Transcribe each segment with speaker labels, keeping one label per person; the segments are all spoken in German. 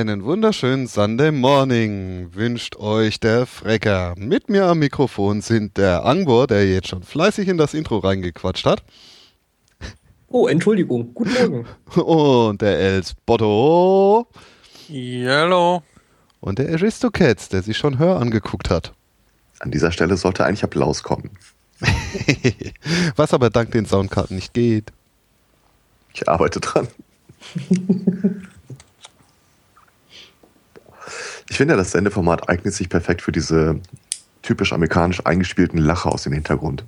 Speaker 1: Einen wunderschönen Sunday Morning wünscht euch der Frecker. Mit mir am Mikrofon sind der Angbor, der jetzt schon fleißig in das Intro reingequatscht hat.
Speaker 2: Oh, Entschuldigung. Guten Morgen.
Speaker 1: Und der Els Botto.
Speaker 3: Hallo.
Speaker 1: Und der Aristocats, der sich schon Hör angeguckt hat.
Speaker 4: An dieser Stelle sollte eigentlich Applaus kommen.
Speaker 1: Was aber dank den Soundkarten nicht geht.
Speaker 4: Ich arbeite dran. Ich finde, das Sendeformat eignet sich perfekt für diese typisch amerikanisch eingespielten Lacher aus dem Hintergrund.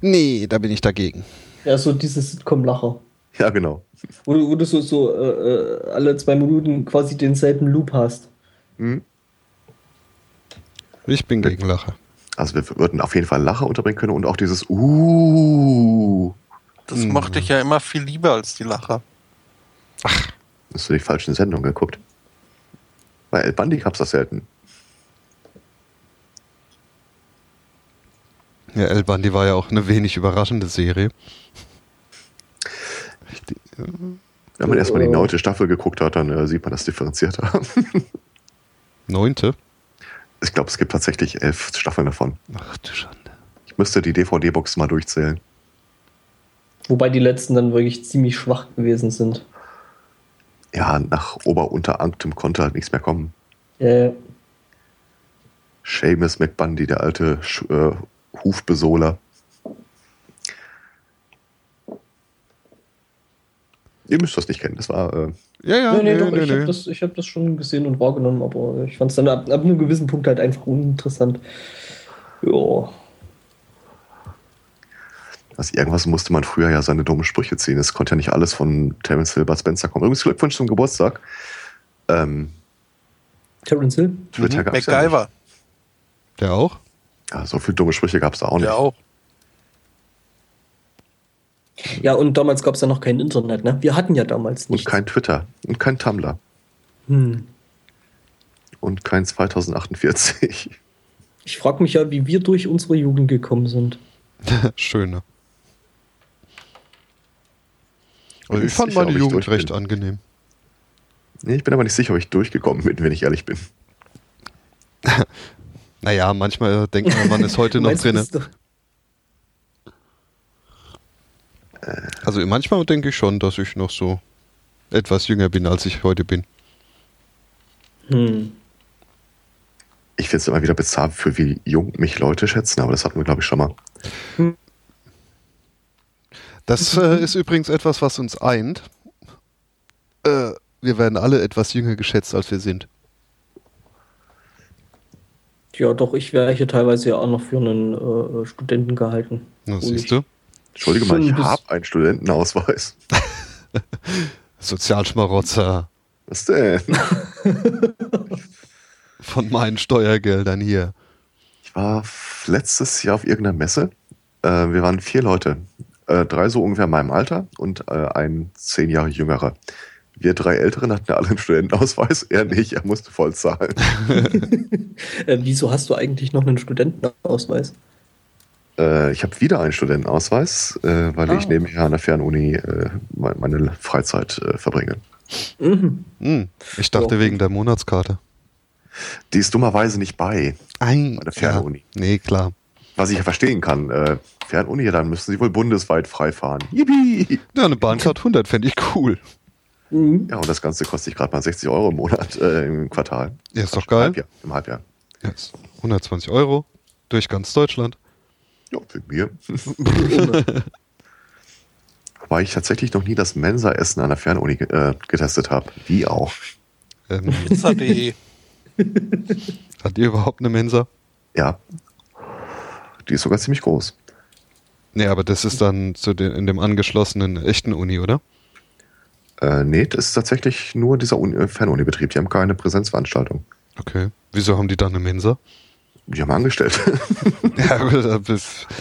Speaker 1: Nee, da bin ich dagegen.
Speaker 2: Ja, so dieses Sitcom-Lacher.
Speaker 4: Ja, genau.
Speaker 2: Wo du, wo du so, so äh, äh alle zwei Minuten quasi denselben Loop hast.
Speaker 4: Mhm.
Speaker 1: Ich bin gegen Lacher.
Speaker 4: Also wir würden auf jeden Fall Lacher unterbringen können und auch dieses Uh.
Speaker 3: Das mhm. mochte ich ja immer viel lieber als die Lacher.
Speaker 4: Ach. Hast du die falschen Sendungen geguckt? Bei El Bandi gab es das selten.
Speaker 1: Ja, El Bandi war ja auch eine wenig überraschende Serie.
Speaker 4: Wenn man erstmal die neunte Staffel geguckt hat, dann äh, sieht man das differenzierter.
Speaker 1: Neunte?
Speaker 4: Ich glaube, es gibt tatsächlich elf Staffeln davon.
Speaker 1: Ach du Schande.
Speaker 4: Ich müsste die DVD-Box mal durchzählen.
Speaker 2: Wobei die letzten dann wirklich ziemlich schwach gewesen sind
Speaker 4: ja, nach Ober-Unteranktem konnte halt nichts mehr kommen.
Speaker 2: Äh.
Speaker 4: Seamus McBundy, der alte äh, Hufbesohler. Ihr müsst das nicht kennen, das war. Äh
Speaker 2: ja, ja, nee, nee, nee doch, nee, ich habe das, hab das schon gesehen und wahrgenommen, aber ich fand es dann ab, ab einem gewissen Punkt halt einfach uninteressant. Ja.
Speaker 4: Also irgendwas musste man früher ja seine dummen Sprüche ziehen. Es konnte ja nicht alles von Terence Hill, Bud Spencer kommen. Übrigens Glückwunsch zum Geburtstag. Ähm,
Speaker 2: Terence Hill?
Speaker 3: Twitter mhm. MacGyver. Ja
Speaker 1: Der auch?
Speaker 4: Ja, so viele dumme Sprüche gab es da auch nicht.
Speaker 3: Der auch.
Speaker 2: Ja, und damals gab es ja noch kein Internet, ne? Wir hatten ja damals
Speaker 4: nichts. Und kein Twitter und kein Tumblr.
Speaker 2: Hm.
Speaker 4: Und kein 2048.
Speaker 2: Ich frage mich ja, wie wir durch unsere Jugend gekommen sind.
Speaker 1: Schöne. Also ich fand meine Jugend recht angenehm.
Speaker 4: Nee, ich bin aber nicht sicher, ob ich durchgekommen bin, wenn ich ehrlich bin.
Speaker 1: naja, manchmal denkt man, man ist heute noch drin. Also manchmal denke ich schon, dass ich noch so etwas jünger bin, als ich heute bin.
Speaker 2: Hm.
Speaker 4: Ich finde es immer wieder bizarr, für wie jung mich Leute schätzen, aber das hatten wir, glaube ich, schon mal. Hm.
Speaker 1: Das äh, ist übrigens etwas, was uns eint. Äh, wir werden alle etwas jünger geschätzt, als wir sind.
Speaker 2: Ja, doch, ich wäre hier teilweise ja auch noch für einen äh, Studenten gehalten.
Speaker 1: Na, siehst du?
Speaker 4: Entschuldige mal, ich habe einen Studentenausweis.
Speaker 1: Sozialschmarotzer.
Speaker 4: Was denn?
Speaker 1: Von meinen Steuergeldern hier.
Speaker 4: Ich war letztes Jahr auf irgendeiner Messe. Äh, wir waren vier Leute äh, drei so ungefähr in meinem Alter und äh, ein zehn Jahre jüngerer. Wir drei Älteren hatten alle einen Studentenausweis, er nicht, er musste voll zahlen.
Speaker 2: äh, wieso hast du eigentlich noch einen Studentenausweis?
Speaker 4: Äh, ich habe wieder einen Studentenausweis, äh, weil ah. ich nebenher an der Fernuni meine Freizeit verbringe.
Speaker 1: Mhm. Hm. Ich dachte so. wegen der Monatskarte.
Speaker 4: Die ist dummerweise nicht bei.
Speaker 1: Ein, bei der Fernuni. Ja. Nee, klar.
Speaker 4: Was ich ja verstehen kann. Äh, Fernuni, dann müssen sie wohl bundesweit frei fahren. Yippie!
Speaker 1: Ja, eine Bahncard 100 fände ich cool.
Speaker 4: Mhm. Ja, und das Ganze kostet ich gerade mal 60 Euro im Monat, äh, im Quartal.
Speaker 1: Ja, ist doch geil.
Speaker 4: Halbjahr, Im Halbjahr.
Speaker 1: Yes. 120 Euro durch ganz Deutschland.
Speaker 4: Ja, für mir. Wobei ich tatsächlich noch nie das Mensa-Essen an der Fernuni äh, getestet habe. Wie auch.
Speaker 1: Ähm, Pizza.de. Hat ihr überhaupt eine Mensa?
Speaker 4: Ja. Die ist sogar ziemlich groß.
Speaker 1: Nee, aber das ist dann zu den, in dem angeschlossenen echten Uni, oder?
Speaker 4: Äh, nee, das ist tatsächlich nur dieser Uni äh, Fernuni-Betrieb. Die haben keine Präsenzveranstaltung.
Speaker 1: Okay. Wieso haben die dann eine Mensa?
Speaker 4: Die haben angestellt. ja,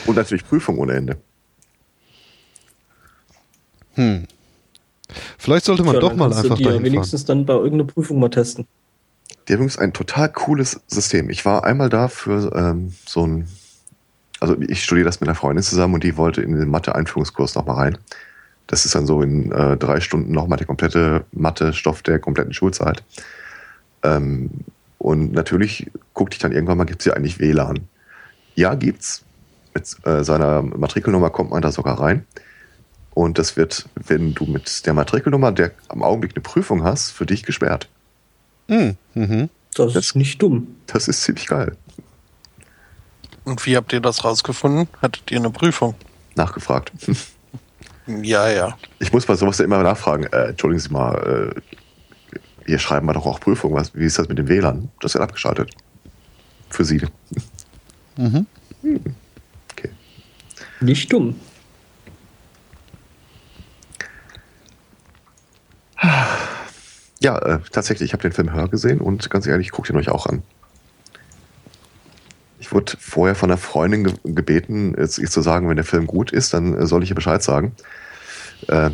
Speaker 4: Und natürlich Prüfung ohne Ende.
Speaker 1: Hm. Vielleicht sollte man ja, doch mal einfach
Speaker 2: die dahin wenigstens fahren. dann bei irgendeiner Prüfung mal testen.
Speaker 4: Die haben übrigens ein total cooles System. Ich war einmal da für ähm, so ein, also ich studiere das mit einer Freundin zusammen und die wollte in den Mathe-Einführungskurs nochmal rein. Das ist dann so in äh, drei Stunden nochmal der komplette Mathe-Stoff der kompletten Schulzeit. Ähm, und natürlich guckte ich dann irgendwann mal, gibt es hier eigentlich WLAN? Ja, gibt's. Mit äh, seiner Matrikelnummer kommt man da sogar rein. Und das wird, wenn du mit der Matrikelnummer, der am Augenblick eine Prüfung hast, für dich gesperrt.
Speaker 2: Mhm. Mhm. Das, das ist nicht dumm.
Speaker 4: Das ist ziemlich geil.
Speaker 3: Und wie habt ihr das rausgefunden? Hattet ihr eine Prüfung?
Speaker 4: Nachgefragt.
Speaker 3: Ja, ja.
Speaker 4: Ich muss bei sowas ja immer nachfragen. Äh, entschuldigen Sie mal, äh, hier schreiben wir doch auch Prüfungen. Was, wie ist das mit dem WLAN? Das wird abgeschaltet. Für Sie. Mhm. Hm.
Speaker 2: Okay. Nicht dumm.
Speaker 4: Ja, äh, tatsächlich, ich habe den Film Hör gesehen und ganz ehrlich, guckt ihn euch auch an. Ich wurde vorher von einer Freundin ge gebeten, jetzt ihr zu sagen, wenn der Film gut ist, dann äh, soll ich ihr Bescheid sagen. Äh,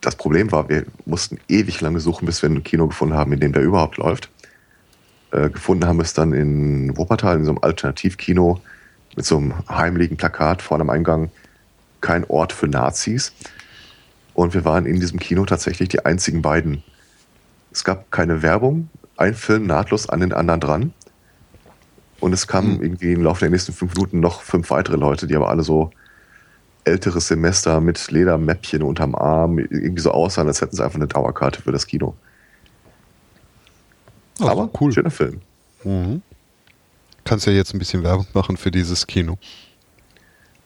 Speaker 4: das Problem war, wir mussten ewig lange suchen, bis wir ein Kino gefunden haben, in dem der überhaupt läuft. Äh, gefunden haben wir es dann in Wuppertal, in so einem Alternativkino mit so einem heimlichen Plakat vor einem Eingang. Kein Ort für Nazis. Und wir waren in diesem Kino tatsächlich die einzigen beiden. Es gab keine Werbung, ein Film nahtlos an den anderen dran. Und es kamen mhm. irgendwie im Laufe der nächsten fünf Minuten noch fünf weitere Leute, die aber alle so älteres Semester mit Ledermäppchen unterm Arm irgendwie so aussahen, als hätten sie einfach eine Dauerkarte für das Kino.
Speaker 1: Oh, aber cool. Schöner Film. Mhm. Kannst ja jetzt ein bisschen Werbung machen für dieses Kino.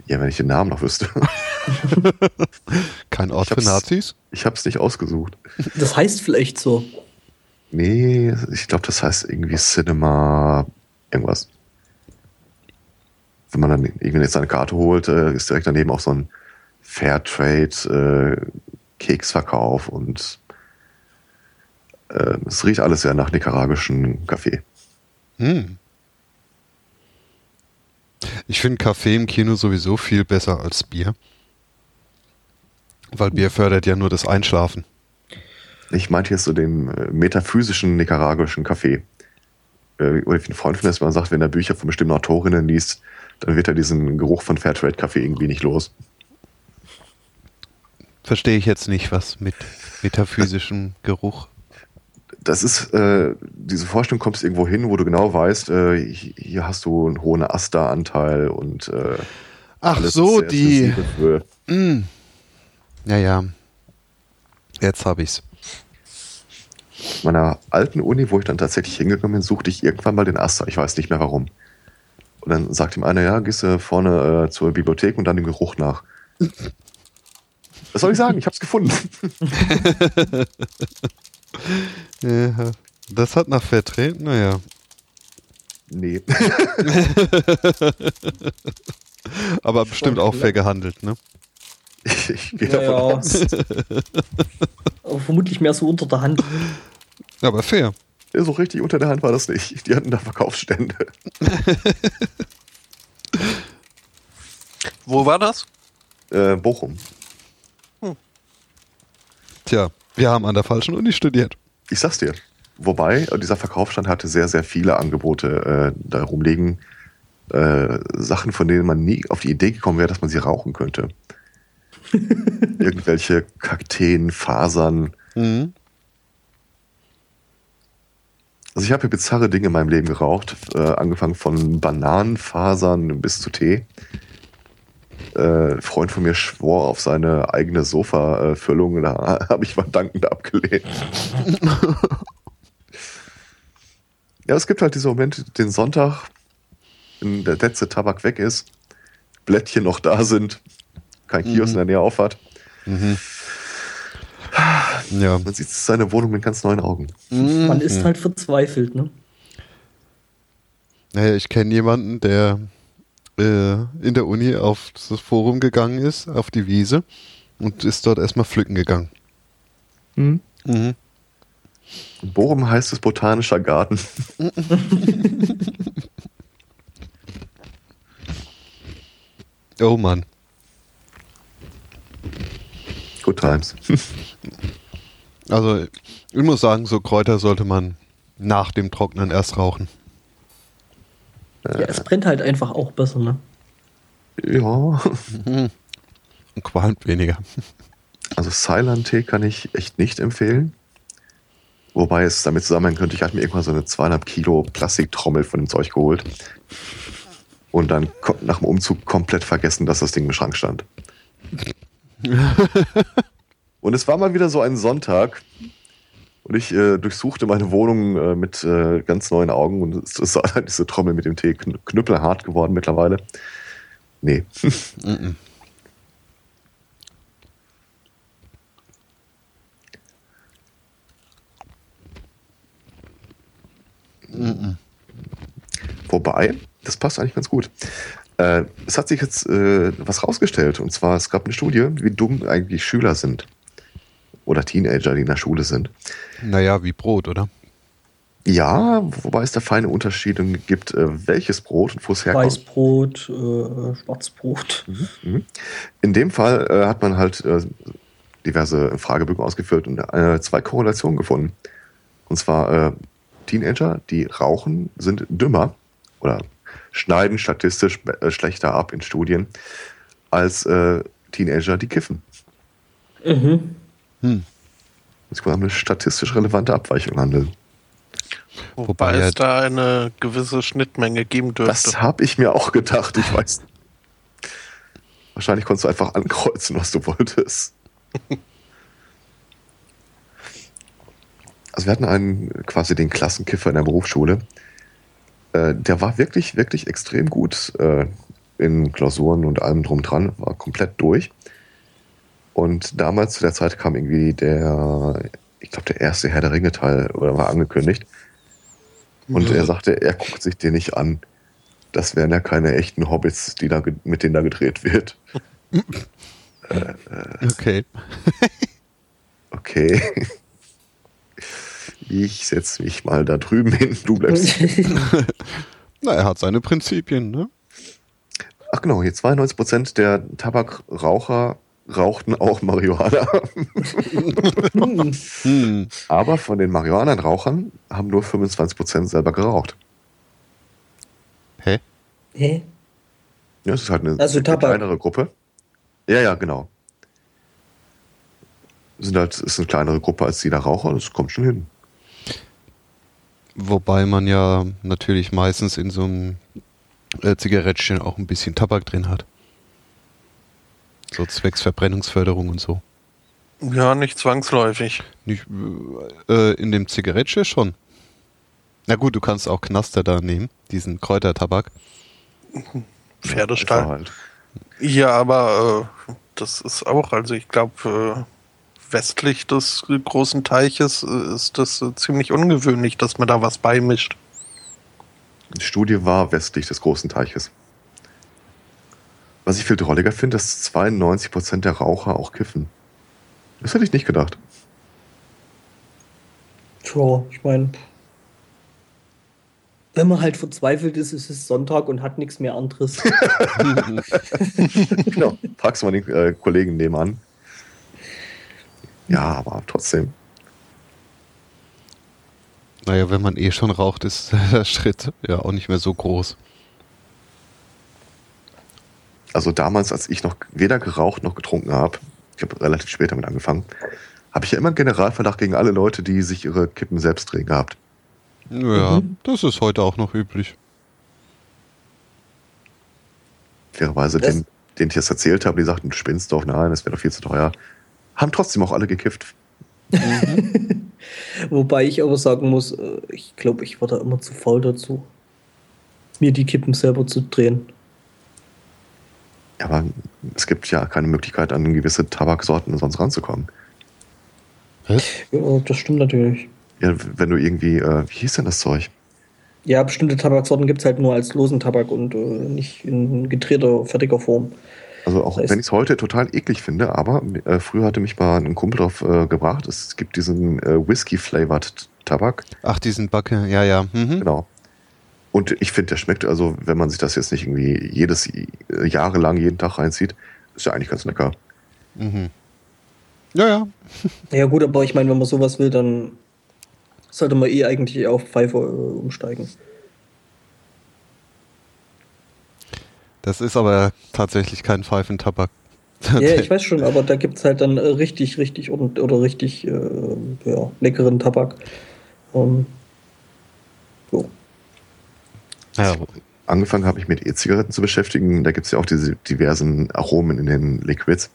Speaker 4: Ja, wenn ich den Namen noch wüsste.
Speaker 1: Kein Ort für Nazis?
Speaker 4: Ich habe es nicht ausgesucht.
Speaker 2: Das heißt vielleicht so.
Speaker 4: Nee, ich glaube, das heißt irgendwie Cinema irgendwas. Wenn man dann irgendwie jetzt seine Karte holt, äh, ist direkt daneben auch so ein Fairtrade äh, Keksverkauf und äh, es riecht alles sehr nach nicaraguischen Kaffee. Hm.
Speaker 1: Ich finde Kaffee im Kino sowieso viel besser als Bier. Weil Bier fördert ja nur das Einschlafen.
Speaker 4: Ich meinte jetzt so den äh, metaphysischen nicaraguischen Kaffee. Äh, oder wie ein Freund von mir man sagt, wenn er Bücher von bestimmten Autorinnen liest, dann wird er diesen Geruch von Fairtrade-Kaffee irgendwie nicht los.
Speaker 1: Verstehe ich jetzt nicht, was mit metaphysischem Geruch
Speaker 4: das ist, äh, diese Vorstellung kommst irgendwo hin, wo du genau weißt, äh, hier hast du einen hohen Asta-Anteil und äh,
Speaker 1: Ach so, die. Mm. Ja, ja. Jetzt habe ich's.
Speaker 4: Meiner alten Uni, wo ich dann tatsächlich hingekommen bin, suchte ich irgendwann mal den Asta. Ich weiß nicht mehr warum. Und dann sagt ihm einer, ja, gehst du vorne äh, zur Bibliothek und dann dem Geruch nach. Was soll ich sagen? Ich hab's gefunden.
Speaker 1: Ja, das hat nach Vertreten, naja.
Speaker 4: Nee.
Speaker 1: Aber bestimmt auch fair gehandelt, ne?
Speaker 4: Ich, gehe davon ja, aus.
Speaker 2: Aber vermutlich mehr so unter der Hand.
Speaker 1: Aber fair.
Speaker 4: Ja, so richtig unter der Hand war das nicht. Die hatten da Verkaufsstände.
Speaker 3: Wo war das?
Speaker 4: Äh, Bochum.
Speaker 1: Tja, wir haben an der falschen Uni studiert.
Speaker 4: Ich sag's dir. Wobei, dieser Verkaufsstand hatte sehr, sehr viele Angebote äh, da rumliegen. Äh, Sachen, von denen man nie auf die Idee gekommen wäre, dass man sie rauchen könnte. Irgendwelche Kakteen, Fasern. Mhm. Also ich habe hier bizarre Dinge in meinem Leben geraucht, äh, angefangen von Bananenfasern bis zu Tee. Äh, Freund von mir schwor auf seine eigene Sofa-Füllung, da habe ich dankend abgelehnt. ja, es gibt halt diese Momente, den Sonntag, wenn der letzte Tabak weg ist, Blättchen noch da sind, kein Kiosk mhm. in der Nähe aufhat. Mhm. Ja. Man sieht seine Wohnung mit ganz neuen Augen.
Speaker 2: Mhm. Man ist halt verzweifelt, ne?
Speaker 1: Naja, ich kenne jemanden, der äh, in der Uni auf das Forum gegangen ist, auf die Wiese und ist dort erstmal pflücken gegangen.
Speaker 4: Mhm. Mhm. Bochum heißt es botanischer Garten.
Speaker 1: oh Mann.
Speaker 4: Good times.
Speaker 1: also, ich muss sagen, so Kräuter sollte man nach dem Trocknen erst rauchen.
Speaker 2: Ja, es brennt halt einfach auch besser, ne?
Speaker 4: Ja.
Speaker 1: Und qualmt weniger.
Speaker 4: Also Ceylan-Tee kann ich echt nicht empfehlen. Wobei es damit zusammenhängen könnte, ich hatte mir irgendwann so eine zweieinhalb Kilo Plastiktrommel von dem Zeug geholt. Und dann nach dem Umzug komplett vergessen, dass das Ding im Schrank stand. und es war mal wieder so ein Sonntag. Und ich äh, durchsuchte meine Wohnung äh, mit äh, ganz neuen Augen und es ist halt diese Trommel mit dem Tee knüppelhart geworden mittlerweile. Nee. Wobei, das passt eigentlich ganz gut. Äh, es hat sich jetzt äh, was rausgestellt. Und zwar, es gab eine Studie, wie dumm eigentlich Schüler sind. Oder Teenager, die in der Schule sind.
Speaker 1: Naja, wie Brot, oder?
Speaker 4: Ja, wobei es da feine Unterschiede gibt, äh, welches Brot und wo es herkommt.
Speaker 2: Weißbrot, äh, Schwarzbrot.
Speaker 4: Mhm, mhm. In dem Fall äh, hat man halt äh, diverse Fragebögen ausgeführt und äh, zwei Korrelationen gefunden. Und zwar Teenager, die rauchen, sind dümmer oder schneiden statistisch äh, schlechter ab in Studien als äh, Teenager, die kiffen. Mhm. Hm. Es kann eine statistisch relevante Abweichung handeln.
Speaker 3: Wobei, Wobei es da eine gewisse Schnittmenge geben dürfte.
Speaker 4: Das habe ich mir auch gedacht. Ich weiß. Wahrscheinlich konntest du einfach ankreuzen, was du wolltest. also wir hatten einen quasi den Klassenkiffer in der Berufsschule, äh, der war wirklich, wirklich extrem gut äh, in Klausuren und allem drum dran, war komplett durch. Und damals zu der Zeit kam irgendwie der, ich glaube, der erste Herr der Ringe-Teil oder war angekündigt. Und mhm. er sagte, er guckt sich den nicht an. Das wären ja keine echten Hobbits, die da, mit denen da gedreht wird.
Speaker 1: äh, äh, okay.
Speaker 4: okay. Ich setze mich mal da drüben hin, du bleibst.
Speaker 1: Na, er hat seine Prinzipien, ne?
Speaker 4: Ach genau, hier 92% der Tabakraucher rauchten auch Marihuana. hm. Aber von den Marihuana-Rauchern haben nur 25% selber geraucht.
Speaker 1: Hä?
Speaker 2: Hä?
Speaker 4: Ja, es ist halt eine, also eine kleinere Gruppe. Ja, ja, genau. Sind halt, ist eine kleinere Gruppe als die der Raucher, das kommt schon hin.
Speaker 1: Wobei man ja natürlich meistens in so einem äh, Zigarettchen auch ein bisschen Tabak drin hat. So zwecks Verbrennungsförderung und so.
Speaker 3: Ja, nicht zwangsläufig.
Speaker 1: Nicht, äh, in dem Zigarettchen schon. Na gut, du kannst auch Knaster da nehmen, diesen Kräutertabak.
Speaker 3: Pferdestall. Ja, halt. ja aber äh, das ist auch, also ich glaube, äh, westlich des großen Teiches äh, ist das äh, ziemlich ungewöhnlich, dass man da was beimischt.
Speaker 4: Die Studie war westlich des großen Teiches. Was ich viel drolliger finde, dass 92% der Raucher auch kiffen. Das hätte ich nicht gedacht.
Speaker 2: Tja, ich meine, wenn man halt verzweifelt ist, ist es Sonntag und hat nichts mehr anderes.
Speaker 4: genau. Fragst du mal den äh, Kollegen nebenan. Ja, aber trotzdem.
Speaker 1: Naja, wenn man eh schon raucht, ist der Schritt ja auch nicht mehr so groß.
Speaker 4: Also damals, als ich noch weder geraucht noch getrunken habe, ich habe relativ spät damit angefangen, habe ich ja immer einen Generalverdacht gegen alle Leute, die sich ihre Kippen selbst drehen gehabt.
Speaker 1: Ja, mhm. das ist heute auch noch üblich.
Speaker 4: Fairerweise, den, den ich das erzählt habe, die sagten, du spinnst doch, nein, das wäre doch viel zu teuer. Haben trotzdem auch alle gekifft.
Speaker 2: Mhm. Wobei ich aber sagen muss, äh, ich glaube, ich war da immer zu faul dazu, mir die Kippen selber zu drehen.
Speaker 4: Ja, aber es gibt ja keine Möglichkeit, an gewisse Tabaksorten sonst ranzukommen.
Speaker 2: Was? Ja, das stimmt natürlich.
Speaker 4: Ja, wenn du irgendwie, äh, wie hieß denn das Zeug?
Speaker 2: Ja, bestimmte Tabaksorten gibt es halt nur als losen Tabak und äh, nicht in gedrehter, fertiger Form.
Speaker 4: Also auch wenn ich es heute total eklig finde, aber äh, früher hatte mich mal ein Kumpel drauf äh, gebracht, es gibt diesen äh, Whisky-flavored Tabak.
Speaker 1: Ach, diesen Backe, ja, ja.
Speaker 4: Mhm. Genau. Und ich finde, der schmeckt, also wenn man sich das jetzt nicht irgendwie jedes äh, Jahre lang jeden Tag reinzieht, ist ja eigentlich ganz lecker.
Speaker 1: Mhm. Ja, ja.
Speaker 2: ja gut, aber ich meine, wenn man sowas will, dann sollte man eh eigentlich auf Pfeife äh, umsteigen.
Speaker 1: Das ist aber tatsächlich kein Pfeifentabak.
Speaker 2: ja, ich weiß schon, aber da gibt es halt dann äh, richtig, richtig und, oder richtig äh, ja, leckeren Tabak. Um,
Speaker 4: so. Ja. Angefangen habe ich mit E-Zigaretten zu beschäftigen. Da gibt es ja auch diese diversen Aromen in den Liquids.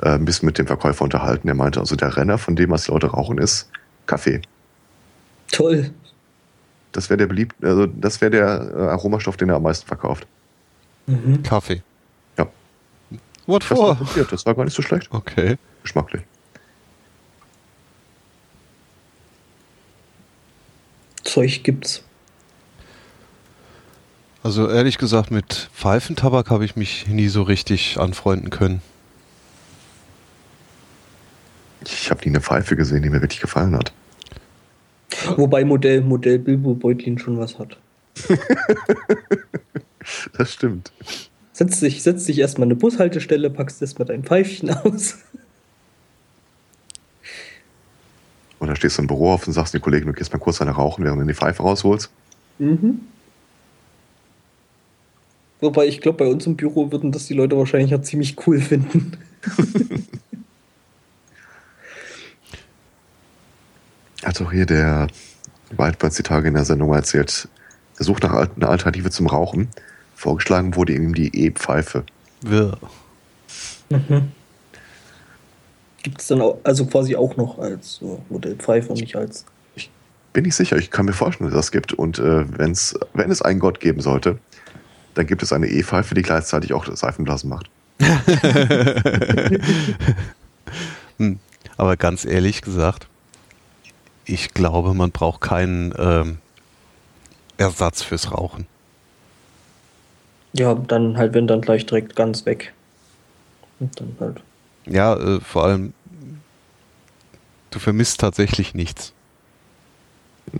Speaker 4: Äh, ein bisschen mit dem Verkäufer unterhalten. Er meinte, also der Renner von dem, was Leute rauchen, ist Kaffee.
Speaker 2: Toll.
Speaker 4: Das wäre der beliebt, also das wäre der äh, Aromastoff, den er am meisten verkauft.
Speaker 1: Mhm. Kaffee.
Speaker 4: Ja.
Speaker 1: What for?
Speaker 4: Das war gar nicht so schlecht.
Speaker 1: Okay.
Speaker 4: Geschmacklich.
Speaker 2: Zeug gibt's.
Speaker 1: Also ehrlich gesagt, mit Pfeifentabak habe ich mich nie so richtig anfreunden können.
Speaker 4: Ich habe nie eine Pfeife gesehen, die mir wirklich gefallen hat.
Speaker 2: Wobei Modell, Modell Bilbo Beutlin schon was hat.
Speaker 4: das stimmt.
Speaker 2: Setz dich, setz dich erstmal eine Bushaltestelle, packst erstmal dein Pfeifchen aus.
Speaker 4: Und dann stehst du im Büro auf und sagst den Kollegen, du gehst mal kurz eine rauchen, während du die Pfeife rausholst.
Speaker 2: Mhm. Wobei ich glaube, bei uns im Büro würden das die Leute wahrscheinlich ja ziemlich cool finden.
Speaker 4: Hat auch hier der Waldplatz die Tage in der Sendung erzählt, er sucht nach einer Alternative zum Rauchen. Vorgeschlagen wurde ihm die E-Pfeife.
Speaker 1: Ja.
Speaker 2: Mhm. Gibt es dann auch, also quasi auch noch als so Modellpfeife und nicht als.
Speaker 4: Ich bin nicht sicher, ich kann mir vorstellen, dass es das gibt. Und äh, wenn's, wenn es einen Gott geben sollte, dann gibt es eine E-Pfeife, die gleichzeitig auch Seifenblasen macht.
Speaker 1: hm. Aber ganz ehrlich gesagt, ich glaube, man braucht keinen ähm, Ersatz fürs Rauchen.
Speaker 2: Ja, dann halt, wenn dann gleich direkt ganz weg. Und dann halt.
Speaker 1: Ja, äh, vor allem, du vermisst tatsächlich nichts.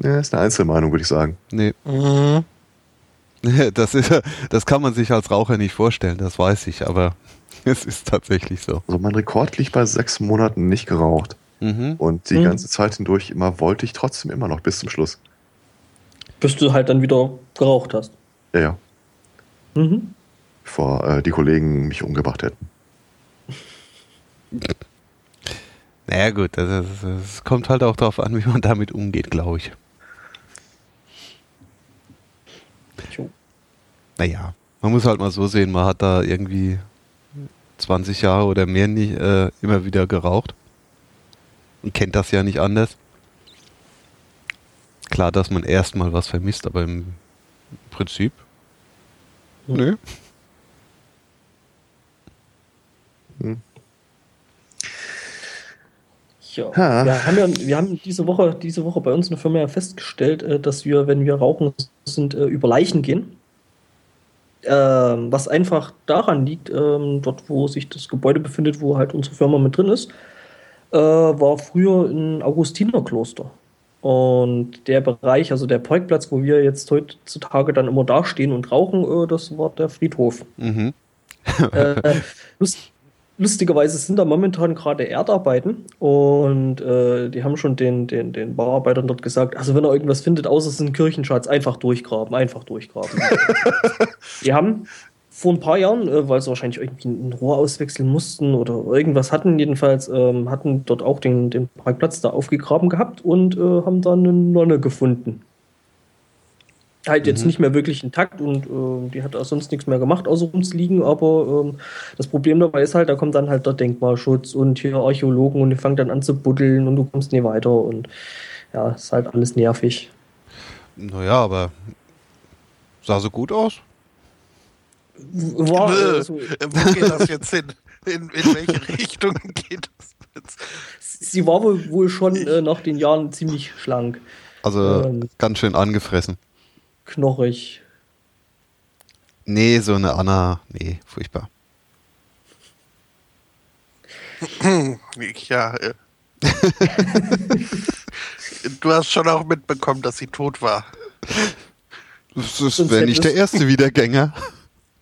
Speaker 4: Ja, ist eine Einzelmeinung, würde ich sagen.
Speaker 1: Nee. Mhm. Das, ist, das kann man sich als Raucher nicht vorstellen, das weiß ich, aber es ist tatsächlich so.
Speaker 4: Also mein Rekord liegt bei sechs Monaten nicht geraucht.
Speaker 1: Mhm.
Speaker 4: Und die mhm. ganze Zeit hindurch immer wollte ich trotzdem immer noch bis zum Schluss.
Speaker 2: Bis du halt dann wieder geraucht hast.
Speaker 4: Ja, ja.
Speaker 2: Mhm.
Speaker 4: Bevor äh, die Kollegen mich umgebracht hätten.
Speaker 1: Naja gut, das, kommt halt auch darauf an, wie man damit umgeht, glaube ich. Jo. Naja, man muss halt mal so sehen, man hat da irgendwie 20 Jahre oder mehr nicht äh, immer wieder geraucht und kennt das ja nicht anders. Klar, dass man erstmal was vermisst, aber im Prinzip.
Speaker 2: Nö.
Speaker 4: Hm.
Speaker 2: Ja. Wir, haben ja, wir haben diese Woche, diese Woche bei uns in der Firma ja festgestellt, äh, dass wir, wenn wir rauchen sind, äh, über Leichen gehen. Ähm, was einfach daran liegt, ähm, dort wo sich das Gebäude befindet, wo halt unsere Firma mit drin ist, äh, war früher ein Augustinerkloster. Und der Bereich, also der Parkplatz, wo wir jetzt heutzutage dann immer dastehen und rauchen, äh, das war der Friedhof.
Speaker 1: Mhm.
Speaker 2: äh, lust, lustigerweise sind da momentan gerade Erdarbeiten und äh, die haben schon den, den, den Bauarbeitern dort gesagt, also wenn er irgendwas findet, außer es ist ein Kirchenschatz, einfach durchgraben, einfach durchgraben. die haben vor ein paar Jahren, äh, weil sie wahrscheinlich irgendwie ein Rohr auswechseln mussten oder irgendwas hatten, jedenfalls ähm, hatten dort auch den, den Parkplatz da aufgegraben gehabt und äh, haben dann eine Nonne gefunden halt jetzt mhm. nicht mehr wirklich intakt und äh, die hat auch sonst nichts mehr gemacht, außer rumsliegen. Aber ähm, das Problem dabei ist halt, da kommt dann halt der Denkmalschutz und hier Archäologen und die fangen dann an zu buddeln und du kommst nie weiter und ja, ist halt alles nervig.
Speaker 1: Naja, aber sah so gut aus.
Speaker 3: War, also, Wo geht das jetzt hin? In, in welche Richtung geht das jetzt?
Speaker 2: Sie war wohl, wohl schon äh, nach den Jahren ziemlich schlank.
Speaker 1: Also ähm, ganz schön angefressen
Speaker 2: knorrig.
Speaker 1: Nee, so eine Anna, nee, furchtbar.
Speaker 3: ja. Äh. du hast schon auch mitbekommen, dass sie tot war.
Speaker 1: Das wäre nicht der erste Wiedergänger.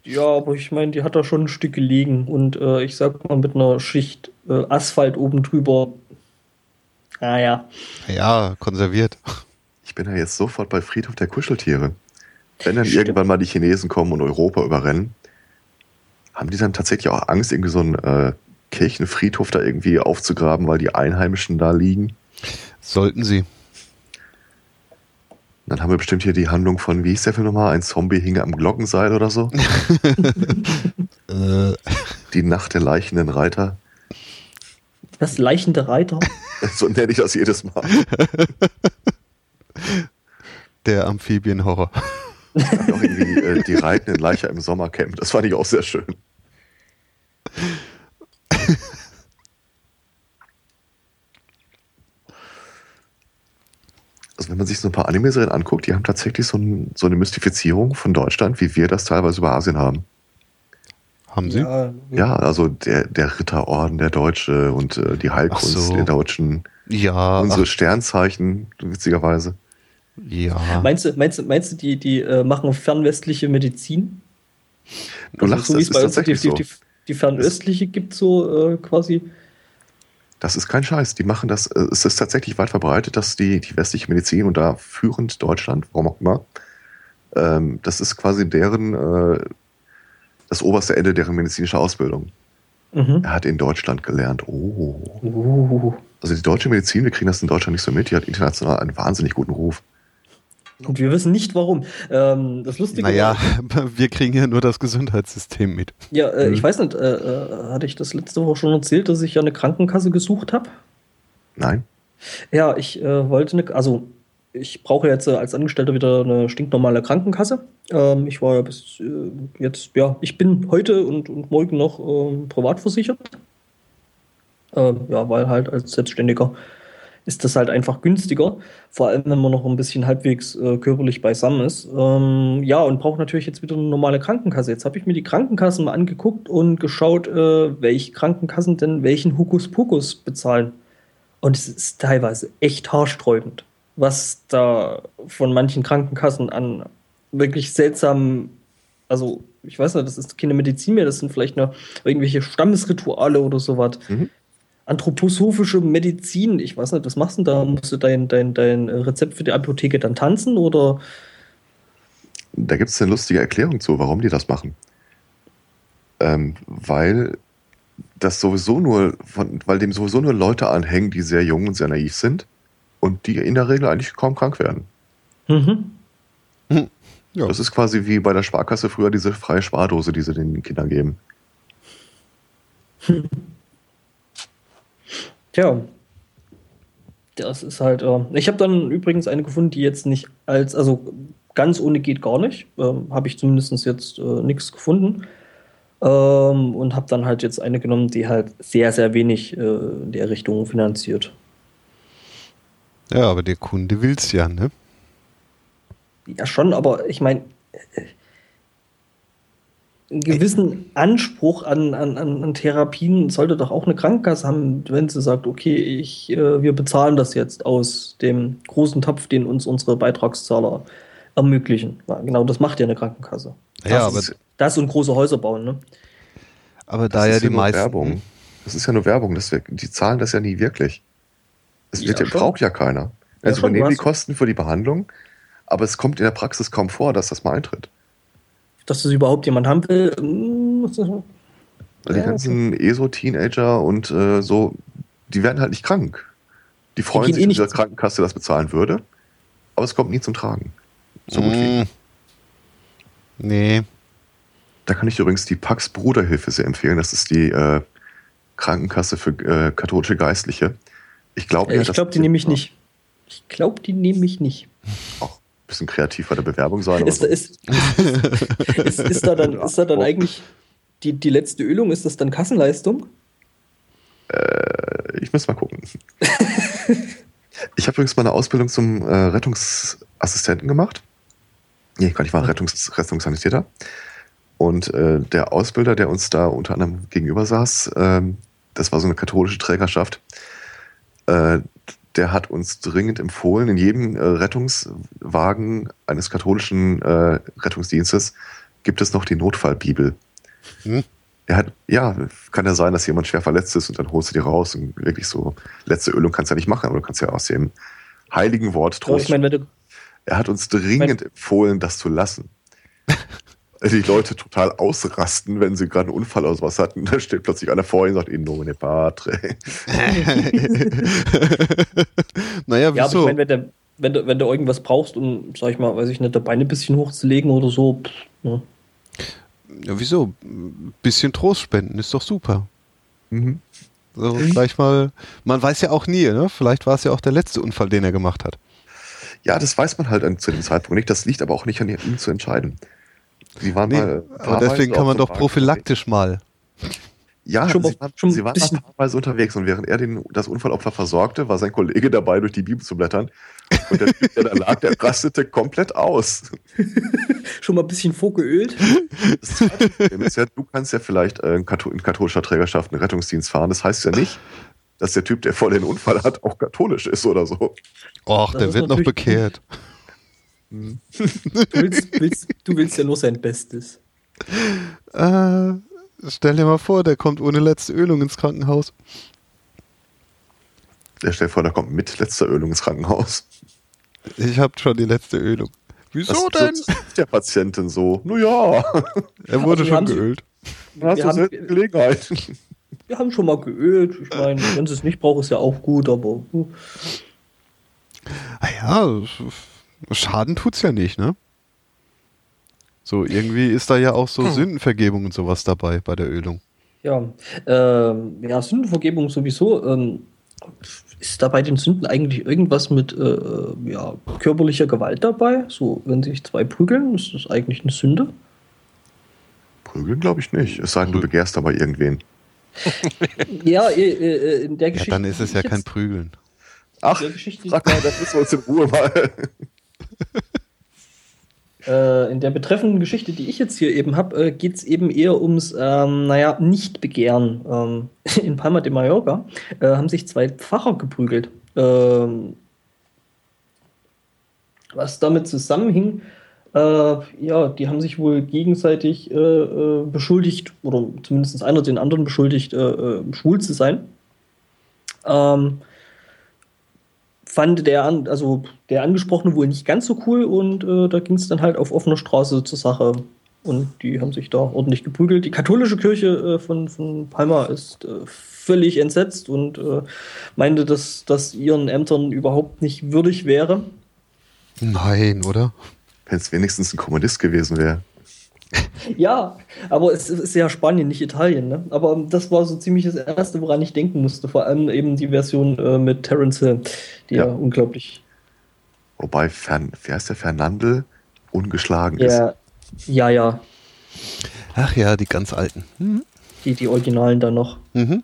Speaker 2: Ja, aber ich meine, die hat da schon ein Stück gelegen und äh, ich sag mal mit einer Schicht äh, Asphalt oben drüber. Ah ja.
Speaker 1: Ja, konserviert.
Speaker 4: Ich bin ja jetzt sofort bei Friedhof der Kuscheltiere. Wenn dann Stimmt. irgendwann mal die Chinesen kommen und Europa überrennen, haben die dann tatsächlich auch Angst, irgendwie so einen äh, Kirchenfriedhof da irgendwie aufzugraben, weil die Einheimischen da liegen?
Speaker 1: Sollten sie.
Speaker 4: Dann haben wir bestimmt hier die Handlung von, wie hieß der Film nochmal? Ein Zombie hinge am Glockenseil oder so? Äh. die Nacht der leichenden Reiter.
Speaker 2: Das leichende Reiter?
Speaker 4: so nenne ich das jedes Mal.
Speaker 1: Der Amphibienhorror.
Speaker 4: Noch irgendwie äh, die reitenden Leiche im Sommercamp. Das fand ich auch sehr schön. Also wenn man sich so ein paar Anime-Serien anguckt, die haben tatsächlich so, ein, so, eine Mystifizierung von Deutschland, wie wir das teilweise über Asien haben.
Speaker 1: Haben sie? Ja,
Speaker 4: ja also der, der Ritterorden der Deutsche und äh, die Heilkunst so. der Deutschen.
Speaker 1: Ja.
Speaker 4: Unsere ach. Sternzeichen, witzigerweise.
Speaker 1: Ja.
Speaker 2: Meinst du, meinst du, meinst du die, die äh, machen fernwestliche Medizin?
Speaker 4: Du also lachst, so, das ist tatsächlich
Speaker 2: die, die, die, die fernöstliche gibt so äh, quasi.
Speaker 4: Das ist kein Scheiß. Die machen das, äh, es ist tatsächlich weit verbreitet, dass die, die westliche Medizin und da führend Deutschland, warum auch immer, ähm, das ist quasi deren, äh, das oberste Ende deren medizinischer Ausbildung. Mhm. Er hat in Deutschland gelernt. Oh. Uh. Also die deutsche Medizin, wir kriegen das in Deutschland nicht so mit, die hat international einen wahnsinnig guten Ruf.
Speaker 2: Und wir wissen nicht warum. Ähm, das Lustige
Speaker 1: Naja, wir kriegen ja nur das Gesundheitssystem mit.
Speaker 2: Ja, äh, mhm. ich weiß nicht, äh, äh, hatte ich das letzte Woche schon erzählt, dass ich ja eine Krankenkasse gesucht habe?
Speaker 4: Nein.
Speaker 2: Ja, ich äh, wollte eine, also ich brauche jetzt äh, als Angestellter wieder eine stinknormale Krankenkasse. Ähm, ich war ja bis äh, jetzt, ja, ich bin heute und, und morgen noch ähm, privat versichert. Ähm, ja, weil halt als Selbstständiger ist das halt einfach günstiger. Vor allem, wenn man noch ein bisschen halbwegs äh, körperlich beisammen ist. Ähm, ja, und braucht natürlich jetzt wieder eine normale Krankenkasse. Jetzt habe ich mir die Krankenkassen mal angeguckt und geschaut, äh, welche Krankenkassen denn welchen Hokuspokus bezahlen. Und es ist teilweise echt haarsträubend, was da von manchen Krankenkassen an wirklich seltsamen, also ich weiß nicht, das ist keine Medizin mehr, das sind vielleicht nur irgendwelche Stammesrituale oder sowas. Mhm anthroposophische Medizin. Ich weiß nicht, was machst du da? Musst du dein, dein, dein Rezept für die Apotheke dann tanzen oder?
Speaker 4: Da gibt es eine lustige Erklärung zu, warum die das machen. Ähm, weil das sowieso nur, von, weil dem sowieso nur Leute anhängen, die sehr jung und sehr naiv sind und die in der Regel eigentlich kaum krank werden. Mhm. Hm. Ja. Das ist quasi wie bei der Sparkasse früher diese freie Spardose, die sie den Kindern geben.
Speaker 2: Tja, das ist halt. Äh, ich habe dann übrigens eine gefunden, die jetzt nicht als, also ganz ohne geht gar nicht. Ähm, habe ich zumindest jetzt äh, nichts gefunden. Ähm, und habe dann halt jetzt eine genommen, die halt sehr, sehr wenig äh, in der Richtung finanziert.
Speaker 1: Ja, aber der Kunde will es ja, ne?
Speaker 2: Ja, schon, aber ich meine, einen gewissen Anspruch an, an, an Therapien sollte doch auch eine Krankenkasse haben, wenn sie sagt, okay, ich, äh, wir bezahlen das jetzt aus dem großen Topf, den uns unsere Beitragszahler ermöglichen. Ja, genau, das macht ja eine Krankenkasse.
Speaker 1: Ja, das aber
Speaker 2: das und große Häuser bauen, ne?
Speaker 1: Aber da ja die meisten.
Speaker 4: Werbung. Das ist ja nur Werbung. Das wir, die zahlen das ja nie wirklich. Es
Speaker 2: Ja,
Speaker 4: wird ja, braucht ja keiner. Also
Speaker 2: schon,
Speaker 4: übernehmen die Kosten für die Behandlung, aber es kommt in der Praxis kaum vor, dass das mal eintritt.
Speaker 2: Dass das überhaupt jemand haben will.
Speaker 4: Weil die
Speaker 2: Ja,
Speaker 4: ganzen ESO-Teenager und äh, so, die werden halt nicht krank. Die freuen
Speaker 2: gehen
Speaker 4: sich,
Speaker 2: eh
Speaker 4: wenn
Speaker 2: nicht
Speaker 4: die Krankenkasse das bezahlen würde, aber es kommt nie zum Tragen. So gut wie.
Speaker 1: Mm. Nee.
Speaker 4: Da kann ich übrigens die Pax Bruderhilfe sehr empfehlen. Das ist die äh, Krankenkasse für äh, katholische Geistliche. Ich glaube,
Speaker 2: Äh, ich glaube, die nehme ich nicht. Ich glaube, die nehme ich nicht.
Speaker 4: Ein bisschen kreativ bei der Bewerbung sein.
Speaker 2: Ist,
Speaker 4: so.
Speaker 2: ist, ist, ist, da dann, ist da dann
Speaker 4: Ja.
Speaker 2: eigentlich die, die letzte Ölung, ist das dann Kassenleistung?
Speaker 4: Äh, ich muss mal gucken. ich habe übrigens mal eine Ausbildung zum äh, Rettungsassistenten gemacht. Nee, gar nicht mal Rettungs Rettungssanitäter. Und äh, der Ausbilder, der uns da unter anderem gegenüber saß, ähm, das war so eine katholische Trägerschaft, äh, der hat uns dringend empfohlen, in jedem äh, Rettungswagen eines katholischen äh, Rettungsdienstes gibt es noch die Notfallbibel.
Speaker 1: Hm.
Speaker 4: Er hat, ja, kann ja sein, dass jemand schwer verletzt ist und dann holst du die raus und wirklich so, letzte Ölung kannst du ja nicht machen, aber du kannst ja aus dem heiligen Wort
Speaker 2: Aber
Speaker 4: Trost.
Speaker 2: ich du,
Speaker 4: er hat uns dringend empfohlen, das zu lassen. Die Leute total ausrasten, wenn sie gerade einen Unfall oder sowas hatten. Da steht plötzlich einer vor ihnen und sagt, in nomine patre.
Speaker 1: naja,
Speaker 2: ja, aber ich
Speaker 1: wieso?
Speaker 2: meine, wenn, der, wenn, du, wenn du irgendwas brauchst, um, sag ich mal, weiß ich nicht, der Beine ein bisschen hochzulegen oder so, pff, ne?
Speaker 1: ja, wieso? Ein bisschen Trost spenden ist doch super.
Speaker 4: Mhm.
Speaker 1: So, gleich mal, man weiß ja auch nie, ne? Vielleicht war es ja auch der letzte Unfall, den er gemacht hat.
Speaker 4: Ja, das weiß man halt an- zu dem Zeitpunkt nicht. Das liegt aber auch nicht an ihm zu entscheiden. Sie waren
Speaker 1: Nee,
Speaker 4: mal
Speaker 1: aber deswegen kann man doch prophylaktisch mal.
Speaker 4: Ja,
Speaker 2: Schon mal-
Speaker 4: sie waren,
Speaker 2: schon
Speaker 4: sie
Speaker 2: ein
Speaker 4: waren
Speaker 2: bisschen-
Speaker 4: mal paarweise unterwegs und während er den, das Unfallopfer versorgte, war sein Kollege dabei, durch die Bibel zu blättern. Und der Typ, der da lag, der rastete komplett aus.
Speaker 2: schon mal ein bisschen vorgeölt.
Speaker 4: Das zweite Problem ist ja, du kannst ja vielleicht äh, in, Katho in katholischer Trägerschaft einen Rettungsdienst fahren. Das heißt ja nicht, dass der Typ, der vor den Unfall hat, auch katholisch ist oder so.
Speaker 1: Och, der
Speaker 2: ist
Speaker 1: wird noch
Speaker 2: natürlich- Du willst, willst, du willst ja nur sein Bestes.
Speaker 1: Äh, stell dir mal vor, der kommt ohne letzte Ölung ins Krankenhaus.
Speaker 4: Der stellt vor, der kommt mit letzter Ölung ins Krankenhaus.
Speaker 1: Ich habe schon die letzte Ölung. Wieso
Speaker 4: Das
Speaker 1: denn?
Speaker 4: ist der Patientin so. Naja,
Speaker 1: Er wurde
Speaker 2: Also
Speaker 1: schon geölt.
Speaker 4: dann hast
Speaker 2: Wir
Speaker 4: du
Speaker 2: haben-
Speaker 4: selten Gelegenheit.
Speaker 2: Wir haben schon mal geölt. Ich meine, wenn sie es nicht braucht, ist ja auch gut, aber
Speaker 1: Ah ja, Schaden tut's ja nicht, ne? So, irgendwie ist da ja auch so Sündenvergebung und sowas dabei bei der Ölung.
Speaker 2: ja. Ähm, ja, Sündenvergebung sowieso. Ähm, ist da bei den Sünden eigentlich irgendwas mit äh, ja, körperlicher Gewalt dabei? So, wenn sich zwei prügeln, ist das eigentlich eine Sünde?
Speaker 4: Prügeln glaube ich nicht. Es sei denn, du begehrst aber irgendwen.
Speaker 2: Ja, äh, äh, in der
Speaker 1: Ja,
Speaker 2: Geschichte.
Speaker 1: dann ist es ja kein Prügeln.
Speaker 4: Ach,
Speaker 2: Der Geschichte-
Speaker 4: sag mal, das müssen wir uns in Ruhe mal.
Speaker 2: Äh, in der betreffenden Geschichte, die ich jetzt hier eben habe, äh, geht es eben eher ums, ähm, naja, Nicht-Begehren. Ähm, in Palma de Mallorca äh, haben sich zwei Pfarrer geprügelt. Ähm, was damit zusammenhing, äh, ja, die haben sich wohl gegenseitig äh, beschuldigt, oder zumindest einer den anderen beschuldigt, schwul zu sein. Ähm, fand der, an, also der Angesprochene wohl nicht ganz so cool und äh, da ging es dann halt auf offener Straße zur Sache. Und die haben sich da ordentlich geprügelt. Die katholische Kirche äh, von, von Palma ist äh, völlig entsetzt und äh, meinte, dass das ihren Ämtern überhaupt nicht würdig wäre.
Speaker 1: Nein, oder?
Speaker 4: Wenn es wenigstens ein Kommunist gewesen wäre.
Speaker 2: Ja, aber es ist ja Spanien, nicht Italien. Ne? Aber das war so ziemlich das Erste, woran ich denken musste. Vor allem eben die Version äh, mit Terence Hill, die ja,
Speaker 4: Ja.
Speaker 2: unglaublich.
Speaker 4: Wobei, Fern, wer ist der Fernandel? Ungeschlagen ist.
Speaker 2: Ja, ja, ja,
Speaker 1: Ach ja, die ganz alten. Mhm.
Speaker 2: die, die Originalen da noch.
Speaker 1: Mhm.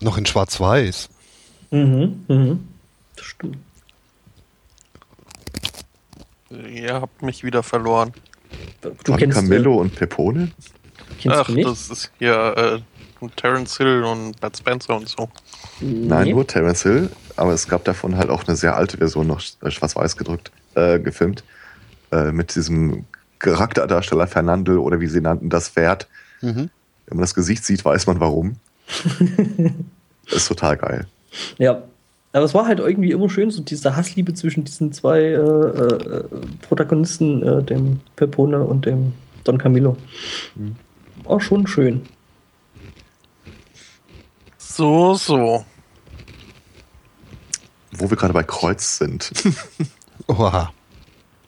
Speaker 1: Noch in Schwarz-Weiß.
Speaker 2: Mhm, mhm. Das stimmt.
Speaker 3: Ihr habt mich wieder verloren.
Speaker 2: Du
Speaker 4: Don
Speaker 2: kennst
Speaker 4: Camillo und Pepone?
Speaker 2: Äh, kennst
Speaker 3: Ach,
Speaker 2: du nicht?
Speaker 3: das ist hier äh, Terence Hill und Bud Spencer und so.
Speaker 4: Nein,
Speaker 2: Nee.
Speaker 4: nur Terence Hill. Aber es gab davon halt auch eine sehr alte Version, noch äh, schwarz-weiß gedrückt, äh, gefilmt. Äh, mit diesem Charakterdarsteller Fernandel oder wie sie nannten, das Pferd.
Speaker 1: Mhm.
Speaker 4: Wenn man das Gesicht sieht, weiß man warum. ist total geil.
Speaker 2: Ja, aber es war halt irgendwie immer schön, so diese Hassliebe zwischen diesen zwei äh, äh, Protagonisten, äh, dem Pepone und dem Don Camillo. Mhm. War schon schön.
Speaker 3: So, so.
Speaker 4: Wo wir gerade bei Kreuz sind.
Speaker 1: Oha.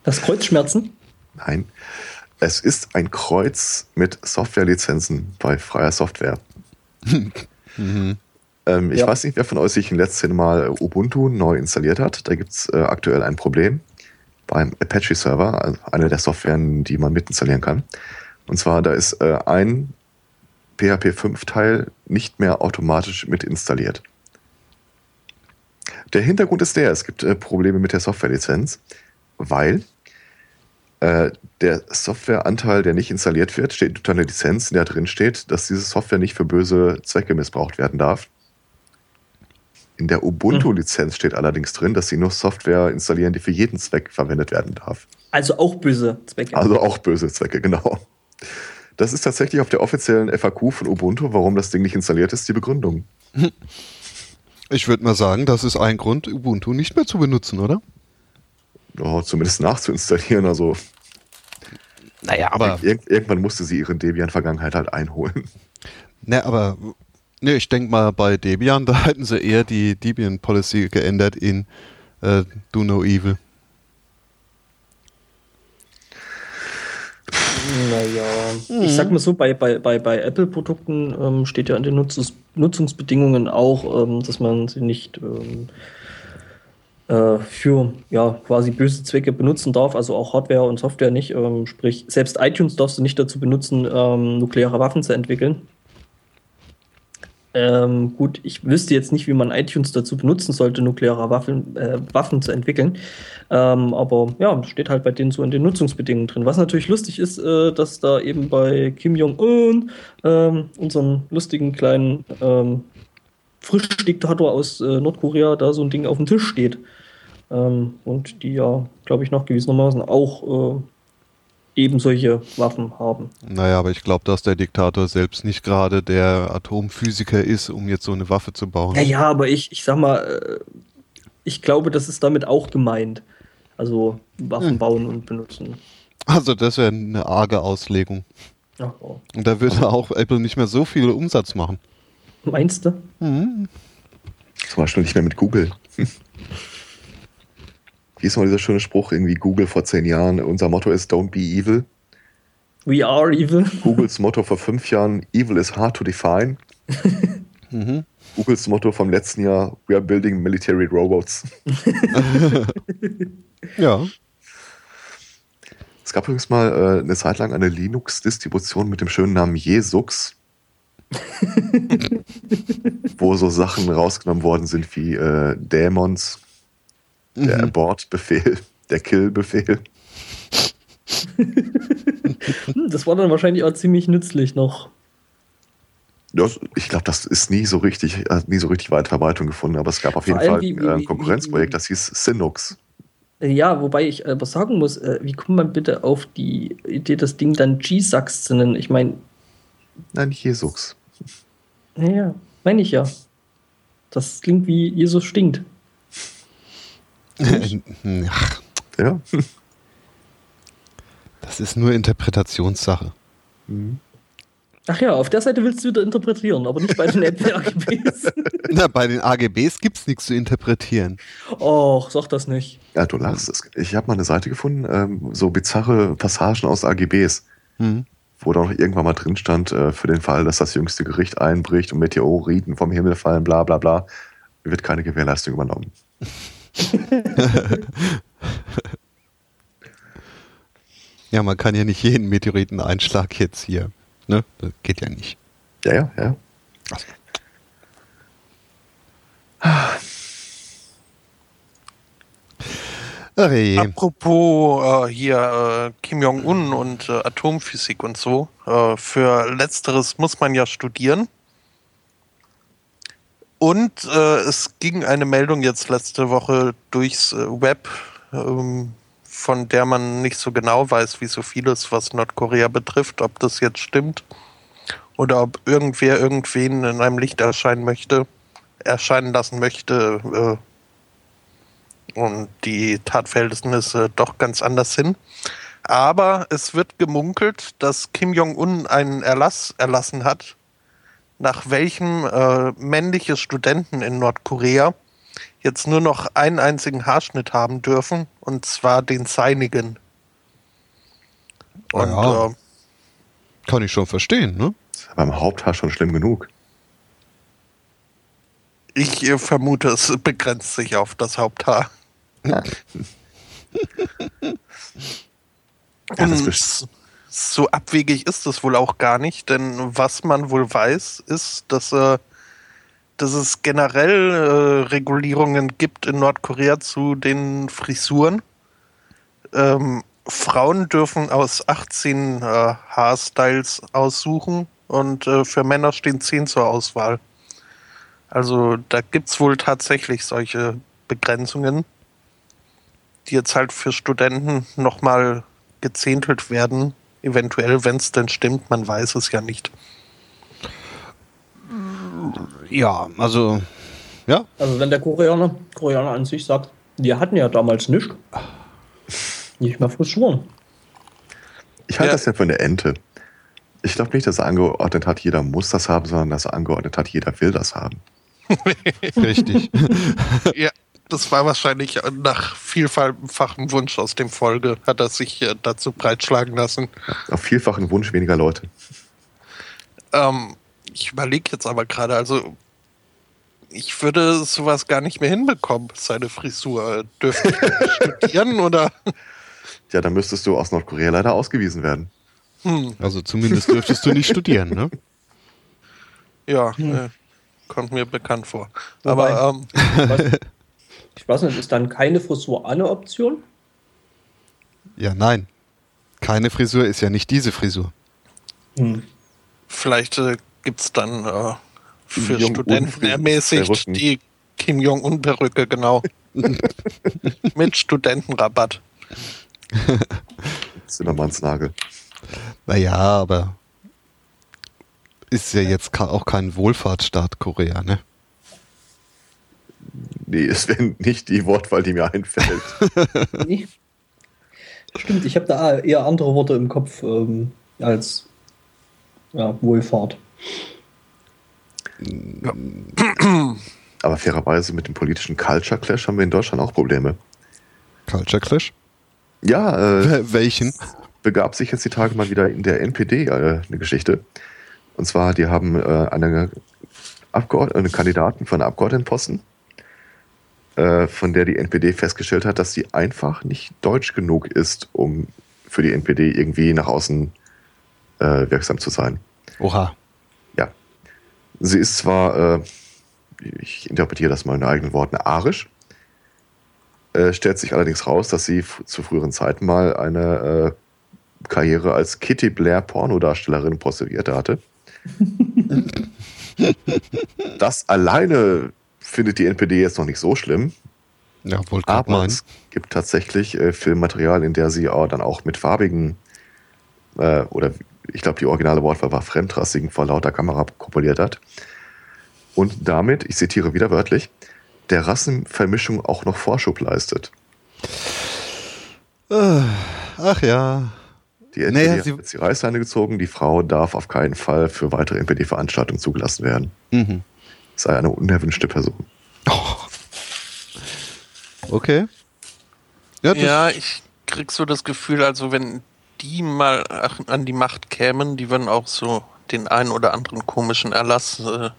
Speaker 2: Das Kreuzschmerzen?
Speaker 4: Nein. Es ist ein Kreuz mit Softwarelizenzen bei freier Software. mhm. Ähm, ich ja. weiß nicht, wer von euch sich im letzten Mal Ubuntu neu installiert hat. Da gibt es äh, aktuell ein Problem beim Apache-Server, also eine der Softwaren, die man mitinstallieren kann. Und zwar, da ist äh, ein PHP 5-Teil nicht mehr automatisch mit installiert. Der Hintergrund ist der, es gibt äh, Probleme mit der Softwarelizenz, weil äh, der Softwareanteil, der nicht installiert wird, steht unter einer Lizenz, in der drin steht, dass diese Software nicht für böse Zwecke missbraucht werden darf. In der Ubuntu-Lizenz steht allerdings drin, dass sie nur Software installieren, die für jeden Zweck verwendet werden darf.
Speaker 2: Also auch böse Zwecke.
Speaker 4: Also auch böse Zwecke, genau. Das ist tatsächlich auf der offiziellen FAQ von Ubuntu, warum das Ding nicht installiert ist, die Begründung.
Speaker 1: Ich würde mal sagen, das ist ein Grund, Ubuntu nicht mehr zu benutzen, oder?
Speaker 4: Oh, zumindest nachzuinstallieren, also.
Speaker 1: Naja, aber.
Speaker 4: Ir irgendwann musste sie ihre Debian-Vergangenheit halt einholen.
Speaker 1: Ne, aber. Ne, ich denke mal, bei Debian, da hätten sie eher die Debian-Policy geändert in äh, Do No Evil.
Speaker 2: Naja, mhm. ich sag mal so, bei, bei, bei, bei Apple-Produkten ähm, steht ja in den Nutzungs Nutzungsbedingungen auch, ähm, dass man sie nicht ähm, äh, für ja, quasi böse Zwecke benutzen darf, also auch Hardware und Software nicht. Ähm, sprich, selbst iTunes darfst du nicht dazu benutzen, ähm, nukleare Waffen zu entwickeln. Ähm, gut, ich wüsste jetzt nicht, wie man iTunes dazu benutzen sollte, nukleare Waffen, äh, Waffen zu entwickeln. Ähm, aber ja, steht halt bei denen so in den Nutzungsbedingungen drin. Was natürlich lustig ist, äh, dass da eben bei Kim Jong-un, ähm, unserem lustigen kleinen ähm, Frischdiktator aus äh, Nordkorea, da so ein Ding auf dem Tisch steht. Ähm, und die ja, glaube ich, noch gewissermaßen auch äh, eben solche Waffen haben.
Speaker 1: Naja, aber ich glaube, dass der Diktator selbst nicht gerade der Atomphysiker ist, um jetzt so eine Waffe zu bauen.
Speaker 2: Ja, ja, aber ich, ich sag mal, äh, ich glaube, das ist damit auch gemeint. Also Waffen hm. bauen und benutzen.
Speaker 1: Also das wäre eine arge Auslegung. Ach, oh. Und da würde auch Apple nicht mehr so viel Umsatz machen.
Speaker 2: Meinst du? Mhm.
Speaker 4: Zum Beispiel nicht mehr mit Google. Wie ist mal dieser schöne Spruch, irgendwie Google vor zehn Jahren, unser Motto ist Don't be evil.
Speaker 2: We are evil.
Speaker 4: Googles Motto vor fünf Jahren, Evil is hard to define. mhm. Googles Motto vom letzten Jahr, We are building military robots.
Speaker 1: ja.
Speaker 4: Es gab übrigens mal äh, eine Zeit lang eine Linux-Distribution mit dem schönen Namen Jesux. wo so Sachen rausgenommen worden sind wie äh, Dämons, der mhm. Abort-Befehl, der Kill-Befehl.
Speaker 2: das war dann wahrscheinlich auch ziemlich nützlich noch.
Speaker 4: Das, ich glaube, das ist nie so richtig, hat nie so richtig weit Verbreitung gefunden, aber es gab auf Vor jeden Fall wie, wie, ein Konkurrenzprojekt, das hieß Sinux.
Speaker 2: Ja, wobei ich aber sagen muss, äh, wie kommt man bitte auf die Idee, das Ding dann G-Sax zu nennen? Ich meine.
Speaker 4: Nein, nicht Jesux.
Speaker 2: Ja, meine ich ja. Das klingt wie Jesus stinkt.
Speaker 4: ja.
Speaker 1: Das ist nur Interpretationssache.
Speaker 2: Mhm. Ach ja, auf der Seite willst du wieder interpretieren, aber nicht bei den AGBs.
Speaker 1: Na, bei den AGBs gibt es nichts zu interpretieren.
Speaker 2: Och, sag das nicht.
Speaker 4: Ja, du lachst. Ich habe mal eine Seite gefunden, ähm, so bizarre Passagen aus AGBs, mhm. wo da noch irgendwann mal drin stand, äh, für den Fall, dass das jüngste Gericht einbricht und Meteoriten vom Himmel fallen, bla bla bla, wird keine Gewährleistung übernommen.
Speaker 1: ja, man kann ja nicht jeden Meteoriteneinschlag jetzt hier. Ne? Das geht ja nicht.
Speaker 4: Ja, ja, ja. Also.
Speaker 3: Okay. Apropos äh, hier äh, Kim Jong-un und äh, Atomphysik und so. Äh, für letzteres muss man ja studieren. Und äh, es ging eine Meldung jetzt letzte Woche durchs äh, Web, ähm, von der man nicht so genau weiß, wie so vieles, was Nordkorea betrifft, ob das jetzt stimmt. oder ob irgendwer irgendwen in einem Licht erscheinen möchte, erscheinen lassen möchte äh, und die Tatverhältnisse doch ganz anders sind. Aber es wird gemunkelt, dass Kim Jong-un einen Erlass erlassen hat, nach welchem äh, männliche Studenten in Nordkorea jetzt nur noch einen einzigen Haarschnitt haben dürfen, und zwar den seinigen.
Speaker 1: Und, ja, äh, kann ich schon verstehen, ne?
Speaker 4: Beim Haupthaar schon schlimm genug.
Speaker 3: Ich äh, vermute, es begrenzt sich auf das Haupthaar. Ja. Und so abwegig ist es wohl auch gar nicht, denn was man wohl weiß, ist, dass, äh, dass es generell äh, Regulierungen gibt in Nordkorea zu den Frisuren. Ähm, Frauen dürfen aus 18 äh, Haarstyles aussuchen und äh, für Männer stehen 10 zur Auswahl. Also da gibt es wohl tatsächlich solche Begrenzungen, die jetzt halt für Studenten nochmal gezähntelt werden. Eventuell, wenn es denn stimmt, man weiß es ja nicht.
Speaker 1: Ja, also, ja.
Speaker 2: Also wenn der Koreaner, Koreaner an sich sagt, die hatten ja damals nichts. Nicht mehr Frisuren.
Speaker 4: Ich halte ja. das ja von der Ente. Ich glaube nicht, dass er angeordnet hat, jeder muss das haben, sondern dass er angeordnet hat, jeder will das haben.
Speaker 1: Richtig.
Speaker 3: ja, das war wahrscheinlich nach vielfachem Wunsch aus dem Folge, hat er sich äh, dazu breitschlagen lassen.
Speaker 4: Auf vielfachen Wunsch weniger Leute.
Speaker 3: Ähm, ich überlege jetzt aber gerade, also ich würde sowas gar nicht mehr hinbekommen, seine Frisur. Dürfte ich studieren oder?
Speaker 4: Ja, dann müsstest du aus Nordkorea leider ausgewiesen werden.
Speaker 1: Hm. Also zumindest dürftest du nicht studieren, ne?
Speaker 3: Ja, hm. äh, kommt mir bekannt vor. Wobei, Aber
Speaker 2: ähm, ich weiß nicht, ist dann keine Frisur eine Option?
Speaker 1: Ja, nein. Keine Frisur ist ja nicht diese Frisur.
Speaker 3: Hm. Vielleicht äh, gibt es dann äh, für Studenten ermäßigt die Kim Jong-un-Perücke, genau. Mit Studentenrabatt.
Speaker 4: Zimmermanns Nagel.
Speaker 1: Naja, aber ist ja jetzt auch kein Wohlfahrtsstaat Korea, ne?
Speaker 4: Nee, es wäre nicht die Wortwahl, die mir einfällt. nee.
Speaker 2: Stimmt, ich habe da eher andere Worte im Kopf ähm, als ja, Wohlfahrt.
Speaker 4: Ja. Aber fairerweise mit dem politischen Culture Clash haben wir in Deutschland auch Probleme.
Speaker 1: Culture Clash?
Speaker 4: Ja,
Speaker 1: äh, welchen?
Speaker 4: Begab sich jetzt die Tage mal wieder in der NPD äh, eine Geschichte. Und zwar, die haben äh, eine, Abgeord eine Kandidaten für einen Abgeordnetenposten, von der die NPD festgestellt hat, dass sie einfach nicht deutsch genug ist, um für die NPD irgendwie nach außen äh, wirksam zu sein.
Speaker 1: Oha.
Speaker 4: Ja. Sie ist zwar, äh, ich interpretiere das mal in eigenen Worten, arisch, äh, stellt sich allerdings raus, dass sie zu früheren Zeiten mal eine äh, Karriere als Kitty Blair Pornodarstellerin Prostituierte hatte. das alleine findet die NPD jetzt noch nicht so schlimm.
Speaker 1: Ja,
Speaker 4: aber meinen. es gibt tatsächlich äh, Filmmaterial, in der sie auch dann auch mit farbigen äh, oder ich glaube die originale Wortwahl war fremdrassigen vor lauter Kamera kopuliert hat. Und damit, ich zitiere wieder wörtlich, der Rassenvermischung auch noch Vorschub leistet.
Speaker 1: Äh, ach ja.
Speaker 4: Die NPD naja, hat jetzt die Reißleine gezogen, die Frau darf auf keinen Fall für weitere NPD-Veranstaltungen zugelassen werden. Mhm. Sei eine unerwünschte Person. Oh.
Speaker 1: Okay.
Speaker 3: Ja, ja, ich krieg so das Gefühl, also wenn die mal an die Macht kämen, die würden auch so den einen oder anderen komischen Erlass äh,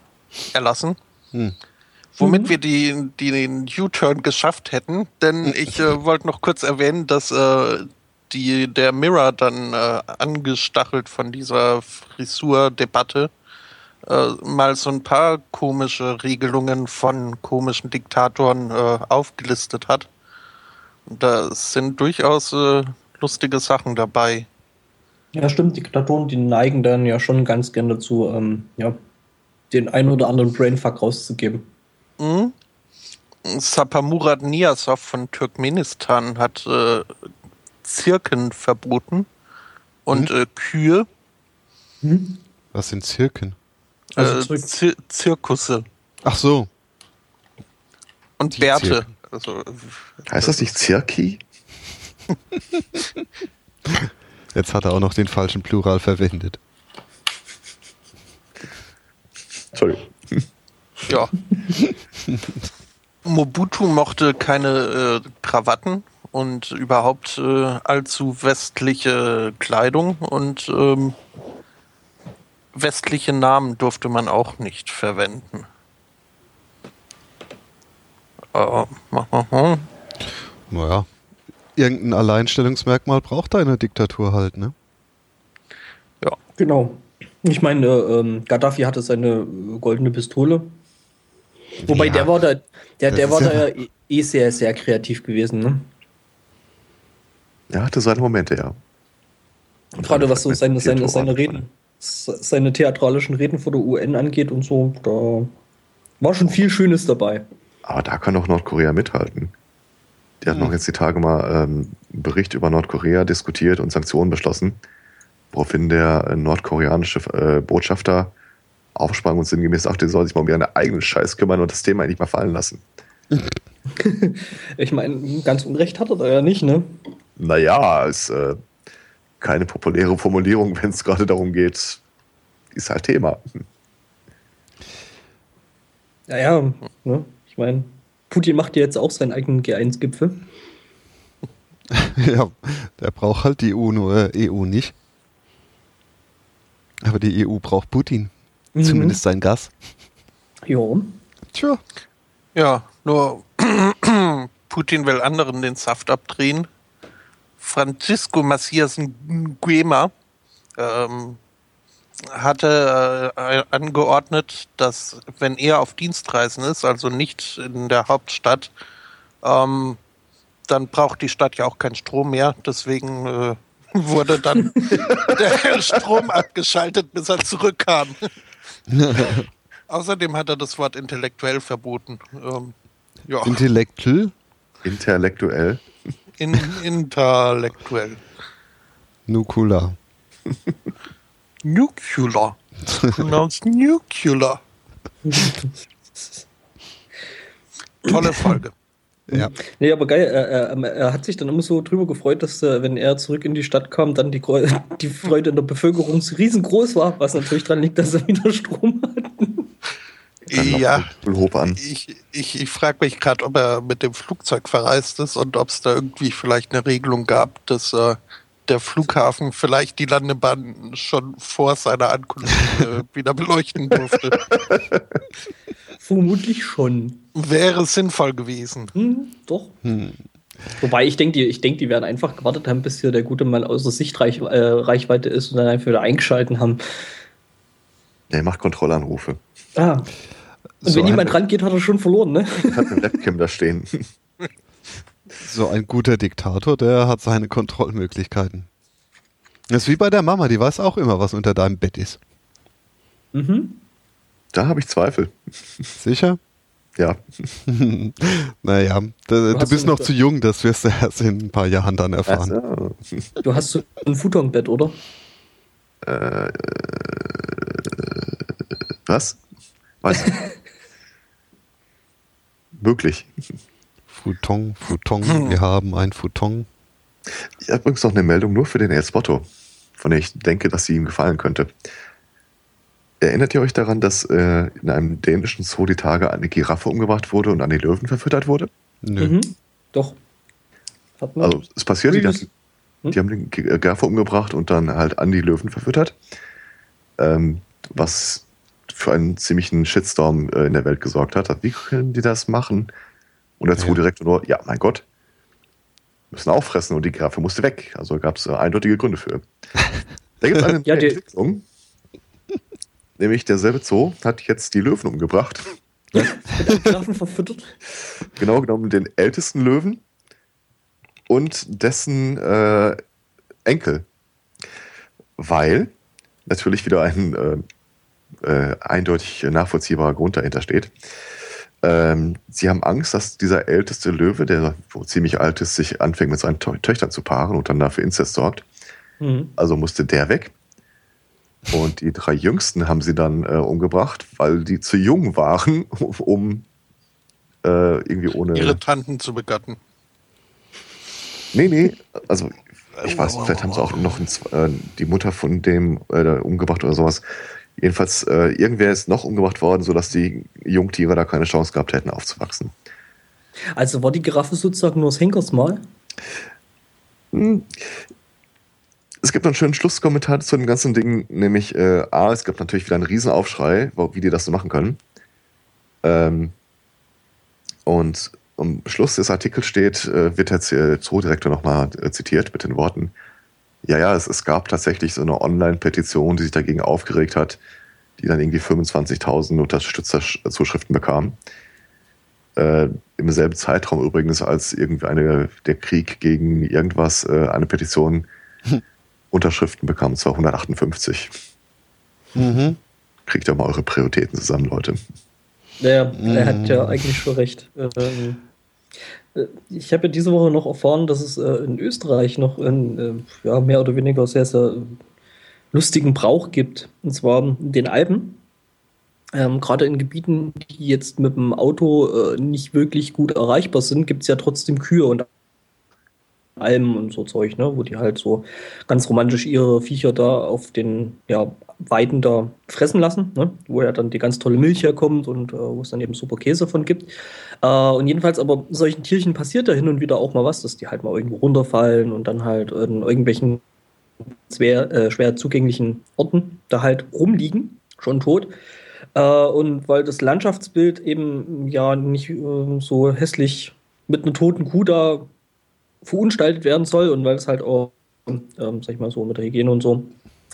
Speaker 3: erlassen. Hm. Womit mhm. wir die, die, den U-Turn geschafft hätten, denn ich äh, wollte noch kurz erwähnen, dass äh, die, der Mirror dann äh, angestachelt von dieser Frisur-Debatte äh, mal so ein paar komische Regelungen von komischen Diktatoren äh, aufgelistet hat. Da sind durchaus äh, lustige Sachen dabei.
Speaker 2: Ja, stimmt. Diktatoren, die neigen dann ja schon ganz gerne dazu, ähm, ja, den einen oder anderen Brainfuck rauszugeben. Mhm.
Speaker 3: Sapamurat Niyazov von Turkmenistan hat äh, Zirken verboten und mhm. äh, Kühe. Mhm.
Speaker 1: Was sind Zirken?
Speaker 3: Also äh, Zir Zirkusse.
Speaker 1: Ach so.
Speaker 3: Und Die Bärte. Also,
Speaker 4: heißt das nicht Zirki?
Speaker 1: Jetzt hat er auch noch den falschen Plural verwendet.
Speaker 4: Entschuldigung.
Speaker 3: Ja. Mobutu mochte keine äh, Krawatten und überhaupt äh, allzu westliche Kleidung und ähm, westliche Namen durfte man auch nicht verwenden.
Speaker 1: Äh, naja, irgendein Alleinstellungsmerkmal braucht eine Diktatur halt, ne?
Speaker 2: Ja. Genau. Ich meine, ähm, Gaddafi hatte seine goldene Pistole. Wobei ja, der war da, der, der war ja da ja eh sehr, sehr kreativ gewesen, ne?
Speaker 4: Er hatte seine Momente, ja.
Speaker 2: Gerade was so seine, seine, seine Reden, seine theatralischen Reden vor der UN angeht und so, da war schon viel Schönes dabei.
Speaker 4: Aber da kann auch Nordkorea mithalten. Die hat hm. noch jetzt die Tage mal ähm, einen Bericht über Nordkorea diskutiert und Sanktionen beschlossen, woraufhin der äh, nordkoreanische äh, Botschafter aufsprang und sinngemäß sagte, er soll sich mal um ihren eigenen Scheiß kümmern und das Thema eigentlich mal fallen lassen.
Speaker 2: ich meine, ganz unrecht hat er da ja nicht, ne?
Speaker 4: Naja, ist äh, keine populäre Formulierung, wenn es gerade darum geht, ist halt Thema.
Speaker 2: Ja, ja, ne? ich meine, Putin macht ja jetzt auch seinen eigenen G1-Gipfel.
Speaker 1: ja, der braucht halt die EU, nur äh, EU nicht. Aber die EU braucht Putin. Mhm. Zumindest sein Gas.
Speaker 2: Jo.
Speaker 3: Tja. Ja, nur Putin will anderen den Saft abdrehen. Francisco Macias Nguema ähm, hatte äh, angeordnet, dass wenn er auf Dienstreisen ist, also nicht in der Hauptstadt, ähm, dann braucht die Stadt ja auch keinen Strom mehr. Deswegen äh, wurde dann der Strom abgeschaltet, bis er zurückkam. Außerdem hat er das Wort intellektuell verboten. Ähm,
Speaker 1: ja. Intellektuell?
Speaker 4: Intellektuell.
Speaker 3: In, intellektuell.
Speaker 1: Nukula.
Speaker 3: Nuclear. Pronounced nuclear. Tolle Folge.
Speaker 2: Ja. Nee, aber geil, er, er, er, hat sich dann immer so drüber gefreut, dass äh, wenn er zurück in die Stadt kam, dann die, die Freude in der Bevölkerung riesengroß war, was natürlich daran liegt, dass er wieder Strom hat.
Speaker 3: Ja, ich, ich, ich frage mich gerade, ob er mit dem Flugzeug verreist ist und ob es da irgendwie vielleicht eine Regelung gab, dass äh, der Flughafen vielleicht die Landebahn schon vor seiner Ankunft äh, wieder beleuchten durfte.
Speaker 2: Vermutlich schon.
Speaker 3: Wäre sinnvoll gewesen.
Speaker 2: Hm, doch. Hm. Wobei ich denke, die, ich denk, die werden einfach gewartet haben, bis hier der gute Mann außer Sichtreichweite äh, ist und dann einfach wieder eingeschalten haben.
Speaker 4: Der macht Kontrollanrufe.
Speaker 2: Ah. Und so wenn jemand rangeht, hat er schon verloren, ne?
Speaker 4: Hat eine Webcam da stehen.
Speaker 1: So ein guter Diktator, der hat seine Kontrollmöglichkeiten. Das ist wie bei der Mama, die weiß auch immer, was unter deinem Bett ist.
Speaker 2: Mhm.
Speaker 4: Da habe ich Zweifel.
Speaker 1: Sicher?
Speaker 4: Ja.
Speaker 1: naja, da, du, du bist noch zu jung, das wirst du erst in ein paar Jahren dann erfahren. Also.
Speaker 2: Du hast so ein Futonbett, oder?
Speaker 4: Äh, was? Was? Möglich.
Speaker 1: Futon, Futon, wir haben ein Futon.
Speaker 4: Ich habe übrigens noch eine Meldung nur für den El Spotto, von der ich denke, dass sie ihm gefallen könnte. Erinnert ihr euch daran, dass äh, in einem dänischen Zoo die Tage eine Giraffe umgebracht wurde und an die Löwen verfüttert wurde?
Speaker 2: Nö. Mhm. Doch.
Speaker 4: Also es passiert, die, hm? die, haben die Giraffe umgebracht und dann halt an die Löwen verfüttert. Ähm, was für einen ziemlichen Shitstorm äh, in der Welt gesorgt hat. Wie können die das machen? Und der Zoodirektor nur, ja, mein Gott, müssen auffressen und die Giraffe musste weg. Also gab es äh, eindeutige Gründe für. Da gibt es eine ja, Entwicklung. Nämlich derselbe Zoo hat jetzt die Löwen umgebracht.
Speaker 2: Giraffen verfüttert?
Speaker 4: Genau genommen den ältesten Löwen und dessen äh, Enkel. Weil natürlich wieder ein äh, äh, eindeutig nachvollziehbarer Grund dahinter steht. Ähm, sie haben Angst, dass dieser älteste Löwe, der ziemlich alt ist, sich anfängt mit seinen Tö Töchtern zu paaren und dann dafür Inzest sorgt. Mhm. Also musste der weg. Und die drei Jüngsten haben sie dann äh, umgebracht, weil die zu jung waren, um äh, irgendwie ohne.
Speaker 3: Ihre Tanten zu begatten.
Speaker 4: Nee, nee, also ich weiß vielleicht haben sie auch noch ein, äh, die Mutter von dem äh, umgebracht oder sowas. Jedenfalls, äh, irgendwer ist noch umgebracht worden, sodass die Jungtiere da keine Chance gehabt hätten, aufzuwachsen.
Speaker 2: Also war die Giraffe sozusagen nur das Henkersmal? Hm.
Speaker 4: Es gibt noch einen schönen Schlusskommentar zu dem ganzen Ding, nämlich äh, A, es gibt natürlich wieder einen Riesenaufschrei, wie die das so machen können. Ähm, und am Schluss des Artikels steht, äh, wird der Zoodirektor nochmal äh, zitiert mit den Worten, ja, ja, es, es gab tatsächlich so eine Online-Petition, die sich dagegen aufgeregt hat, die dann irgendwie 25.000 Unterstützerzuschriften bekam. Äh, Im selben Zeitraum übrigens, als irgendwie eine, der Krieg gegen irgendwas äh, eine Petition hm. Unterschriften bekam, und zwar 158. Mhm. Kriegt ja mal eure Prioritäten zusammen, Leute.
Speaker 2: Ja, mhm. er hat ja eigentlich schon recht. Ähm, äh, ich habe ja diese Woche noch erfahren, dass es äh, in Österreich noch einen äh, ja, mehr oder weniger sehr, sehr lustigen Brauch gibt. Und zwar in den Alpen. Ähm, Gerade in Gebieten, die jetzt mit dem Auto äh, nicht wirklich gut erreichbar sind, gibt es ja trotzdem Kühe und Almen und so Zeug, ne? wo die halt so ganz romantisch ihre Viecher da auf den ja, Weiden da fressen lassen, ne? wo ja dann die ganz tolle Milch herkommt und äh, wo es dann eben super Käse von gibt. Äh, und jedenfalls aber solchen Tierchen passiert da hin und wieder auch mal was, dass die halt mal irgendwo runterfallen und dann halt in irgendwelchen schwer, äh, schwer zugänglichen Orten da halt rumliegen, schon tot. Äh, und weil das Landschaftsbild eben ja nicht äh, so hässlich mit einer toten Kuh da verunstaltet werden soll und weil es halt auch, ähm, sag ich mal so, mit der Hygiene und so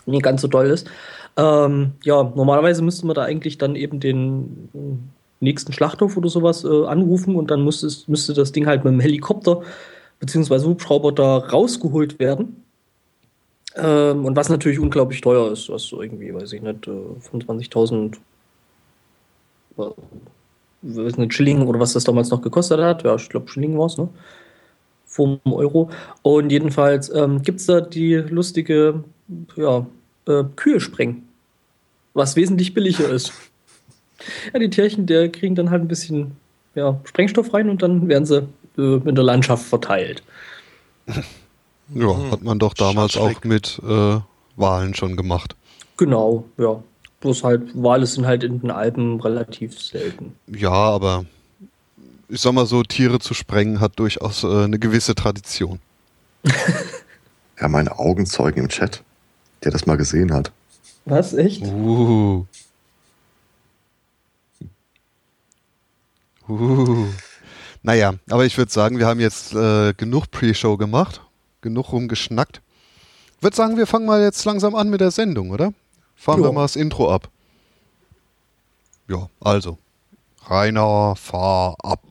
Speaker 2: nicht ganz so toll ist. Ähm, ja, normalerweise müsste man da eigentlich dann eben den nächsten Schlachthof oder sowas äh, anrufen und dann müsste, müsste das Ding halt mit dem Helikopter bzw. Hubschrauber da rausgeholt werden. Ähm, und was natürlich unglaublich teuer ist, was irgendwie, weiß ich nicht, äh, 25.000 äh, Schilling oder was das damals noch gekostet hat. Ja, ich glaube, Schilling war es, ne? vom Euro. Und jedenfalls ähm, gibt es da die lustige ja, äh, Kühe sprengen, was wesentlich billiger ist. Ja, die Tierchen, der kriegen dann halt ein bisschen ja, Sprengstoff rein und dann werden sie äh, in der Landschaft verteilt.
Speaker 1: Ja, hat man doch damals auch mit äh, Wahlen schon gemacht.
Speaker 2: Genau, ja. Bloß halt, Wale sind halt in den Alpen relativ selten.
Speaker 1: Ja, aber ich sag mal so, Tiere zu sprengen hat durchaus äh, eine gewisse Tradition.
Speaker 4: ja, meine Augenzeugen im Chat, der das mal gesehen hat.
Speaker 2: Was, echt? Uh.
Speaker 1: Uh. Naja, aber ich würde sagen, wir haben jetzt äh, genug Pre-Show gemacht, genug rumgeschnackt. Ich würde sagen, wir fangen mal jetzt langsam an mit der Sendung, oder? Fahren jo. wir mal das Intro ab. Ja, also. Rainer, fahr ab.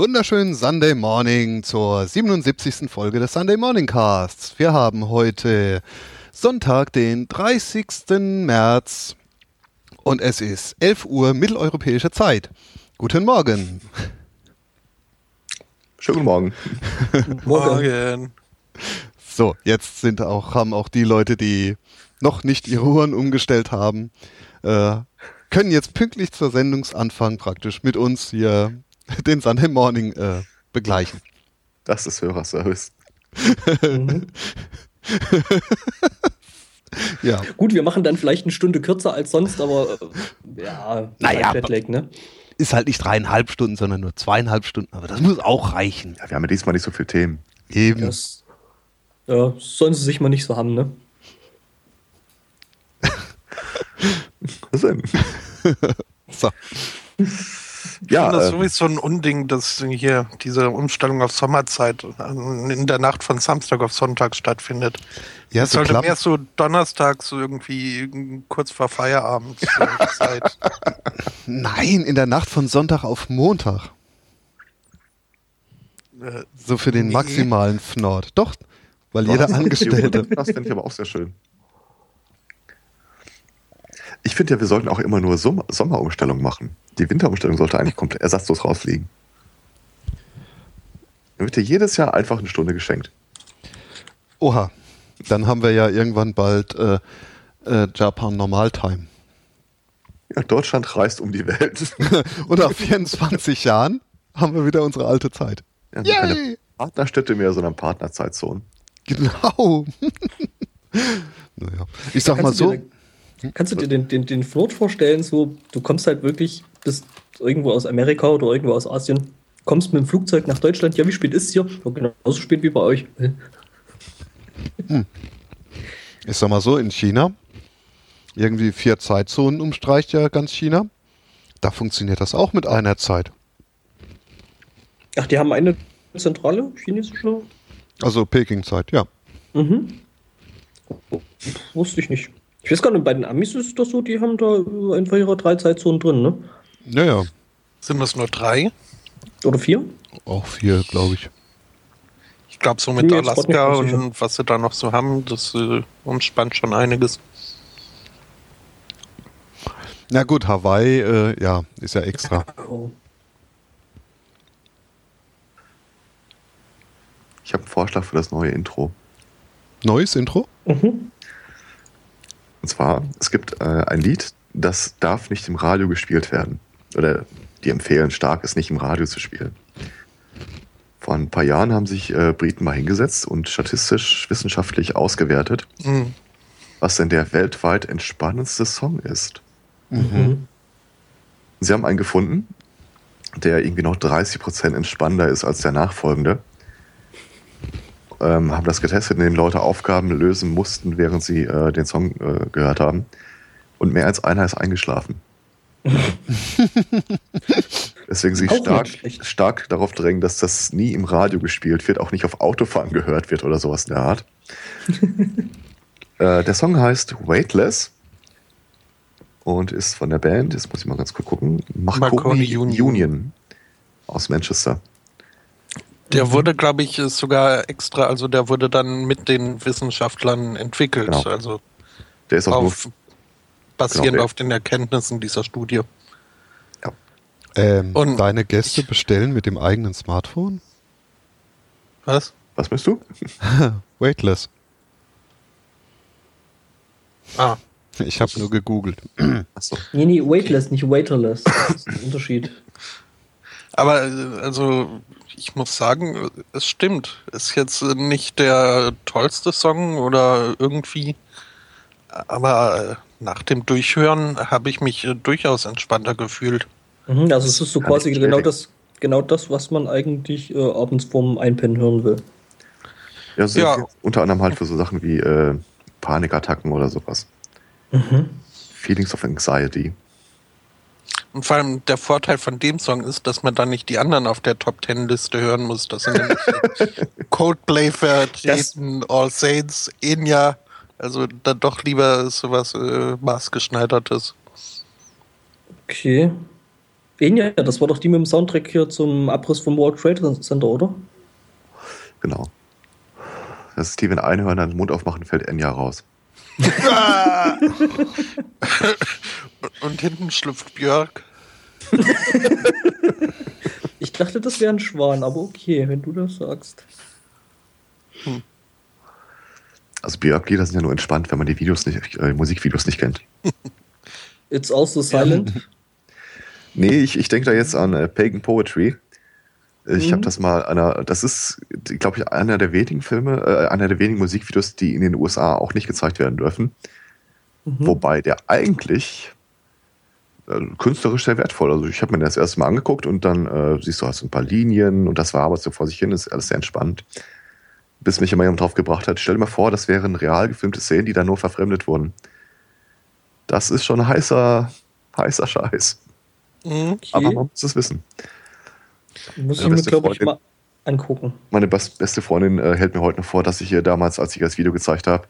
Speaker 1: Wunderschönen Sunday Morning zur 77. Folge des Sunday Morning Casts. Wir haben heute Sonntag, den 30. März und es ist 11 Uhr mitteleuropäische Zeit. Guten Morgen.
Speaker 4: Schönen Morgen.
Speaker 3: Morgen.
Speaker 1: So, jetzt sind auch, haben auch die Leute, die noch nicht ihre Uhren umgestellt haben, äh, können jetzt pünktlich zur Sendungsanfang praktisch mit uns hier den Sunday Morning äh, begleichen.
Speaker 4: Das ist Hörerservice.
Speaker 2: Mhm. ja. Gut, wir machen dann vielleicht eine Stunde kürzer als sonst, aber äh, ja,
Speaker 1: naja, Jetlag, ne? Ist halt nicht dreieinhalb Stunden, sondern nur zweieinhalb Stunden, aber das muss auch reichen.
Speaker 4: Ja, wir haben ja diesmal nicht so viele Themen.
Speaker 1: Eben. Das,
Speaker 2: ja, sollen sie sich mal nicht so haben, ne?
Speaker 3: Was denn? so. Ja, ich finde das äh, sowieso ein Unding, dass hier diese Umstellung auf Sommerzeit in der Nacht von Samstag auf Sonntag stattfindet. Ja, es so sollte mehr so donnerstags so irgendwie kurz vor Feierabend Zeit.
Speaker 1: Nein, in der Nacht von Sonntag auf Montag. Äh, so für den nee. maximalen Fnord. Doch, weil jeder Angestellte.
Speaker 4: Das finde ich aber auch sehr schön. Ich finde ja, wir sollten auch immer nur Sommer Sommerumstellung machen. Die Winterumstellung sollte eigentlich komplett ersatzlos rausfliegen. Dann wird dir jedes Jahr einfach eine Stunde geschenkt.
Speaker 1: Oha, dann haben wir ja irgendwann bald äh, äh, Japan Normaltime.
Speaker 4: Ja, Deutschland reist um die Welt.
Speaker 1: Und nach 24 Jahren haben wir wieder unsere alte Zeit.
Speaker 4: Ja, Yay! keine Partnerstädte mehr, sondern Partnerzeitzonen.
Speaker 1: Genau. naja. Ich sag mal so.
Speaker 2: Kannst du dir den, den, den Flirt vorstellen, so, du kommst halt wirklich, bist irgendwo aus Amerika oder irgendwo aus Asien, kommst mit dem Flugzeug nach Deutschland, ja, wie spät ist es hier? Ja, genauso spät wie bei euch.
Speaker 1: Hm. Ich sag mal so, in China, irgendwie vier Zeitzonen umstreicht ja ganz China. Da funktioniert das auch mit einer Zeit.
Speaker 2: Ach, die haben eine zentrale chinesische?
Speaker 1: Also Peking-Zeit, ja. Mhm.
Speaker 2: Wusste ich nicht. Ich weiß gar nicht, bei den Amis ist das so, die haben da einfach ihre drei Zeitzonen drin, ne?
Speaker 1: Naja.
Speaker 3: Sind das nur drei?
Speaker 2: Oder vier?
Speaker 1: Auch vier, glaube ich.
Speaker 3: Ich glaube, so mit Alaska und was sie da noch so haben, das äh, umspannt schon einiges.
Speaker 1: Na gut, Hawaii, äh, ja, ist ja extra. Oh.
Speaker 4: Ich habe einen Vorschlag für das neue Intro.
Speaker 1: Neues Intro? Mhm.
Speaker 4: Und zwar, es gibt äh, ein Lied, das darf nicht im Radio gespielt werden. Oder die empfehlen stark, es nicht im Radio zu spielen. Vor ein paar Jahren haben sich äh, Briten mal hingesetzt und statistisch wissenschaftlich ausgewertet, mhm. was denn der weltweit entspannendste Song ist. Mhm. Sie haben einen gefunden, der irgendwie noch 30% entspannender ist als der nachfolgende ähm, haben das getestet, indem Leute Aufgaben lösen mussten, während sie äh, den Song äh, gehört haben. Und mehr als einer ist eingeschlafen. Deswegen sie stark, stark darauf drängen, dass das nie im Radio gespielt wird, auch nicht auf Autofahren gehört wird oder sowas in der Art. äh, der Song heißt Weightless und ist von der Band, jetzt muss ich mal ganz kurz gucken, Marconi Union. Union aus Manchester.
Speaker 3: Der mhm. wurde, glaube ich, sogar extra, also der wurde dann mit den Wissenschaftlern entwickelt. Genau. Also
Speaker 4: der ist auch auf,
Speaker 3: basierend genau, auf den Erkenntnissen dieser Studie.
Speaker 1: Ja. Ähm, Und deine Gäste bestellen mit dem eigenen Smartphone?
Speaker 3: Was?
Speaker 4: Was bist du?
Speaker 1: Weightless.
Speaker 3: Ah.
Speaker 1: Ich habe nur gegoogelt.
Speaker 2: Achso. Nee, nee, weightless, nicht waiterless. Das ist ein Unterschied.
Speaker 3: Aber äh, also ich muss sagen, es stimmt. Ist jetzt nicht der tollste Song oder irgendwie, aber äh, nach dem Durchhören habe ich mich äh, durchaus entspannter gefühlt.
Speaker 2: Mhm, also es ist so quasi genau das, genau das, was man eigentlich äh, abends vorm Einpennen hören will.
Speaker 4: Ja, ja. unter anderem halt für so Sachen wie äh, Panikattacken oder sowas. Mhm. Feelings of Anxiety.
Speaker 3: Und vor allem der Vorteil von dem Song ist, dass man dann nicht die anderen auf der Top Ten Liste hören muss. Das sind nämlich Coldplay vertreten, All Saints, Enya. Also dann doch lieber sowas äh, maßgeschneidertes.
Speaker 2: Okay. Enya, das war doch die mit dem Soundtrack hier zum Abriss vom World Trade Center, oder?
Speaker 4: Genau. Das ist die, wenn Einhörner den Mund aufmachen, fällt Enya raus.
Speaker 3: Und hinten schlüpft Björk.
Speaker 2: ich dachte, das wäre ein Schwan, aber okay, wenn du das sagst. Hm.
Speaker 4: Björk-Lieder sind ja nur entspannt, wenn man die Videos nicht, äh, Musikvideos nicht kennt.
Speaker 2: It's also silent.
Speaker 4: Nee, ich, ich denke da jetzt an äh, Pagan Poetry. Ich mhm. habe das mal einer, das ist, glaube ich, einer der wenigen Filme, äh, einer der wenigen Musikvideos, die in den USA auch nicht gezeigt werden dürfen. Mhm. Wobei der eigentlich äh, künstlerisch sehr wertvoll. Also ich habe mir das erste Mal angeguckt und dann äh, siehst du hast ein paar Linien und das war aber so vor sich hin, das ist alles sehr entspannt. Bis mich immer jemand drauf gebracht hat, stell dir mal vor, das wären real gefilmte Szenen, die da nur verfremdet wurden. Das ist schon heißer, heißer Scheiß. Okay. Aber man muss es wissen.
Speaker 2: Muss ich mir, glaube ich, mal angucken.
Speaker 4: Meine beste Freundin äh, hält mir heute noch vor, dass ich ihr damals, als ich das Video gezeigt habe,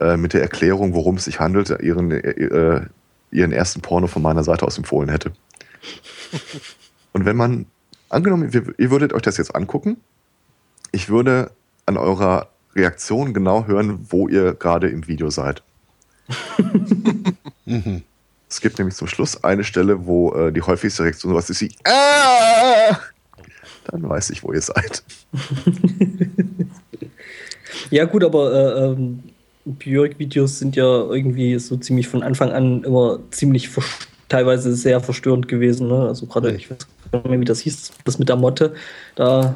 Speaker 4: äh, mit der Erklärung, worum es sich handelt, ihren, äh, ihren ersten Porno von meiner Seite aus empfohlen hätte. Und wenn man, angenommen, ihr würdet euch das jetzt angucken, ich würde an eurer Reaktion genau hören, wo ihr gerade im Video seid. mhm. Es gibt nämlich zum Schluss eine Stelle, wo äh, die häufigste Reaktion sowas ist wie Aah! Dann weiß ich, wo ihr seid.
Speaker 2: ja, gut, aber äh, ähm, Björk-Videos sind ja irgendwie so ziemlich von Anfang an immer ziemlich teilweise sehr verstörend gewesen. Ne? Also gerade, ich weiß nicht mehr, wie das hieß, das mit der Motte. Da.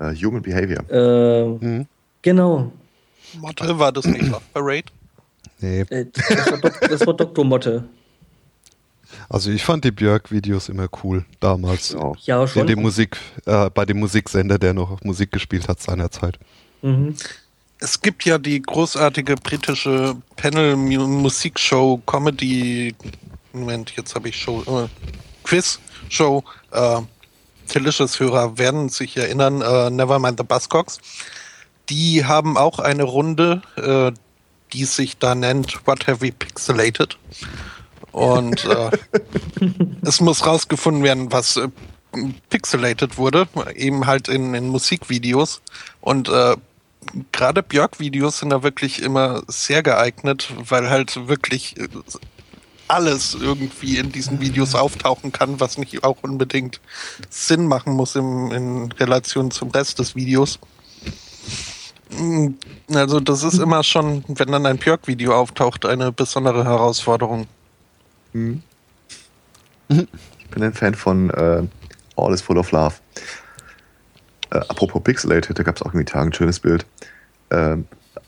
Speaker 4: Uh, human Behavior.
Speaker 2: Äh, mhm. Genau.
Speaker 3: Motte war das nicht Love Parade?
Speaker 2: Nee. Äh, das war, das war Dr. Motte.
Speaker 1: Also ich fand die Björk-Videos immer cool damals.
Speaker 2: Ja,
Speaker 1: schon. In dem Musik, äh, bei dem Musiksender, der noch Musik gespielt hat seinerzeit. Mhm.
Speaker 3: Es gibt ja die großartige britische Panel-Musikshow Comedy. Moment, jetzt habe ich Show. Äh, Quiz-Show. Äh, Delicious-Hörer werden sich erinnern. Äh, Nevermind the Buzzcocks. Die haben auch eine Runde, äh, die sich da nennt What Have We Pixelated? Und äh, es muss rausgefunden werden, was äh, pixelated wurde, eben halt in, in Musikvideos. Und äh, gerade Björk-Videos sind da wirklich immer sehr geeignet, weil halt wirklich äh, alles irgendwie in diesen Videos auftauchen kann, was nicht auch unbedingt Sinn machen muss im, in Relation zum Rest des Videos. Also das ist immer schon, wenn dann ein Björk-Video auftaucht, eine besondere Herausforderung. Mhm.
Speaker 4: Ich bin ein Fan von äh, All is Full of Love. Äh, apropos Pixelated, da gab es auch irgendwie Tagen ein schönes Bild. Äh,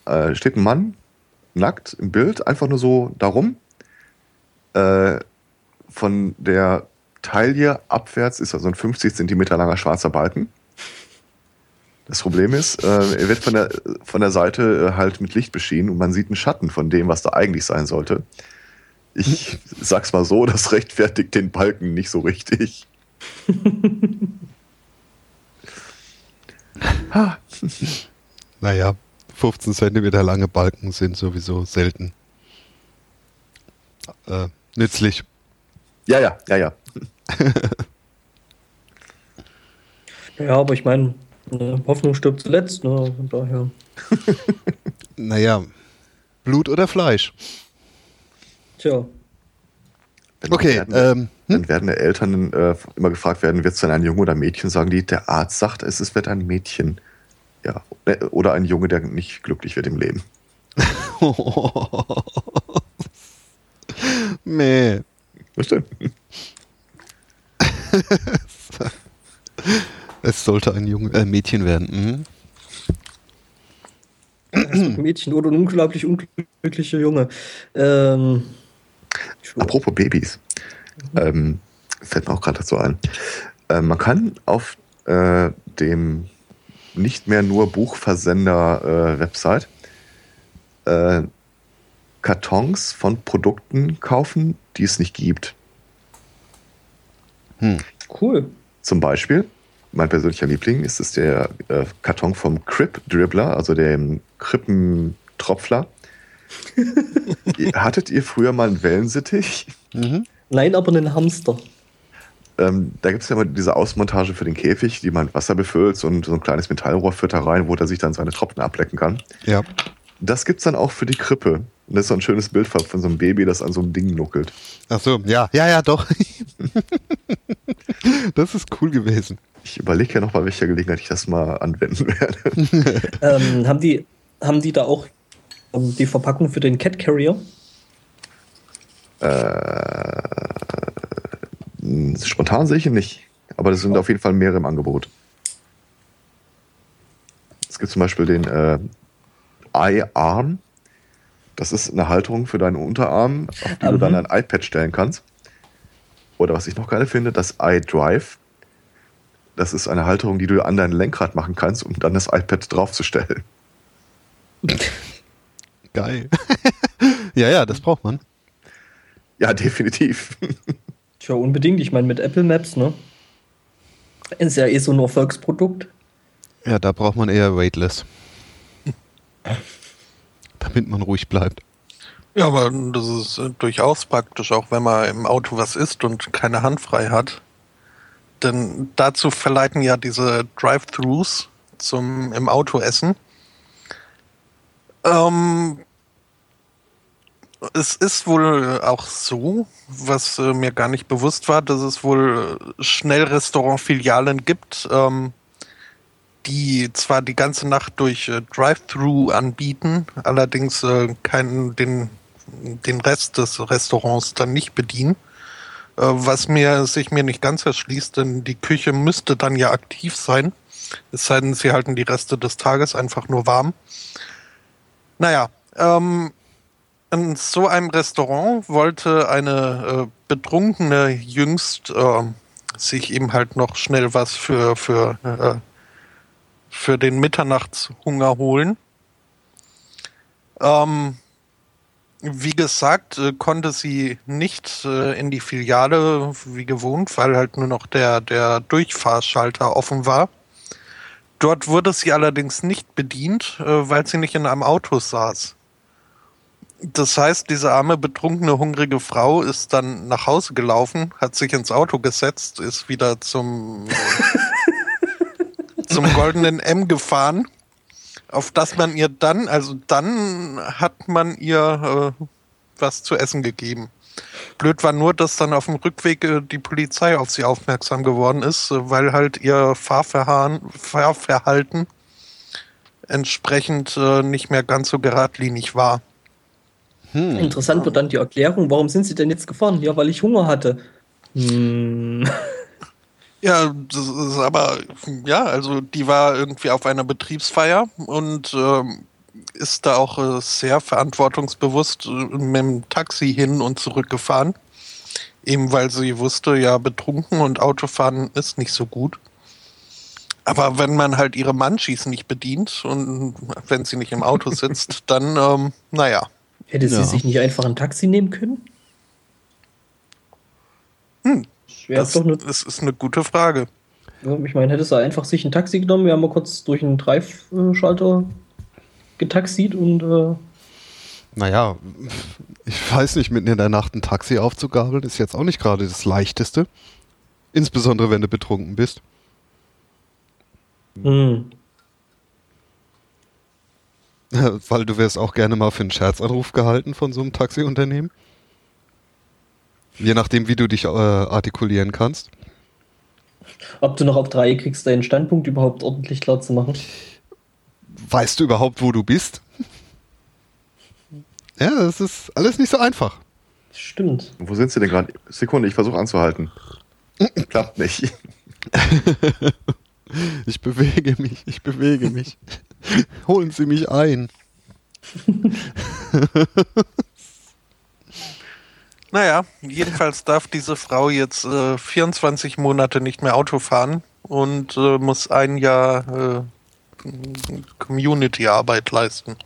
Speaker 4: äh, steht ein Mann, nackt im Bild, einfach nur so darum. Äh, von der Taille abwärts ist also ein 50 Zentimeter langer schwarzer Balken. Das Problem ist, äh, er wird von der, von der Seite halt mit Licht beschienen und man sieht einen Schatten von dem, was da eigentlich sein sollte. Ich sag's mal so, das rechtfertigt den Balken nicht so richtig.
Speaker 1: naja, 15 Zentimeter lange Balken sind sowieso selten äh, nützlich.
Speaker 4: Ja, ja, ja, ja.
Speaker 2: ja, aber ich meine, ne, Hoffnung stirbt zuletzt, ne? Von daher.
Speaker 1: naja, Blut oder Fleisch?
Speaker 2: Tja.
Speaker 4: Wenn okay. Werden, ähm, hm? Dann werden die Eltern äh, immer gefragt werden, wird es dann ein Junge oder ein Mädchen? Sagen die, der Arzt sagt, es, es wird ein Mädchen. Ja. Oder ein Junge, der nicht glücklich wird im Leben.
Speaker 1: Meh.
Speaker 4: Bestimmt.
Speaker 1: es sollte ein Junge, äh, Mädchen werden.
Speaker 2: Mhm. Mädchen oder ein unglaublich unglücklicher Junge. Ähm,
Speaker 4: Apropos Babys. Mhm. Ähm, fällt mir auch gerade dazu ein. Äh, man kann auf äh, dem nicht mehr nur Buchversender-Website äh, Kartons von Produkten kaufen, die es nicht gibt.
Speaker 2: Hm. Cool.
Speaker 4: Zum Beispiel, mein persönlicher Liebling ist es der äh, Karton vom Crip Dribbler, also dem Krippentropfler. Hattet ihr früher mal einen Wellensittich?
Speaker 2: Mhm. Nein, aber einen Hamster.
Speaker 4: Ähm, da gibt es ja immer diese Ausmontage für den Käfig, die man mit Wasser befüllt und so ein kleines Metallrohr führt da rein, wo der sich dann seine Tropfen ablecken kann.
Speaker 1: Ja.
Speaker 4: Das gibt es dann auch für die Krippe. Und das ist so ein schönes Bild von so einem Baby, das an so einem Ding nuckelt.
Speaker 1: Ach so, ja, ja, ja, doch. das ist cool gewesen.
Speaker 4: Ich überlege ja noch, bei welcher Gelegenheit ich das mal anwenden werde.
Speaker 2: ähm, haben, die, haben die da auch die Verpackung für den Cat Carrier?
Speaker 4: Äh, spontan sehe ich ihn nicht. Aber das sind auf jeden Fall mehrere im Angebot. Es gibt zum Beispiel den äh, iArm. Das ist eine Halterung für deinen Unterarm, auf die mhm. du dann ein iPad stellen kannst. Oder was ich noch geil finde, das iDrive. Das ist eine Halterung, die du an dein Lenkrad machen kannst, um dann das iPad draufzustellen.
Speaker 1: Geil. ja, ja, das braucht man.
Speaker 4: Ja, definitiv.
Speaker 2: Tja, unbedingt. Ich meine, mit Apple Maps, ne? Ist ja eh so ein Erfolgsprodukt.
Speaker 1: Ja, da braucht man eher Weightless. Damit man ruhig bleibt.
Speaker 3: Ja, aber das ist äh, durchaus praktisch, auch wenn man im Auto was isst und keine Hand frei hat. Denn dazu verleiten ja diese Drive-Thrus zum im Auto essen. Ähm, es ist wohl auch so, was äh, mir gar nicht bewusst war, dass es wohl Schnellrestaurant-Filialen gibt, ähm, die zwar die ganze Nacht durch äh, Drive-Thru anbieten, allerdings äh, keinen den den Rest des Restaurants dann nicht bedienen. Äh, was mir sich mir nicht ganz erschließt, denn die Küche müsste dann ja aktiv sein. Es sei denn, sie halten die Reste des Tages einfach nur warm. Naja, ähm, in so einem Restaurant wollte eine äh, Betrunkene jüngst äh, sich eben halt noch schnell was für, für, äh, für den Mitternachtshunger holen. Ähm, wie gesagt, äh, konnte sie nicht äh, in die Filiale wie gewohnt, weil halt nur noch der, der Durchfahrschalter offen war. Dort wurde sie allerdings nicht bedient, äh, weil sie nicht in einem Auto saß. Das heißt, diese arme, betrunkene, hungrige Frau ist dann nach Hause gelaufen, hat sich ins Auto gesetzt, ist wieder zum, zum goldenen M gefahren auf das man ihr dann, also dann hat man ihr äh, was zu essen gegeben. Blöd war nur, dass dann auf dem Rückweg äh, die Polizei auf sie aufmerksam geworden ist, äh, weil halt ihr Fahrverhalten, Fahrverhalten entsprechend äh, nicht mehr ganz so geradlinig war.
Speaker 2: Hm. Interessant wird dann die Erklärung, warum sind sie denn jetzt gefahren? Ja, weil ich Hunger hatte. Hm.
Speaker 3: Ja, das ist aber, ja, also die war irgendwie auf einer Betriebsfeier und ähm, ist da auch äh, sehr verantwortungsbewusst äh, mit dem Taxi hin und zurück gefahren. Eben weil sie wusste, ja, betrunken und Autofahren ist nicht so gut. Aber wenn man halt ihre Manchis nicht bedient und wenn sie nicht im Auto sitzt, dann, ähm, naja.
Speaker 2: Hätte sie ja. sich nicht einfach ein Taxi nehmen können?
Speaker 3: Hm, das, doch eine, das ist eine gute Frage.
Speaker 2: Ich meine, hättest du einfach sich ein Taxi genommen, wir haben mal kurz durch einen Drive-Schalter getaxiert und. Äh
Speaker 1: naja, ich weiß nicht, mitten in der Nacht ein Taxi aufzugabeln, ist jetzt auch nicht gerade das Leichteste. Insbesondere, wenn du betrunken bist. Hm. Weil du wärst auch gerne mal für einen Scherzanruf gehalten von so einem Taxiunternehmen. Je nachdem, wie du dich äh, artikulieren kannst.
Speaker 2: Ob du noch auf drei kriegst, deinen Standpunkt überhaupt ordentlich klar zu machen.
Speaker 1: Weißt du überhaupt, wo du bist? Ja, das ist alles nicht so einfach.
Speaker 2: Stimmt.
Speaker 4: Wo sind sie denn gerade? Sekunde, ich versuche anzuhalten. Klappt nicht.
Speaker 1: ich bewege mich, ich bewege mich. Holen Sie mich ein.
Speaker 3: Naja, jedenfalls darf diese Frau jetzt äh, 24 Monate nicht mehr Auto fahren und äh, muss ein Jahr äh, Community-Arbeit leisten.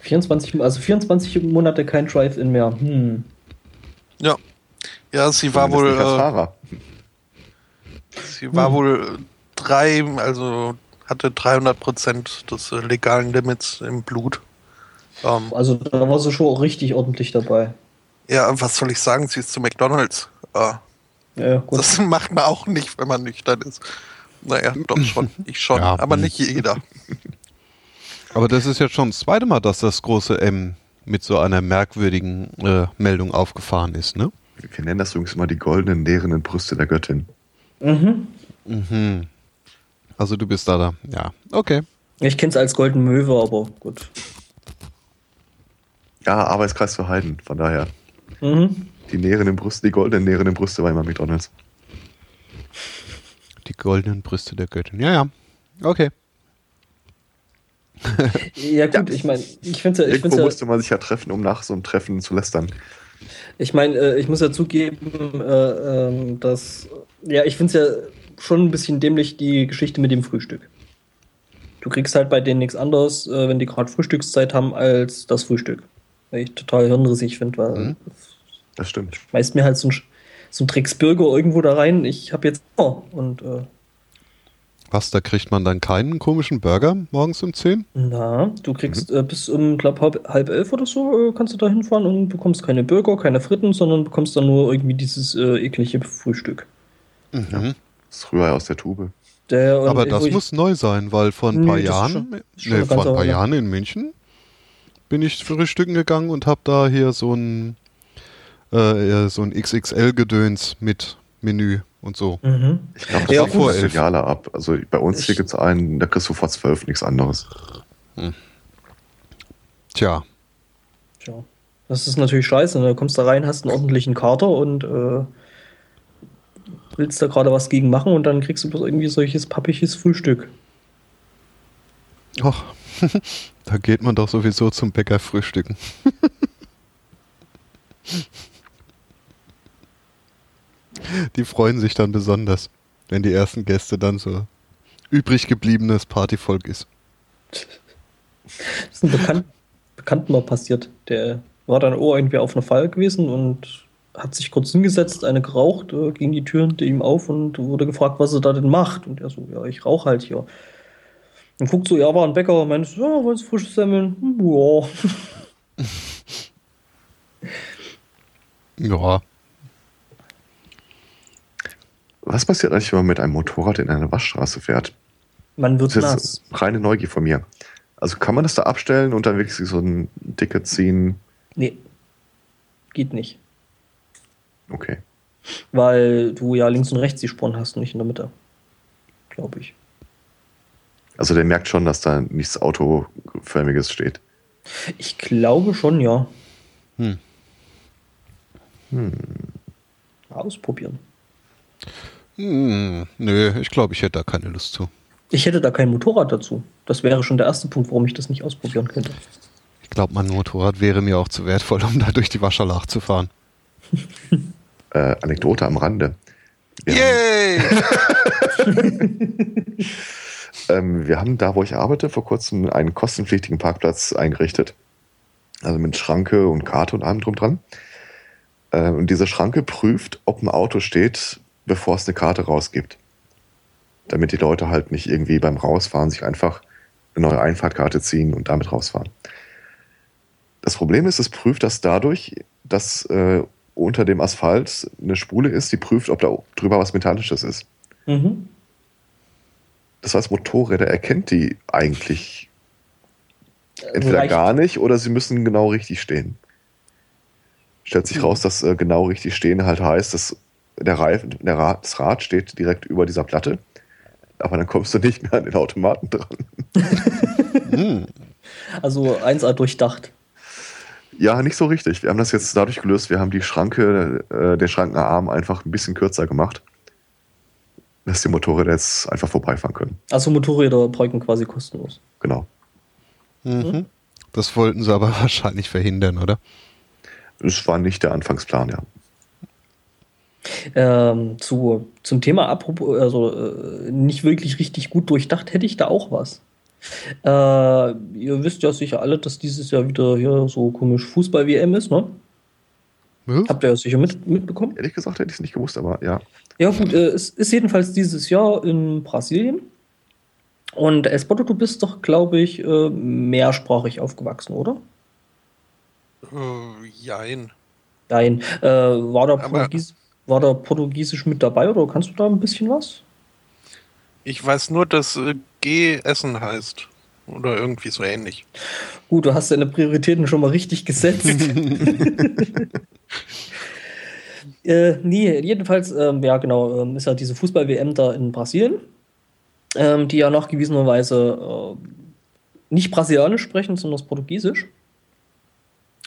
Speaker 2: 24, also 24 Monate kein Drive-In mehr. Hm.
Speaker 3: Ja. Ja, sie war wohl. Äh, sie war hm. wohl drei, also hatte 300 Prozent des äh, legalen Limits im Blut.
Speaker 2: Ähm, also da war sie schon richtig ordentlich dabei.
Speaker 3: Ja, was soll ich sagen? Sie ist zu McDonalds. Äh, ja, das macht man auch nicht, wenn man nüchtern ist. Naja, doch schon. Ich schon, ja. aber nicht jeder.
Speaker 1: Aber das ist jetzt schon das zweite Mal, dass das große M mit so einer merkwürdigen äh, Meldung aufgefahren ist, ne?
Speaker 4: Wir nennen das übrigens mal die goldenen, nährenden Brüste der Göttin.
Speaker 1: Mhm. Mhm. Also du bist da da. Ja, okay.
Speaker 2: Ich kenne es als Golden Möwe, aber gut.
Speaker 4: Ja, Arbeitskreis für Heiden, von daher. Mhm. Die näheren Brüste, die goldenen näheren Brüste bei immer McDonalds.
Speaker 1: Die goldenen Brüste der Göttin. Ja, ja. Okay.
Speaker 2: ja, gut, ja. ich meine, ich finde
Speaker 4: ja. Irgendwo ja, musste man sich ja treffen, um nach so einem Treffen zu lästern.
Speaker 2: Ich meine, äh, ich muss ja zugeben, äh, ähm, dass, ja, ich finde es ja schon ein bisschen dämlich, die Geschichte mit dem Frühstück. Du kriegst halt bei denen nichts anderes, äh, wenn die gerade Frühstückszeit haben, als das Frühstück. Weil ich total hirnrissig finde, weil. Mhm.
Speaker 4: Das stimmt.
Speaker 2: Schmeißt mir halt so ein, so ein Drecksburger irgendwo da rein. Ich habe jetzt oh, und äh,
Speaker 1: was, da kriegt man dann keinen komischen Burger morgens um 10?
Speaker 2: Na, du kriegst mhm. äh, bis um, glaube halb, halb elf oder so, äh, kannst du da hinfahren und bekommst keine Burger, keine Fritten, sondern bekommst dann nur irgendwie dieses äh, eklige Frühstück.
Speaker 4: Mhm. Ja, das ist rüber aus der Tube.
Speaker 1: Der, Aber das muss neu sein, weil vor ein paar nee, Jahren, schon, schon nee, vor ein paar Jahren in München bin ich frühstücken gegangen und habe da hier so ein äh, so ein XXL-Gedöns mit Menü und so.
Speaker 4: Mhm. Ich glaube, das ja, ist vor Filiale ab. Also bei uns hier gibt es einen, da kriegst du vor zwölf nichts anderes. Hm.
Speaker 1: Tja.
Speaker 2: Tja. Das ist natürlich scheiße. Ne? Du kommst da rein, hast einen ordentlichen Kater und äh, willst da gerade was gegen machen und dann kriegst du bloß irgendwie solches pappiges Frühstück.
Speaker 1: Ach, da geht man doch sowieso zum Bäcker frühstücken. Die freuen sich dann besonders, wenn die ersten Gäste dann so übrig gebliebenes Partyvolk ist.
Speaker 2: Das ist ein Bekan Bekannten mal passiert. Der war dann oh, irgendwie auf einer Feier gewesen und hat sich kurz hingesetzt, eine geraucht, äh, ging die Tür hinter ihm auf und wurde gefragt, was er da denn macht. Und er so, ja, ich rauche halt hier. Und guckt so, ja, war ein Bäcker und meint, ja, wollen Sie frisches Semmeln? Hm,
Speaker 1: ja. ja.
Speaker 4: Was passiert eigentlich, wenn man mit einem Motorrad in eine Waschstraße fährt?
Speaker 2: Man wird
Speaker 4: das nass. Ist reine Neugier von mir. Also kann man das da abstellen und dann wirklich so ein Ticket ziehen?
Speaker 2: Nee. Geht nicht.
Speaker 4: Okay.
Speaker 2: Weil du ja links und rechts die Spuren hast und nicht in der Mitte. Glaube ich.
Speaker 4: Also der merkt schon, dass da nichts Autoförmiges steht.
Speaker 2: Ich glaube schon, ja. Hm. Hm. Ausprobieren.
Speaker 1: Hm, nö, ich glaube, ich hätte da keine Lust zu.
Speaker 2: Ich hätte da kein Motorrad dazu. Das wäre schon der erste Punkt, warum ich das nicht ausprobieren könnte.
Speaker 1: Ich glaube, mein Motorrad wäre mir auch zu wertvoll, um da durch die Wascherlach zu fahren.
Speaker 4: äh, Anekdote am Rande.
Speaker 1: Wir Yay!
Speaker 4: Haben, ähm, wir haben da, wo ich arbeite, vor kurzem einen kostenpflichtigen Parkplatz eingerichtet. Also mit Schranke und Karte und allem drum dran. Äh, und diese Schranke prüft, ob ein Auto steht, bevor es eine Karte rausgibt. Damit die Leute halt nicht irgendwie beim Rausfahren sich einfach eine neue Einfahrtkarte ziehen und damit rausfahren. Das Problem ist, es prüft das dadurch, dass äh, unter dem Asphalt eine Spule ist, die prüft, ob da drüber was Metallisches ist. Mhm. Das heißt, Motorräder erkennt die eigentlich entweder Reicht. gar nicht oder sie müssen genau richtig stehen. Stellt sich mhm. raus, dass äh, genau richtig stehen halt heißt, dass der Reifen, der Rad, das Rad steht direkt über dieser Platte, aber dann kommst du nicht mehr an den Automaten dran.
Speaker 2: Also 1A durchdacht.
Speaker 4: Ja, nicht so richtig. Wir haben das jetzt dadurch gelöst, wir haben die Schranke, äh, den Schrankenarm einfach ein bisschen kürzer gemacht, dass die Motorräder jetzt einfach vorbeifahren können.
Speaker 2: Also Motorräder parken quasi kostenlos.
Speaker 4: Genau.
Speaker 1: Mhm. Das wollten sie aber wahrscheinlich verhindern, oder?
Speaker 4: Das war nicht der Anfangsplan, ja.
Speaker 2: Ähm, zu, zum Thema apropos, also äh, nicht wirklich richtig gut durchdacht, hätte ich da auch was. Äh, ihr wisst ja sicher alle, dass dieses Jahr wieder hier so komisch Fußball-WM ist, ne? Ja. Habt ihr ja sicher mit, mitbekommen?
Speaker 4: Ehrlich gesagt hätte ich es nicht gewusst, aber ja.
Speaker 2: Ja, gut, äh, es ist jedenfalls dieses Jahr in Brasilien. Und Espoto, du bist doch, glaube ich, äh, mehrsprachig aufgewachsen, oder?
Speaker 3: Uh, jein.
Speaker 2: Jein. Äh, war da Portugies war da Portugiesisch mit dabei oder kannst du da ein bisschen was?
Speaker 3: Ich weiß nur, dass äh, G Essen heißt. Oder irgendwie so ähnlich.
Speaker 2: Gut, du hast deine Prioritäten schon mal richtig gesetzt. äh, nee, jedenfalls, ähm, ja genau, ähm, ist ja diese Fußball-WM da in Brasilien, ähm, die ja nachgewiesenerweise äh, nicht Brasilianisch sprechen, sondern das Portugiesisch.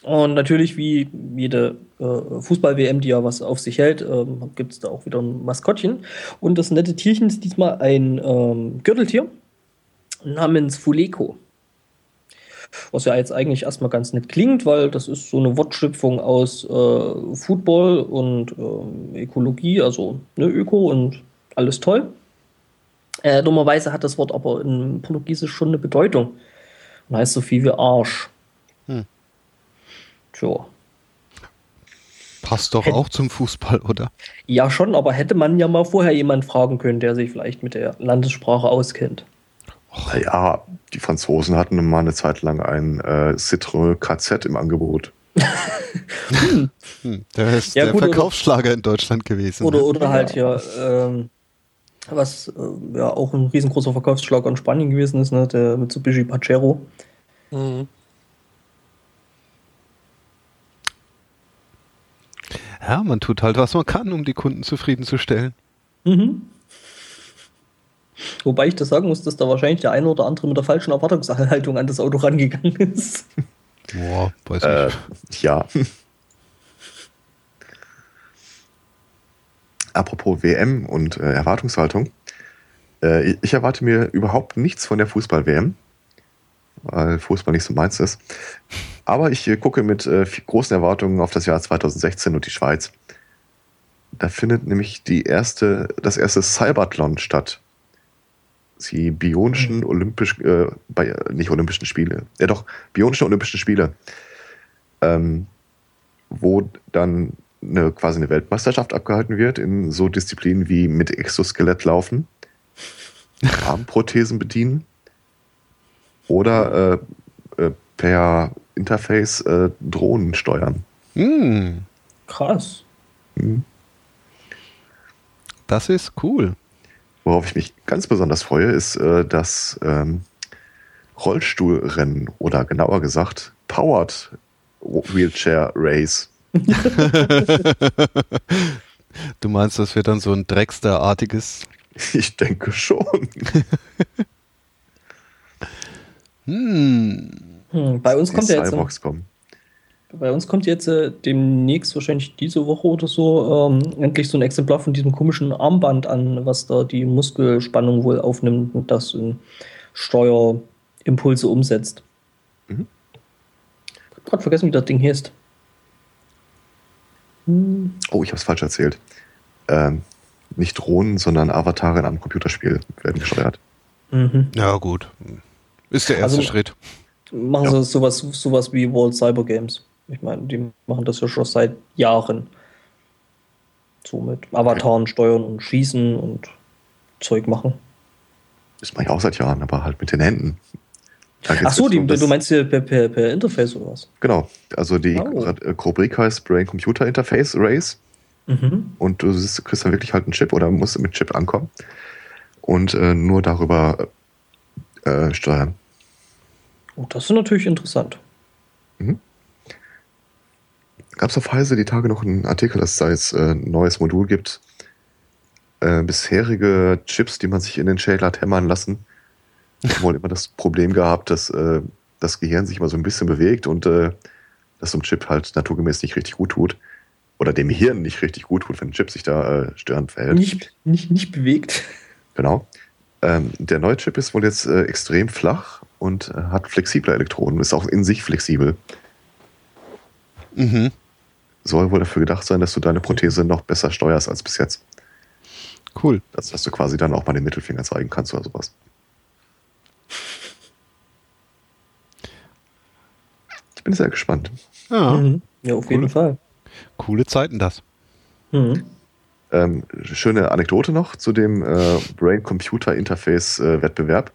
Speaker 2: Und natürlich, wie jede äh, Fußball-WM, die ja was auf sich hält, ähm, gibt es da auch wieder ein Maskottchen. Und das nette Tierchen ist diesmal ein ähm, Gürteltier namens Fuleco. Was ja jetzt eigentlich erstmal ganz nett klingt, weil das ist so eine Wortschöpfung aus äh, Football und äh, Ökologie, also ne, Öko und alles toll. Äh, dummerweise hat das Wort aber in Portugiesisch schon eine Bedeutung. Und heißt so viel wie Arsch.
Speaker 1: Tja. Passt doch Hätt auch zum Fußball, oder?
Speaker 2: Ja, schon, aber hätte man ja mal vorher jemand fragen können, der sich vielleicht mit der Landessprache auskennt.
Speaker 4: Ja, die Franzosen hatten mal eine Zeit lang ein äh, Citroën KZ im Angebot.
Speaker 1: hm. hm. Der ist ja, der gut, Verkaufsschlager oder, in Deutschland gewesen.
Speaker 2: Oder, ne? oder halt ja, ähm, was äh, ja auch ein riesengroßer Verkaufsschlager in Spanien gewesen ist, ne? der Mitsubishi Pajero. Mhm.
Speaker 1: Ja, man tut halt, was man kann, um die Kunden zufriedenzustellen. Mhm.
Speaker 2: Wobei ich das sagen muss, dass da wahrscheinlich der eine oder andere mit der falschen Erwartungshaltung an das Auto rangegangen ist.
Speaker 4: Boah, weiß äh, nicht. Ja. Apropos WM und äh, Erwartungshaltung. Äh, ich erwarte mir überhaupt nichts von der Fußball-WM, weil Fußball nicht so meins ist. Aber ich äh, gucke mit äh, großen Erwartungen auf das Jahr 2016 und die Schweiz. Da findet nämlich die erste, das erste Cyberthlon statt die bionischen mhm. Olympischen, äh, bei, nicht Olympischen Spiele, ja doch, bionische Olympischen Spiele, ähm, wo dann eine, quasi eine Weltmeisterschaft abgehalten wird in so Disziplinen wie mit Exoskelett laufen, Armprothesen bedienen oder äh, äh, per Interface äh, Drohnen steuern.
Speaker 2: Hm. Krass. Hm.
Speaker 1: Das ist cool.
Speaker 4: Worauf ich mich ganz besonders freue, ist äh, das ähm, Rollstuhlrennen oder genauer gesagt Powered Wheelchair Race.
Speaker 1: du meinst, das wird dann so ein Dragster-artiges?
Speaker 4: Ich denke schon.
Speaker 2: hm. Hm, bei uns kommt ja jetzt. Kommen. Bei uns kommt jetzt äh, demnächst, wahrscheinlich diese Woche oder so, ähm, endlich so ein Exemplar von diesem komischen Armband an, was da die Muskelspannung wohl aufnimmt und das in Steuerimpulse umsetzt. Mhm. Ich hab gerade vergessen, wie das Ding heißt.
Speaker 4: Hm. Oh, ich habe es falsch erzählt. Ähm, nicht Drohnen, sondern Avatare in einem Computerspiel werden gesteuert.
Speaker 1: Mhm. Ja, gut. Ist der erste also, Schritt.
Speaker 2: Machen ja. sie sowas, sowas wie World Cyber Games. Ich meine, die machen das ja schon seit Jahren. So mit Avataren steuern und schießen und Zeug machen.
Speaker 4: Das mache ich auch seit Jahren, aber halt mit den Händen.
Speaker 2: Ach so, die, du meinst hier per, per, per, Interface oder was?
Speaker 4: Genau, also die oh. Rubrik heißt Brain-Computer Interface Race. Mhm. Und du kriegst dann wirklich halt einen Chip oder musst mit Chip ankommen und äh, nur darüber äh, steuern.
Speaker 2: Oh, das ist natürlich interessant. Mhm
Speaker 4: gab es auf Heise die Tage noch einen Artikel, dass es da jetzt äh, ein neues Modul gibt. Äh, bisherige Chips, die man sich in den Schädel hat hämmern lassen, haben wohl immer das Problem gehabt, dass äh, das Gehirn sich immer so ein bisschen bewegt und äh, dass so ein Chip halt naturgemäß nicht richtig gut tut. Oder dem Hirn nicht richtig gut tut, wenn ein Chip sich da äh, störend verhält.
Speaker 2: Nicht, nicht, nicht bewegt.
Speaker 4: Genau. Ähm, der neue Chip ist wohl jetzt äh, extrem flach und äh, hat flexible Elektroden, ist auch in sich flexibel. Mhm soll wohl dafür gedacht sein, dass du deine Prothese noch besser steuerst als bis jetzt.
Speaker 1: Cool.
Speaker 4: Dass, dass du quasi dann auch mal den Mittelfinger zeigen kannst oder sowas. Ich bin sehr gespannt.
Speaker 2: Ja, mhm. ja auf jeden Fall.
Speaker 1: Coole Zeiten das.
Speaker 4: Mhm. Ähm, schöne Anekdote noch zu dem äh, Brain-Computer-Interface-Wettbewerb. Äh,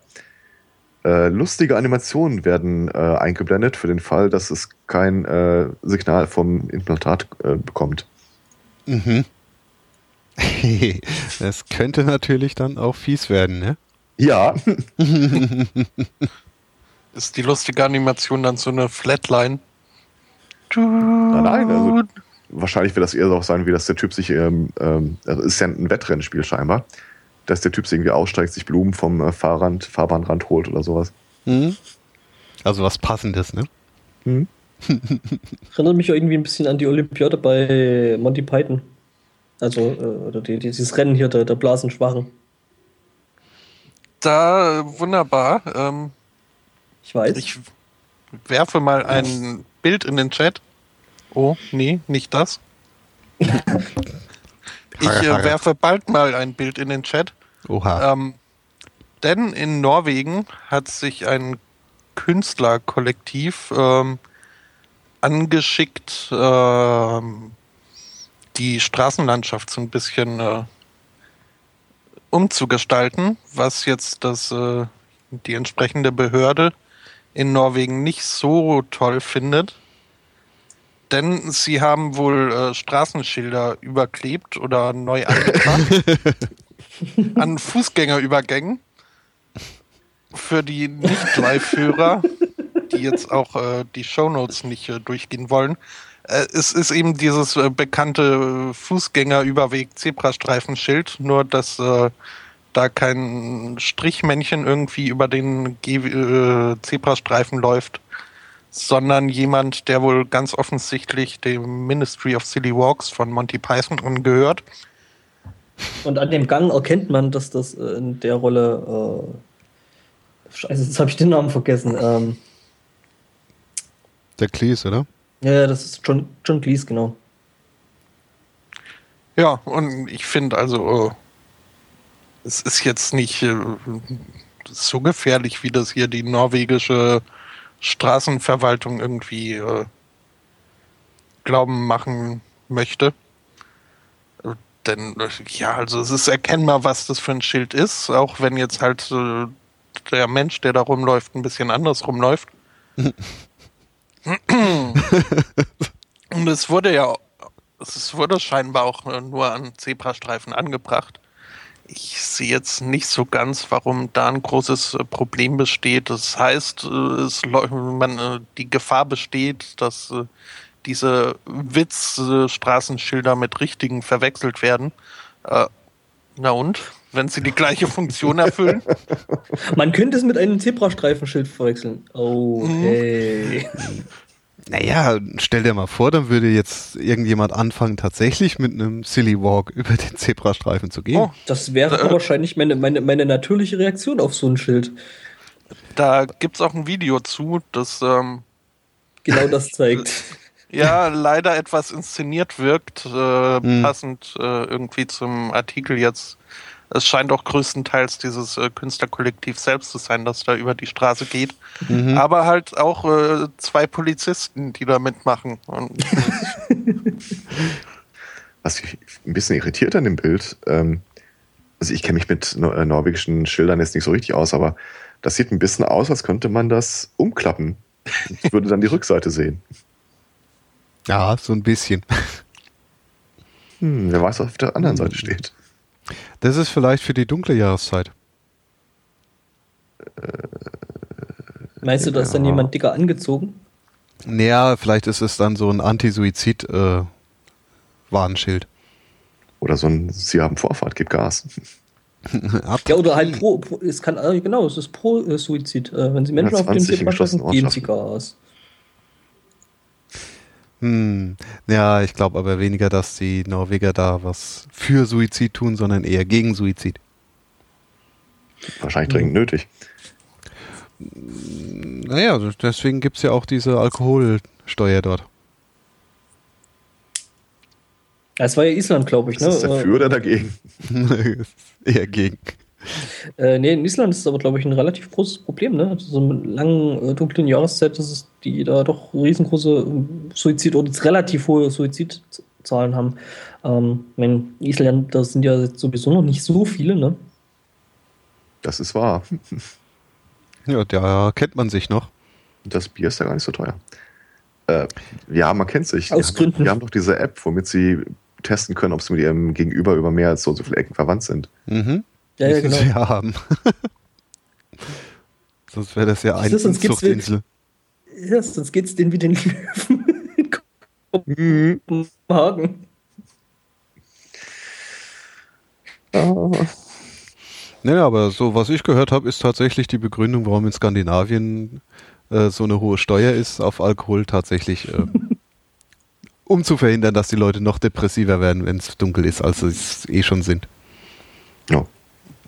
Speaker 4: äh, lustige Animationen werden äh, eingeblendet für den Fall, dass es kein äh, Signal vom Implantat äh, bekommt. Mhm.
Speaker 1: das könnte natürlich dann auch fies werden, ne?
Speaker 4: Ja.
Speaker 3: Ist die lustige Animation dann so eine Flatline?
Speaker 4: Nein, nein, also wahrscheinlich wird das eher so sein, wie dass der Typ sich, ähm, ähm, das ist ja ein Wettrennspiel scheinbar, dass der Typ irgendwie aussteigt, sich Blumen vom äh, Fahrrand, Fahrbahnrand holt oder sowas. Mhm.
Speaker 1: Also was Passendes, ne? Mhm.
Speaker 2: Erinnert mich irgendwie ein bisschen an die Olympiade bei Monty Python. Also, äh, oder die, dieses Rennen hier der, der Blasenschwachen.
Speaker 3: Da, wunderbar. Ähm,
Speaker 2: ich weiß.
Speaker 3: Ich werfe mal ein Bild in den Chat. Oh, nee, nicht das. ich äh, werfe bald mal ein Bild in den Chat.
Speaker 1: Oha.
Speaker 3: Ähm, denn in Norwegen hat sich ein Künstlerkollektiv ähm, angeschickt, äh, die Straßenlandschaft so ein bisschen äh, umzugestalten, was jetzt das, äh, die entsprechende Behörde in Norwegen nicht so toll findet. Denn sie haben wohl äh, Straßenschilder überklebt oder neu angebracht an Fußgängerübergängen für die Nicht-Live-Hörer, die jetzt auch äh, die Shownotes nicht äh, durchgehen wollen. Äh, es ist eben dieses äh, bekannte Fußgängerüberweg Zebrastreifenschild, nur dass äh, da kein Strichmännchen irgendwie über den Ge äh, Zebrastreifen läuft, sondern jemand, der wohl ganz offensichtlich dem Ministry of Silly Walks von Monty Python gehört.
Speaker 2: Und an dem Gang erkennt man, dass das in der Rolle Scheiße, jetzt habe ich den Namen vergessen. Ähm,
Speaker 1: der Cleese, oder?
Speaker 2: Ja, das ist John, John Cleese, genau.
Speaker 3: Ja, und ich finde also, äh, es ist jetzt nicht äh, so gefährlich, wie das hier die norwegische Straßenverwaltung irgendwie äh, glauben machen möchte. Denn, ja, also es ist erkennbar, was das für ein Schild ist, auch wenn jetzt halt der Mensch, der da rumläuft, ein bisschen anders rumläuft. Und es wurde ja, es wurde scheinbar auch nur an Zebrastreifen angebracht. Ich sehe jetzt nicht so ganz, warum da ein großes Problem besteht. Das heißt, es, man, die Gefahr besteht, dass äh, diese Witzstraßenschilder mit richtigen verwechselt werden. Äh, na und? wenn sie die gleiche Funktion erfüllen?
Speaker 2: Man könnte es mit einem Zebrastreifenschild verwechseln. Oh, mhm. hey.
Speaker 1: Naja, stell dir mal vor, dann würde jetzt irgendjemand anfangen, tatsächlich mit einem Silly Walk über den Zebrastreifen zu gehen. Oh,
Speaker 2: das wäre äh, wahrscheinlich meine, meine, meine natürliche Reaktion auf so ein Schild.
Speaker 3: Da gibt es auch ein Video zu, das ähm,
Speaker 2: genau das zeigt.
Speaker 3: ja, leider etwas inszeniert wirkt, äh, hm. passend äh, irgendwie zum Artikel jetzt es scheint auch größtenteils dieses äh, Künstlerkollektiv selbst zu sein, das da über die Straße geht. Mhm. Aber halt auch äh, zwei Polizisten, die da mitmachen.
Speaker 4: Was mich ein bisschen irritiert an dem Bild, ähm, also ich kenne mich mit äh, norwegischen Schildern jetzt nicht so richtig aus, aber das sieht ein bisschen aus, als könnte man das umklappen. Ich würde dann die Rückseite sehen.
Speaker 1: Ja, so ein bisschen.
Speaker 4: Hm, wer weiß, was auf der anderen Seite steht.
Speaker 1: Das ist vielleicht für die dunkle Jahreszeit.
Speaker 2: Meinst du, da ist dann jemand dicker angezogen?
Speaker 1: Naja, vielleicht ist es dann so ein Anti-Suizid-Warnschild. Äh,
Speaker 4: oder so ein Sie haben Vorfahrt, gib Gas.
Speaker 2: ja, oder halt pro, pro, es kann, äh, genau, es ist pro äh, Suizid. Äh, wenn Sie Menschen auf den Schiff machen, geben Sie Gas.
Speaker 1: Hm, ja, ich glaube aber weniger, dass die Norweger da was für Suizid tun, sondern eher gegen Suizid.
Speaker 4: Wahrscheinlich dringend hm. nötig.
Speaker 1: Naja, deswegen gibt es ja auch diese Alkoholsteuer dort.
Speaker 2: Es war ja Island, glaube ich.
Speaker 4: Ne? Ist das dafür oder dagegen?
Speaker 1: eher gegen.
Speaker 2: Äh, nee, in Island ist es aber, glaube ich, ein relativ großes Problem. Ne? Also so eine langen, äh, dunklen Jahreszeit, dass es die da doch riesengroße ähm, Suizid- oder relativ hohe Suizidzahlen haben. Ähm, mein Island, da sind ja sowieso noch nicht so viele, ne?
Speaker 4: Das ist wahr.
Speaker 1: ja, da kennt man sich noch.
Speaker 4: Das Bier ist ja gar nicht so teuer. Äh, ja, man kennt sich.
Speaker 2: Aus
Speaker 4: die
Speaker 2: Gründen.
Speaker 4: Haben, die haben doch diese App, womit sie testen können, ob sie mit ihrem Gegenüber über mehr als so, so viele Ecken verwandt sind.
Speaker 1: Mhm. Ja, ja, genau. Sie haben. sonst wäre das ja eine
Speaker 2: Zuchtinsel. Ja, sonst geht es denen wie den Löwen in Kopenhagen.
Speaker 1: Oh. Naja, aber so was ich gehört habe, ist tatsächlich die Begründung, warum in Skandinavien äh, so eine hohe Steuer ist auf Alkohol tatsächlich, äh, um zu verhindern, dass die Leute noch depressiver werden, wenn es dunkel ist, als sie es eh schon sind.
Speaker 3: Ja.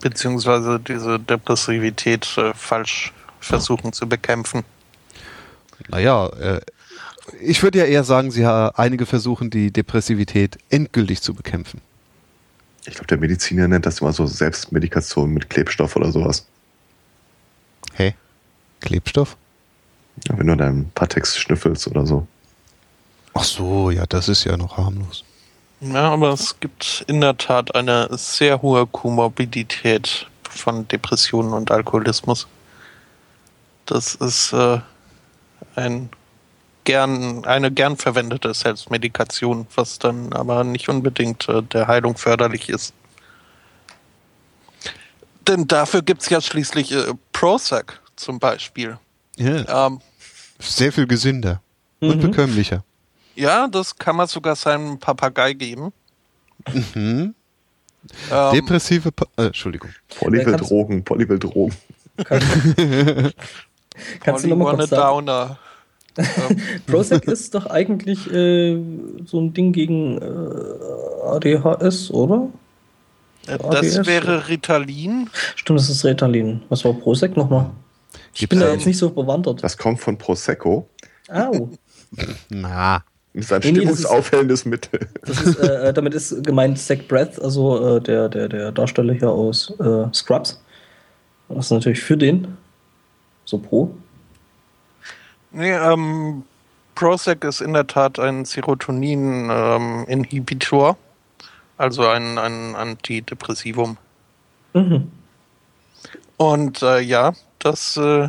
Speaker 3: Beziehungsweise diese Depressivität äh, falsch versuchen zu bekämpfen.
Speaker 1: Naja, äh, ich würde ja eher sagen, sie einige versuchen, die Depressivität endgültig zu bekämpfen.
Speaker 4: Ich glaube, der Mediziner nennt das immer so Selbstmedikation mit Klebstoff oder sowas.
Speaker 1: Hä? Hey, Klebstoff?
Speaker 4: Ja, wenn du deinen Patex schnüffelst oder so.
Speaker 1: Ach so, ja, das ist ja noch harmlos.
Speaker 3: Ja, aber es gibt in der Tat eine sehr hohe Komorbidität von Depressionen und Alkoholismus. Das ist äh, ein gern, eine gern verwendete Selbstmedikation, was dann aber nicht unbedingt äh, der Heilung förderlich ist. Denn dafür gibt es ja schließlich äh, Prozac zum Beispiel.
Speaker 1: Ja. Ähm, Sehr viel gesünder mhm. und bekömmlicher.
Speaker 3: Ja, das kann man sogar seinem Papagei geben.
Speaker 1: Mhm. Ähm, Depressive, pa äh, Entschuldigung.
Speaker 4: Polywildrogen, Polywildrogen.
Speaker 2: Kannst du nochmal kurz sagen? Downer. Prozac ist doch eigentlich äh, so ein Ding gegen äh, ADHS, oder?
Speaker 3: Äh, das ADS? wäre Ritalin.
Speaker 2: Stimmt, das ist Ritalin. Was war Prozac nochmal? Ich Gibt's bin da jetzt nicht so bewandert.
Speaker 4: Das kommt von Prosecco.
Speaker 2: Au.
Speaker 1: Na.
Speaker 4: Das ist ein nee, stimmungsaufhellendes Mittel.
Speaker 2: Das ist, äh, äh, damit ist gemeint Zach Breath, also äh, der, der, der Darsteller hier aus äh, Scrubs. Das ist natürlich für den. So pro.
Speaker 3: Nee, ähm, Prozac ist in der Tat ein Serotonin-Inhibitor, ähm, also ein, ein Antidepressivum. Mhm. Und äh, ja, das äh,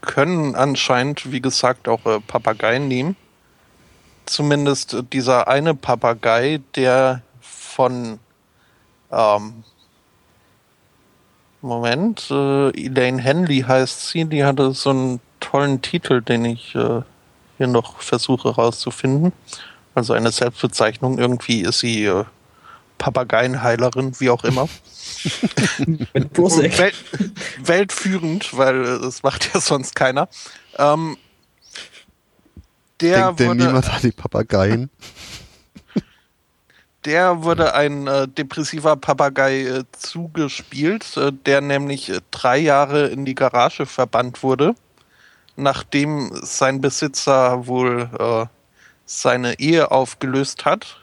Speaker 3: können anscheinend, wie gesagt, auch äh, Papageien nehmen. Zumindest dieser eine Papagei, der von ähm, Moment, äh, Elaine Henley heißt sie, die hatte so einen tollen Titel, den ich äh, hier noch versuche rauszufinden. Also eine Selbstbezeichnung. Irgendwie ist sie äh, Papageienheilerin, wie auch immer. Welt, weltführend, weil das macht ja sonst keiner. Ähm,
Speaker 1: der Denkt denn niemand an die Papageien?
Speaker 3: Der wurde ein äh, depressiver Papagei äh, zugespielt, äh, der nämlich äh, drei Jahre in die Garage verbannt wurde nachdem sein Besitzer wohl äh, seine Ehe aufgelöst hat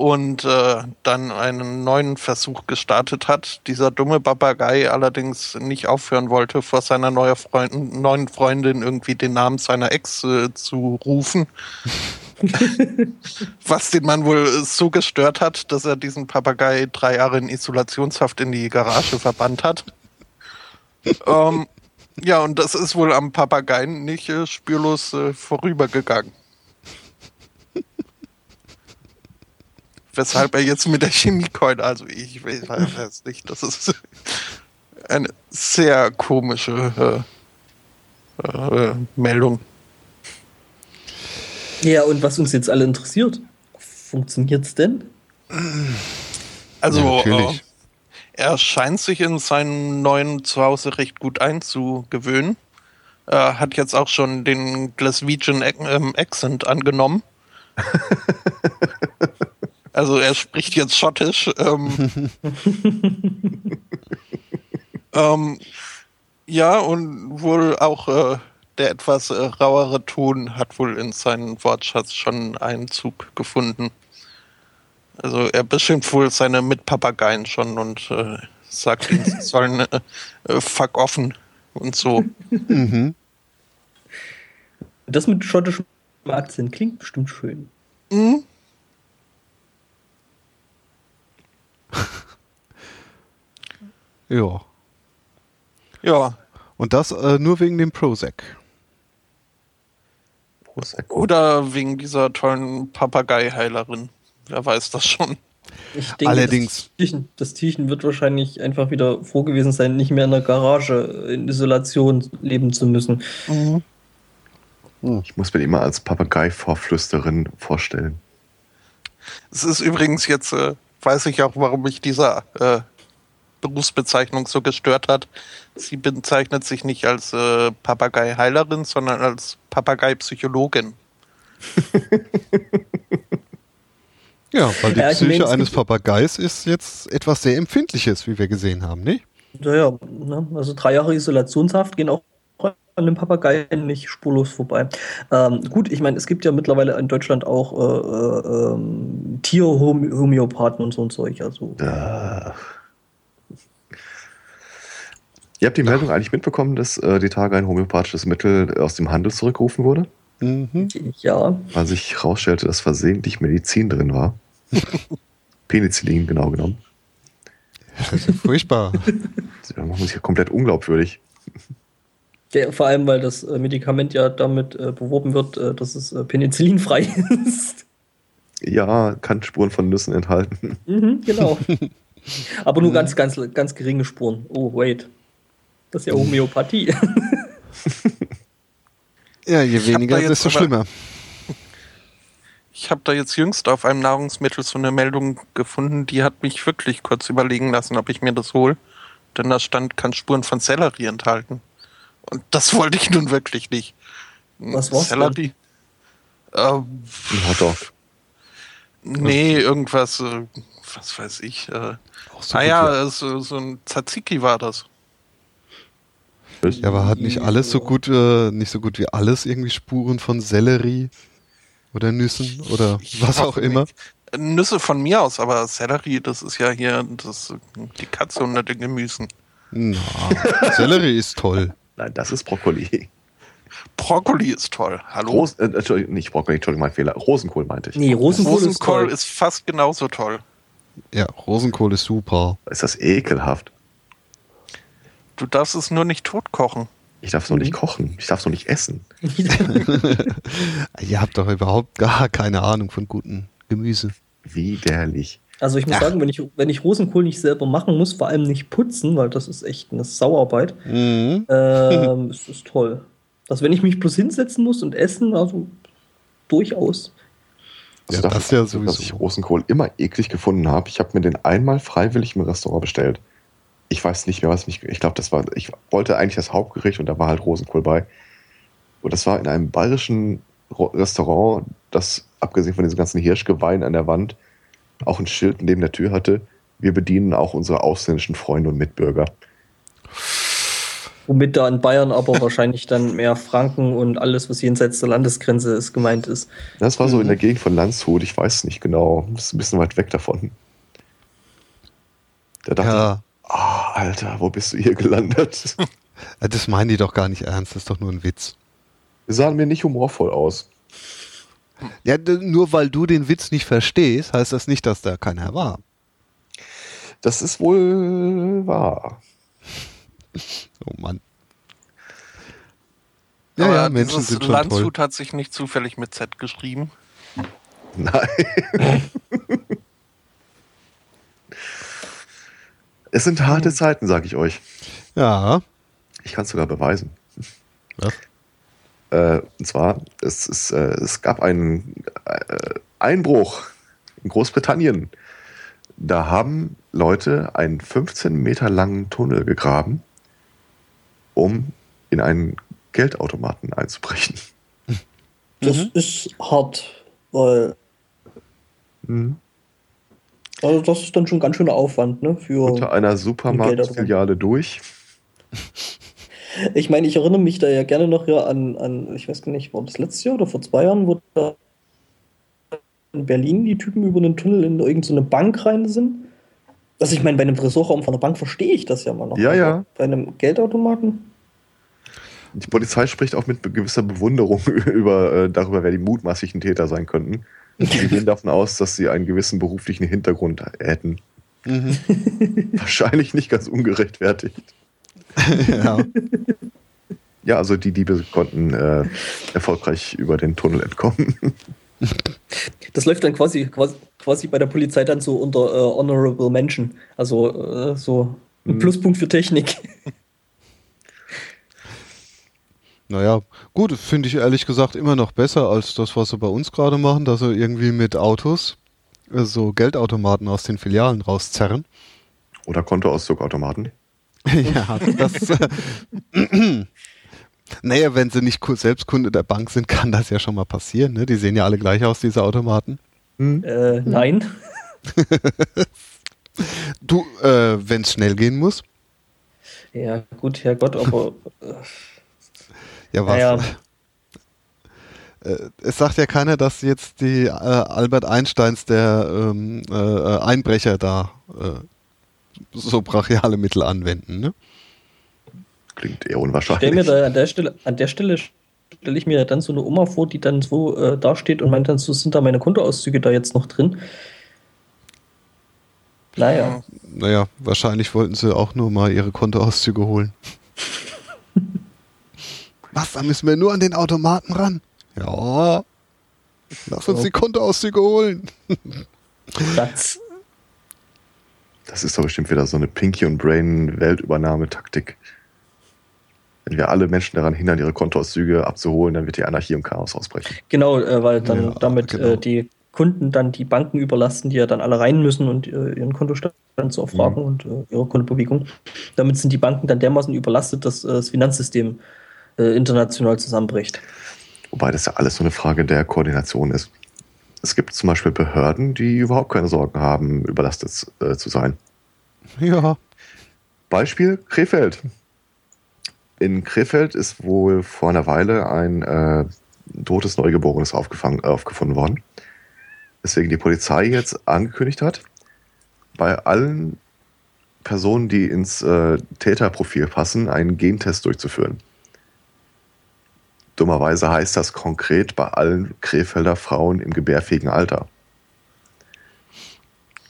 Speaker 3: und äh, dann einen neuen Versuch gestartet hat. Dieser dumme Papagei allerdings nicht aufhören wollte, vor seiner neue Freund neuen Freundin irgendwie den Namen seiner Ex äh, zu rufen. Was den Mann wohl so gestört hat, dass er diesen Papagei drei Jahre in Isolationshaft in die Garage verbannt hat. ähm, ja, und das ist wohl am Papageien nicht äh, spürlos äh, vorübergegangen. Weshalb er jetzt mit der Chemiekeule, also ich weiß nicht, das ist eine sehr komische äh, äh, Meldung.
Speaker 2: Ja, und was uns jetzt alle interessiert, funktioniert's denn?
Speaker 3: Also, ja, natürlich. Er scheint sich in seinem neuen Zuhause recht gut einzugewöhnen. Er hat jetzt auch schon den Glaswegian Accent angenommen. also er spricht jetzt Schottisch. Ähm, ähm, ja, und wohl auch äh, der etwas äh, rauere Ton hat wohl in seinen Wortschatz schon Einzug gefunden. Also er beschimpft wohl seine Mitpapageien schon und äh, sagt ihnen, sie sollen äh, äh, fuck offen und so. Mhm.
Speaker 2: Das mit schottischem Akzent klingt bestimmt schön. Mhm.
Speaker 1: ja.
Speaker 3: Ja.
Speaker 1: Und das äh, nur wegen dem Prozac.
Speaker 3: Prozac. Oder wegen dieser tollen Papageiheilerin. Wer weiß das schon.
Speaker 2: Ich denke, Allerdings. Das Tierchen, das Tierchen, wird wahrscheinlich einfach wieder froh gewesen sein, nicht mehr in der Garage in Isolation leben zu müssen. Mhm.
Speaker 4: Hm. Ich muss mir immer als Papagei-Vorflüsterin vorstellen.
Speaker 3: Es ist übrigens jetzt, äh, weiß ich auch, warum ich dieser äh, Berufsbezeichnung so gestört hat. Sie bezeichnet sich nicht als äh, Papagei-Heilerin, sondern als Papagei-Psychologin.
Speaker 1: ja, weil die ja, Psyche eines Papageis ist jetzt etwas sehr Empfindliches, wie wir gesehen haben, nicht?
Speaker 2: Naja, ne? also drei Jahre Isolationshaft gehen auch an dem Papageien nicht spurlos vorbei. Ähm, gut, ich meine, es gibt ja mittlerweile in Deutschland auch äh, äh, ähm, Tierhomöopathen und so ein Zeug. Also. Ja.
Speaker 4: Ihr habt die Meldung Ach. eigentlich mitbekommen, dass äh, die Tage ein homöopathisches Mittel aus dem Handel zurückgerufen wurde?
Speaker 2: Mhm. Ja.
Speaker 4: Weil sich herausstellte, dass versehentlich Medizin drin war. Penicillin, genau genommen.
Speaker 1: Das ist furchtbar.
Speaker 4: Das macht sich ja komplett unglaubwürdig.
Speaker 2: Ja, vor allem, weil das äh, Medikament ja damit äh, beworben wird, äh, dass es äh, penicillinfrei ist.
Speaker 4: Ja, kann Spuren von Nüssen enthalten.
Speaker 2: Mhm, genau. Aber nur mhm. ganz, ganz, ganz geringe Spuren. Oh, wait. Das ist ja Homöopathie.
Speaker 1: ja, je weniger, desto schlimmer.
Speaker 3: Ich habe da jetzt jüngst auf einem Nahrungsmittel so eine Meldung gefunden, die hat mich wirklich kurz überlegen lassen, ob ich mir das hole. Denn da stand, kann Spuren von Sellerie enthalten. Und das wollte ich nun wirklich nicht.
Speaker 2: Was war's
Speaker 3: Sellerie? Ähm,
Speaker 4: Ein Hotdog.
Speaker 3: Nee, irgendwas, äh, was weiß ich. Äh, so ah ja, so, so ein Tzatziki war das.
Speaker 1: Ja, aber hat nicht alles so gut, äh, nicht so gut wie alles irgendwie Spuren von Sellerie oder Nüssen oder ich was auch immer? Nicht.
Speaker 3: Nüsse von mir aus, aber Sellerie, das ist ja hier das, die Katze unter den Gemüsen.
Speaker 1: Na, Sellerie ist toll.
Speaker 4: Nein, das ist Brokkoli.
Speaker 3: Brokkoli ist toll. Hallo?
Speaker 4: Ros äh, Entschuldigung, nicht Brokkoli, Entschuldigung, mein Fehler. Rosenkohl meinte ich.
Speaker 3: Nee, Rosenkohl, Rosenkohl ist, ist, fast genauso toll.
Speaker 1: Ja, Rosenkohl ist super.
Speaker 4: Ist das ekelhaft?
Speaker 3: Du darfst es nur nicht tot kochen.
Speaker 4: Ich darf es nur mhm. nicht kochen. Ich darf es nur nicht essen.
Speaker 1: Ihr habt doch überhaupt gar keine Ahnung von gutem Gemüse.
Speaker 4: Widerlich.
Speaker 2: Also ich muss ja. sagen, wenn ich, wenn ich Rosenkohl nicht selber machen muss, vor allem nicht putzen, weil das ist echt eine Sauarbeit, mhm. ähm, ist das toll. Dass wenn ich mich bloß hinsetzen muss und essen, also durchaus.
Speaker 4: Also ja, das ja sowieso. dass ich Rosenkohl immer eklig gefunden habe. Ich habe mir den einmal freiwillig im Restaurant bestellt. Ich weiß nicht mehr, was mich. Ich glaube, das war. Ich wollte eigentlich das Hauptgericht und da war halt Rosenkohl bei. Und das war in einem bayerischen Restaurant, das abgesehen von diesem ganzen Hirschgewein an der Wand auch ein Schild neben der Tür hatte. Wir bedienen auch unsere ausländischen Freunde und Mitbürger.
Speaker 2: Womit da in Bayern aber wahrscheinlich dann mehr Franken und alles, was jenseits der Landesgrenze ist, gemeint ist.
Speaker 4: Das war so mhm. in der Gegend von Landshut, ich weiß nicht genau. Das ist ein bisschen weit weg davon. Da dachte ja. ich, oh, Alter, wo bist du hier gelandet?
Speaker 1: Das meinen die doch gar nicht ernst, das ist doch nur ein Witz.
Speaker 4: Wir sahen mir nicht humorvoll aus.
Speaker 1: Ja, nur weil du den Witz nicht verstehst, heißt das nicht, dass da keiner war.
Speaker 4: Das ist wohl wahr.
Speaker 1: Oh Mann.
Speaker 3: Ja, Aber ja, Menschen sind schon Landshut toll. hat sich nicht zufällig mit Z geschrieben.
Speaker 4: Nein. es sind harte Zeiten, sag ich euch.
Speaker 1: Ja.
Speaker 4: Ich kann es sogar beweisen.
Speaker 1: Was?
Speaker 4: Äh, und zwar, es, ist, äh, es gab einen äh, Einbruch in Großbritannien. Da haben Leute einen 15 Meter langen Tunnel gegraben, um in einen Geldautomaten einzubrechen.
Speaker 2: Das mhm. ist hart, weil. Mhm. Also, das ist dann schon ganz schöner Aufwand, ne? Für
Speaker 4: Unter einer Supermarktfiliale durch.
Speaker 2: Ich meine, ich erinnere mich da ja gerne noch ja an, an, ich weiß gar nicht, war das letztes Jahr oder vor zwei Jahren, wo da in Berlin die Typen über einen Tunnel in irgendeine Bank rein sind. Also ich meine, bei einem Tresorraum von der Bank verstehe ich das ja mal noch.
Speaker 4: Ja, ja.
Speaker 2: Bei einem Geldautomaten.
Speaker 4: Die Polizei spricht auch mit gewisser Bewunderung über, äh, darüber, wer die mutmaßlichen Täter sein könnten. Die gehen davon aus, dass sie einen gewissen beruflichen Hintergrund hätten. Mhm. Wahrscheinlich nicht ganz ungerechtfertigt. Ja. ja, also die Diebe konnten äh, erfolgreich über den Tunnel entkommen.
Speaker 2: Das läuft dann quasi, quasi, quasi bei der Polizei dann so unter äh, Honorable Mention. Also äh, so ein mhm. Pluspunkt für Technik.
Speaker 1: Naja, gut, finde ich ehrlich gesagt immer noch besser als das, was sie bei uns gerade machen, dass sie irgendwie mit Autos äh, so Geldautomaten aus den Filialen rauszerren.
Speaker 4: Oder Kontoauszugautomaten.
Speaker 1: ja, das. Äh, naja, wenn sie nicht selbst Kunde der Bank sind, kann das ja schon mal passieren. Ne? Die sehen ja alle gleich aus, diese Automaten.
Speaker 2: Hm. Äh, nein.
Speaker 1: du, äh, wenn es schnell gehen muss.
Speaker 2: Ja, gut, Herrgott, aber. Äh,
Speaker 1: ja, was? Naja. Äh, es sagt ja keiner, dass jetzt die äh, Albert Einsteins der ähm, äh, Einbrecher da äh, so brachiale Mittel anwenden, ne?
Speaker 4: Klingt eher unwahrscheinlich.
Speaker 2: Stell mir da an der Stelle, an der Stelle stelle ich mir dann so eine Oma vor, die dann so äh, dasteht und meint dann so, sind da meine Kontoauszüge da jetzt noch drin?
Speaker 1: Naja. Naja, wahrscheinlich wollten sie auch nur mal ihre Kontoauszüge holen. Was, da müssen wir nur an den Automaten ran? Ja. Lass uns die Kontoauszüge holen.
Speaker 4: Satz. Das ist doch bestimmt wieder so eine Pinky und Brain Weltübernahmetaktik. Wenn wir alle Menschen daran hindern, ihre Kontoauszüge abzuholen, dann wird die Anarchie und Chaos ausbrechen.
Speaker 2: Genau, äh, weil dann ja, damit äh, genau. äh, die Kunden dann die Banken überlasten, die ja dann alle rein müssen und äh, ihren Kontostand zu erfragen mhm. und äh, ihre Kontobewegung. Damit sind die Banken dann dermaßen überlastet, dass äh, das Finanzsystem international zusammenbricht.
Speaker 4: Wobei das ja alles so eine Frage der Koordination ist. Es gibt zum Beispiel Behörden, die überhaupt keine Sorgen haben, überlastet äh, zu sein.
Speaker 1: Ja.
Speaker 4: Beispiel Krefeld. In Krefeld ist wohl vor einer Weile ein äh, totes Neugeborenes aufgefangen, äh, aufgefunden worden. Deswegen die Polizei jetzt angekündigt hat, bei allen Personen, die ins äh, Täterprofil passen, einen Gentest durchzuführen. Dummerweise heißt das konkret bei allen Krefelder Frauen im gebärfähigen Alter.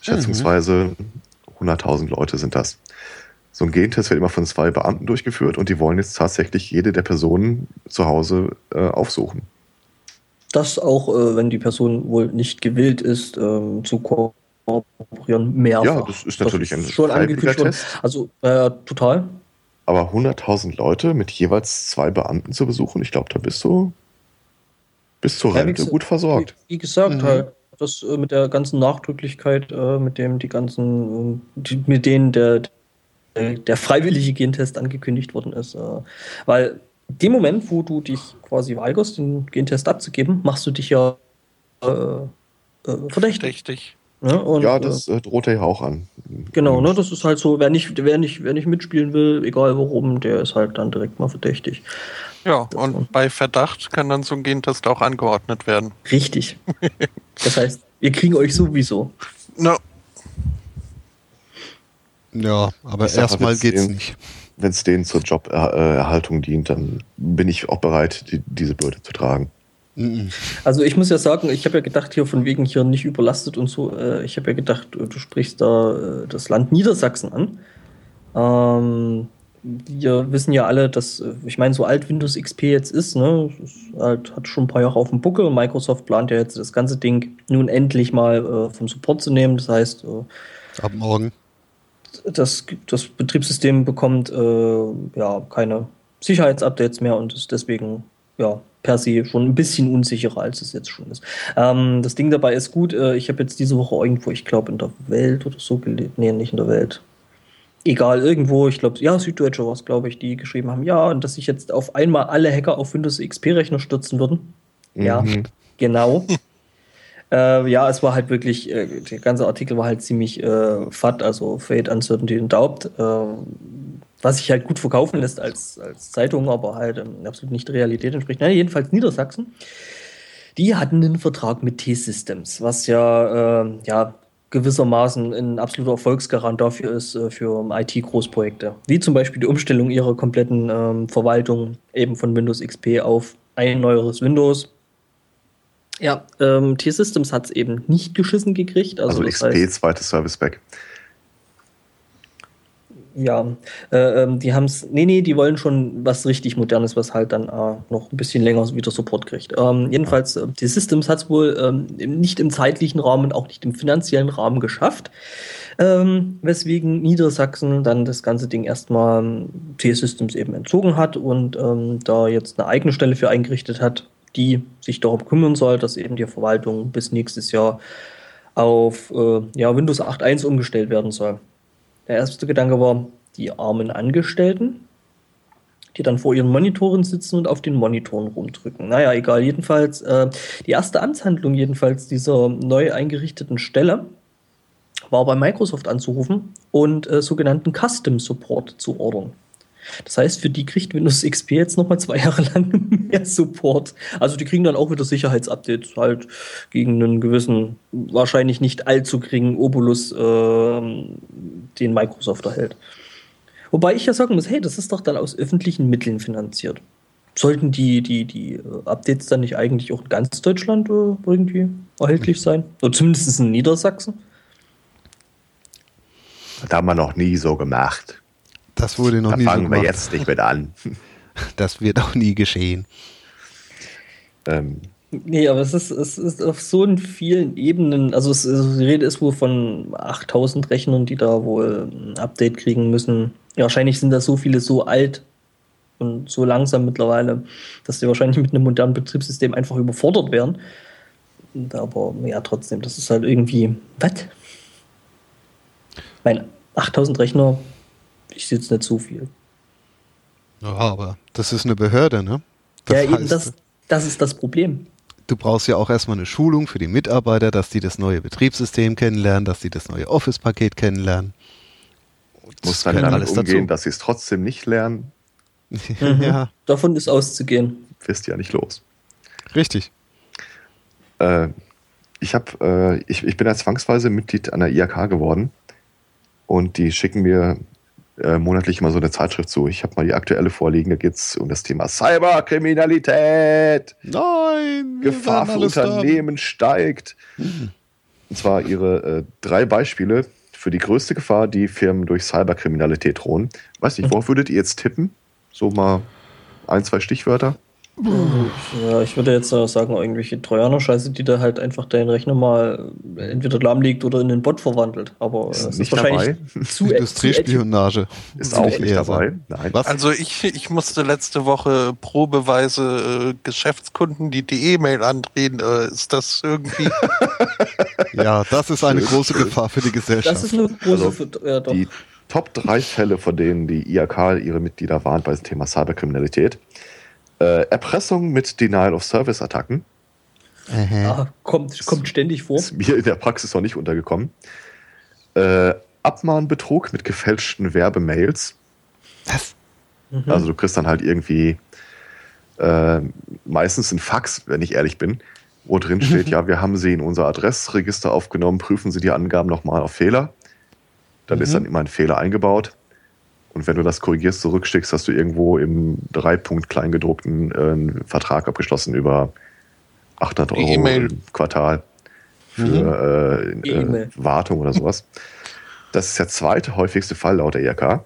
Speaker 4: Schätzungsweise 100.000 Leute sind das. So ein Gentest wird immer von zwei Beamten durchgeführt und die wollen jetzt tatsächlich jede der Personen zu Hause äh, aufsuchen.
Speaker 2: Das auch, äh, wenn die Person wohl nicht gewillt ist, äh, zu kooperieren, mehrfach.
Speaker 4: Ja, das ist natürlich das ist ein
Speaker 2: schon angekündigt Test. Also äh, total.
Speaker 4: Aber 100.000 Leute mit jeweils zwei Beamten zu besuchen, ich glaube, da bist du bis zur Rente gut versorgt.
Speaker 2: Wie, wie gesagt, mhm. halt, das äh, mit der ganzen Nachdrücklichkeit, äh, mit dem die ganzen, äh, die, mit denen der, der freiwillige Gentest angekündigt worden ist. Äh, weil dem Moment, wo du dich quasi weigerst, den Gentest abzugeben, machst du dich ja äh, äh, verdächtig. verdächtig.
Speaker 4: Ne? Und, ja, das äh, droht er ja auch an.
Speaker 2: Genau, ne, das ist halt so, wer nicht, wer, nicht, wer nicht mitspielen will, egal warum, der ist halt dann direkt mal verdächtig.
Speaker 3: Ja, das und so. bei Verdacht kann dann so ein Gentest auch angeordnet werden.
Speaker 2: Richtig. das heißt, wir kriegen euch sowieso.
Speaker 3: No.
Speaker 1: Ja, aber erstmal geht's den, nicht.
Speaker 4: Wenn es denen zur Joberhaltung dient, dann bin ich auch bereit, die, diese Bürde zu tragen.
Speaker 2: Also ich muss ja sagen, ich habe ja gedacht, hier von wegen hier nicht überlastet und so, äh, ich habe ja gedacht, du sprichst da äh, das Land Niedersachsen an. Ähm, wir wissen ja alle, dass, äh, ich meine, so alt Windows XP jetzt ist, ne, halt, hat schon ein paar Jahre auf dem Buckel. Microsoft plant ja jetzt das ganze Ding nun endlich mal äh, vom Support zu nehmen. Das heißt, äh,
Speaker 1: ab morgen.
Speaker 2: Das, das Betriebssystem bekommt äh, ja keine Sicherheitsupdates mehr und ist deswegen ja per se schon ein bisschen unsicherer, als es jetzt schon ist. Ähm, das Ding dabei ist gut, äh, ich habe jetzt diese Woche irgendwo, ich glaube in der Welt oder so gelebt, nee, nicht in der Welt. Egal, irgendwo, ich glaube, ja, Süddeutsche war es, glaube ich, die geschrieben haben, ja, und dass sich jetzt auf einmal alle Hacker auf Windows XP-Rechner stürzen würden. Mhm. Ja, genau. äh, ja, es war halt wirklich, äh, der ganze Artikel war halt ziemlich äh, fat, also Fate, Uncertainty und Doubt. Äh, was sich halt gut verkaufen lässt als, als Zeitung, aber halt ähm, absolut nicht der Realität entspricht. Naja, jedenfalls Niedersachsen. Die hatten einen Vertrag mit T-Systems, was ja, äh, ja gewissermaßen ein absoluter Erfolgsgarant dafür ist, äh, für IT-Großprojekte. Wie zum Beispiel die Umstellung ihrer kompletten ähm, Verwaltung eben von Windows XP auf ein neueres Windows. Ja, ähm, T-Systems hat es eben nicht geschissen gekriegt.
Speaker 4: Also, also XP, heißt, zweites Service Back
Speaker 2: ja, äh, ähm, die haben es, nee, nee, die wollen schon was richtig Modernes, was halt dann äh, noch ein bisschen länger wieder Support kriegt. Ähm, jedenfalls, äh, die Systems hat es wohl ähm, nicht im zeitlichen Rahmen, auch nicht im finanziellen Rahmen geschafft, ähm, weswegen Niedersachsen dann das ganze Ding erstmal ähm, T-Systems eben entzogen hat und da jetzt eine eigene Stelle für eingerichtet hat, die sich darum kümmern soll, dass eben die Verwaltung bis nächstes Jahr auf äh, ja, Windows 8.1 umgestellt werden soll. Der erste Gedanke war, die armen Angestellten, die dann vor ihren Monitoren sitzen und auf den Monitoren rumdrücken. Naja, egal, jedenfalls, äh, die erste Amtshandlung jedenfalls dieser neu eingerichteten Stelle war bei Microsoft anzurufen und äh, sogenannten Custom Support zu ordern. Das heißt, für die kriegt Windows XP jetzt nochmal zwei Jahre lang mehr Support. Also die kriegen dann auch wieder Sicherheitsupdates halt gegen einen gewissen, wahrscheinlich nicht allzu geringen Obolus, äh, den Microsoft erhält. Wobei ich ja sagen muss, hey, das ist doch dann aus öffentlichen Mitteln finanziert. Sollten die, die, die äh, Updates dann nicht eigentlich auch in ganz Deutschland äh, irgendwie erhältlich sein? Oder zumindest in Niedersachsen?
Speaker 4: Das haben wir noch nie so gemacht.
Speaker 1: Das wurde noch
Speaker 4: da
Speaker 1: nie
Speaker 4: fangen so wir jetzt nicht mit an.
Speaker 1: Das wird auch nie geschehen.
Speaker 2: Ähm. Nee, aber es ist, es ist auf so vielen Ebenen, also es, also die Rede ist wohl von 8000 Rechnern, die da wohl ein Update kriegen müssen. Ja, wahrscheinlich sind da so viele so alt und so langsam mittlerweile, dass die wahrscheinlich mit einem modernen Betriebssystem einfach überfordert werden. Aber ja, trotzdem, das ist halt irgendwie, was? Mein 8000 Rechner ist jetzt nicht so viel.
Speaker 1: Ja, aber das ist eine Behörde, ne? Das
Speaker 2: ja, eben das, das ist das Problem.
Speaker 1: Du brauchst ja auch erstmal eine Schulung für die Mitarbeiter, dass die das neue Betriebssystem kennenlernen, dass die das neue Office-Paket kennenlernen.
Speaker 4: Muss dann alles umgehen, dazu. dass sie es trotzdem nicht lernen.
Speaker 2: Mhm. ja. Davon ist auszugehen.
Speaker 4: Wirst ja nicht los.
Speaker 1: Richtig.
Speaker 4: Äh, ich, hab, äh, ich, ich bin ja zwangsweise Mitglied an der IAK geworden und die schicken mir äh, monatlich immer so eine Zeitschrift zu. Ich habe mal die aktuelle vorliegen, da geht es um das Thema Cyberkriminalität.
Speaker 1: Nein!
Speaker 4: Gefahr für Unternehmen haben. steigt. Hm. Und zwar ihre äh, drei Beispiele für die größte Gefahr, die Firmen durch Cyberkriminalität drohen. Weiß nicht, worauf würdet ihr jetzt tippen? So mal ein, zwei Stichwörter.
Speaker 2: Ja, ich würde jetzt sagen, irgendwelche Trojaner-Scheiße, die da halt einfach deinen Rechner mal entweder lahmlegt oder in den Bot verwandelt. Aber
Speaker 4: ist, ist wahrscheinlich
Speaker 1: dabei. zu Industriespionage
Speaker 4: ist auch nicht dabei.
Speaker 3: Nein. Was? Also ich, ich musste letzte Woche probeweise äh, Geschäftskunden die die E-Mail andrehen. Äh, ist das irgendwie?
Speaker 1: ja, das ist eine große Gefahr für die Gesellschaft.
Speaker 2: Das ist eine große also,
Speaker 4: ja, Die Top 3 Fälle, von denen die IAK ihre Mitglieder warnt bei dem Thema Cyberkriminalität äh, Erpressung mit Denial-of-Service-Attacken.
Speaker 2: Ah, kommt, kommt ständig vor.
Speaker 4: Ist mir in der Praxis noch nicht untergekommen. Äh, Abmahnbetrug mit gefälschten Werbemails.
Speaker 1: Was?
Speaker 4: Mhm. Also du kriegst dann halt irgendwie äh, meistens ein Fax, wenn ich ehrlich bin, wo drin steht, ja, wir haben sie in unser Adressregister aufgenommen, prüfen Sie die Angaben nochmal auf Fehler. Dann mhm. ist dann immer ein Fehler eingebaut. Und wenn du das korrigierst, zurückschickst, hast du irgendwo im Dreipunkt Kleingedruckten äh, einen Vertrag abgeschlossen über 800 Euro
Speaker 3: e
Speaker 4: im Quartal für mhm. äh, äh, Wartung oder sowas. Das ist der zweite häufigste Fall laut der IRK.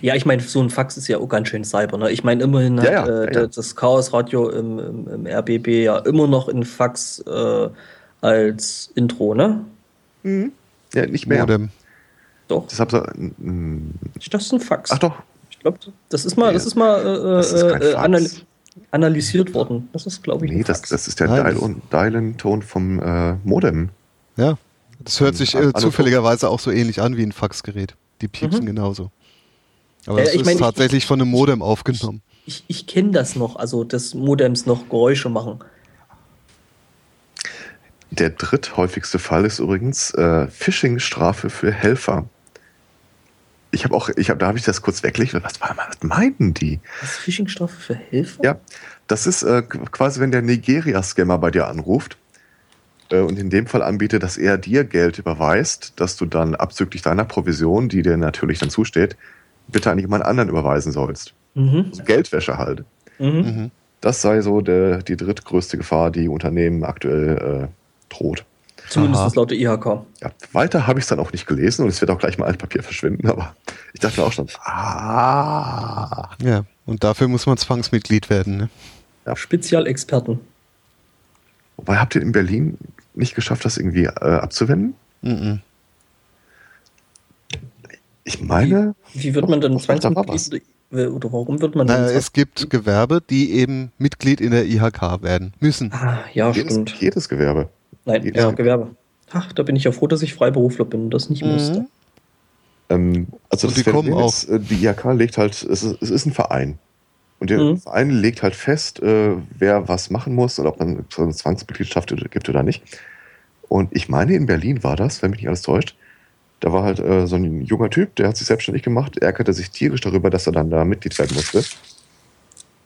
Speaker 2: Ja, ich meine, so ein Fax ist ja auch ganz schön cyber. Ne? Ich meine, immerhin hat ja, äh, ja. das Chaos-Radio im, im, im, RBB ja immer noch in Fax äh, als Intro, ne?
Speaker 4: Mhm. Ja, nicht mehr. Modem.
Speaker 2: Doch. Das ist ein Fax.
Speaker 4: Ach doch.
Speaker 2: Ich glaube, das ist mal, das ist mal äh, das ist äh, anal analysiert worden. Das ist, glaube ich,
Speaker 4: Nee, das, das ist der Dial-Ton vom äh, Modem.
Speaker 1: Ja, das hört sich äh, zufälligerweise auch so ähnlich an wie ein Faxgerät. Die piepsen mhm. genauso. Aber das ist mein, tatsächlich ich, von einem Modem aufgenommen.
Speaker 2: Ich, ich, kenne das noch, also des Modems noch Geräusche machen.
Speaker 4: Der dritthäufigste Fall ist übrigens äh, Phishing-Strafe für Helfer ich habe auch, ich habe, da habe ich das kurz weggelegt. Was, was meinten die?
Speaker 2: Was ist Phishing-Strafe für Hilfe?
Speaker 4: Ja, das ist äh, quasi, wenn der Nigeria-Scammer bei dir anruft äh, und in dem Fall anbietet, dass er dir Geld überweist, dass du dann abzüglich deiner Provision, die dir natürlich dann zusteht, bitte an jemand anderen überweisen sollst. Mhm. Also Geldwäsche halt. Mhm. mhm. Das sei so der, die drittgrößte Gefahr, die Unternehmen aktuell äh, droht.
Speaker 2: Zumindest laut der IHK.
Speaker 4: Ja, weiter habe ich es dann auch nicht gelesen und es wird auch gleich mal Altpapier verschwinden, aber ich dachte mir auch schon, ah.
Speaker 1: Ja, und dafür muss man Zwangsmitglied werden, ne?
Speaker 2: Ja. Spezialexperten.
Speaker 4: Wobei habt ihr in Berlin nicht geschafft, das irgendwie äh, abzuwenden? Mhm. Ich meine.
Speaker 2: Wie, wie wird man denn Zwangsmitglied? Oder warum wird man
Speaker 1: naja, Es gibt Gewerbe, die eben Mitglied in der IHK werden müssen.
Speaker 2: Ah, ja,
Speaker 4: jedes,
Speaker 2: stimmt.
Speaker 4: Jedes Gewerbe.
Speaker 2: Nein, ja, Gewerbe. Ach, da bin ich ja froh, dass ich Freiberufler bin und das nicht mhm. musste.
Speaker 4: Ähm, also das
Speaker 1: die kommen auch.
Speaker 4: Ist, äh, die IHK legt halt, es ist, es ist ein Verein. Und der mhm. Verein legt halt fest, äh, wer was machen muss und ob man so eine Zwangsmitgliedschaft gibt oder nicht. Und ich meine, in Berlin war das, wenn mich nicht alles täuscht. Da war halt äh, so ein junger Typ, der hat sich selbstständig gemacht, ärgerte sich tierisch darüber, dass er dann da Mitglied werden musste.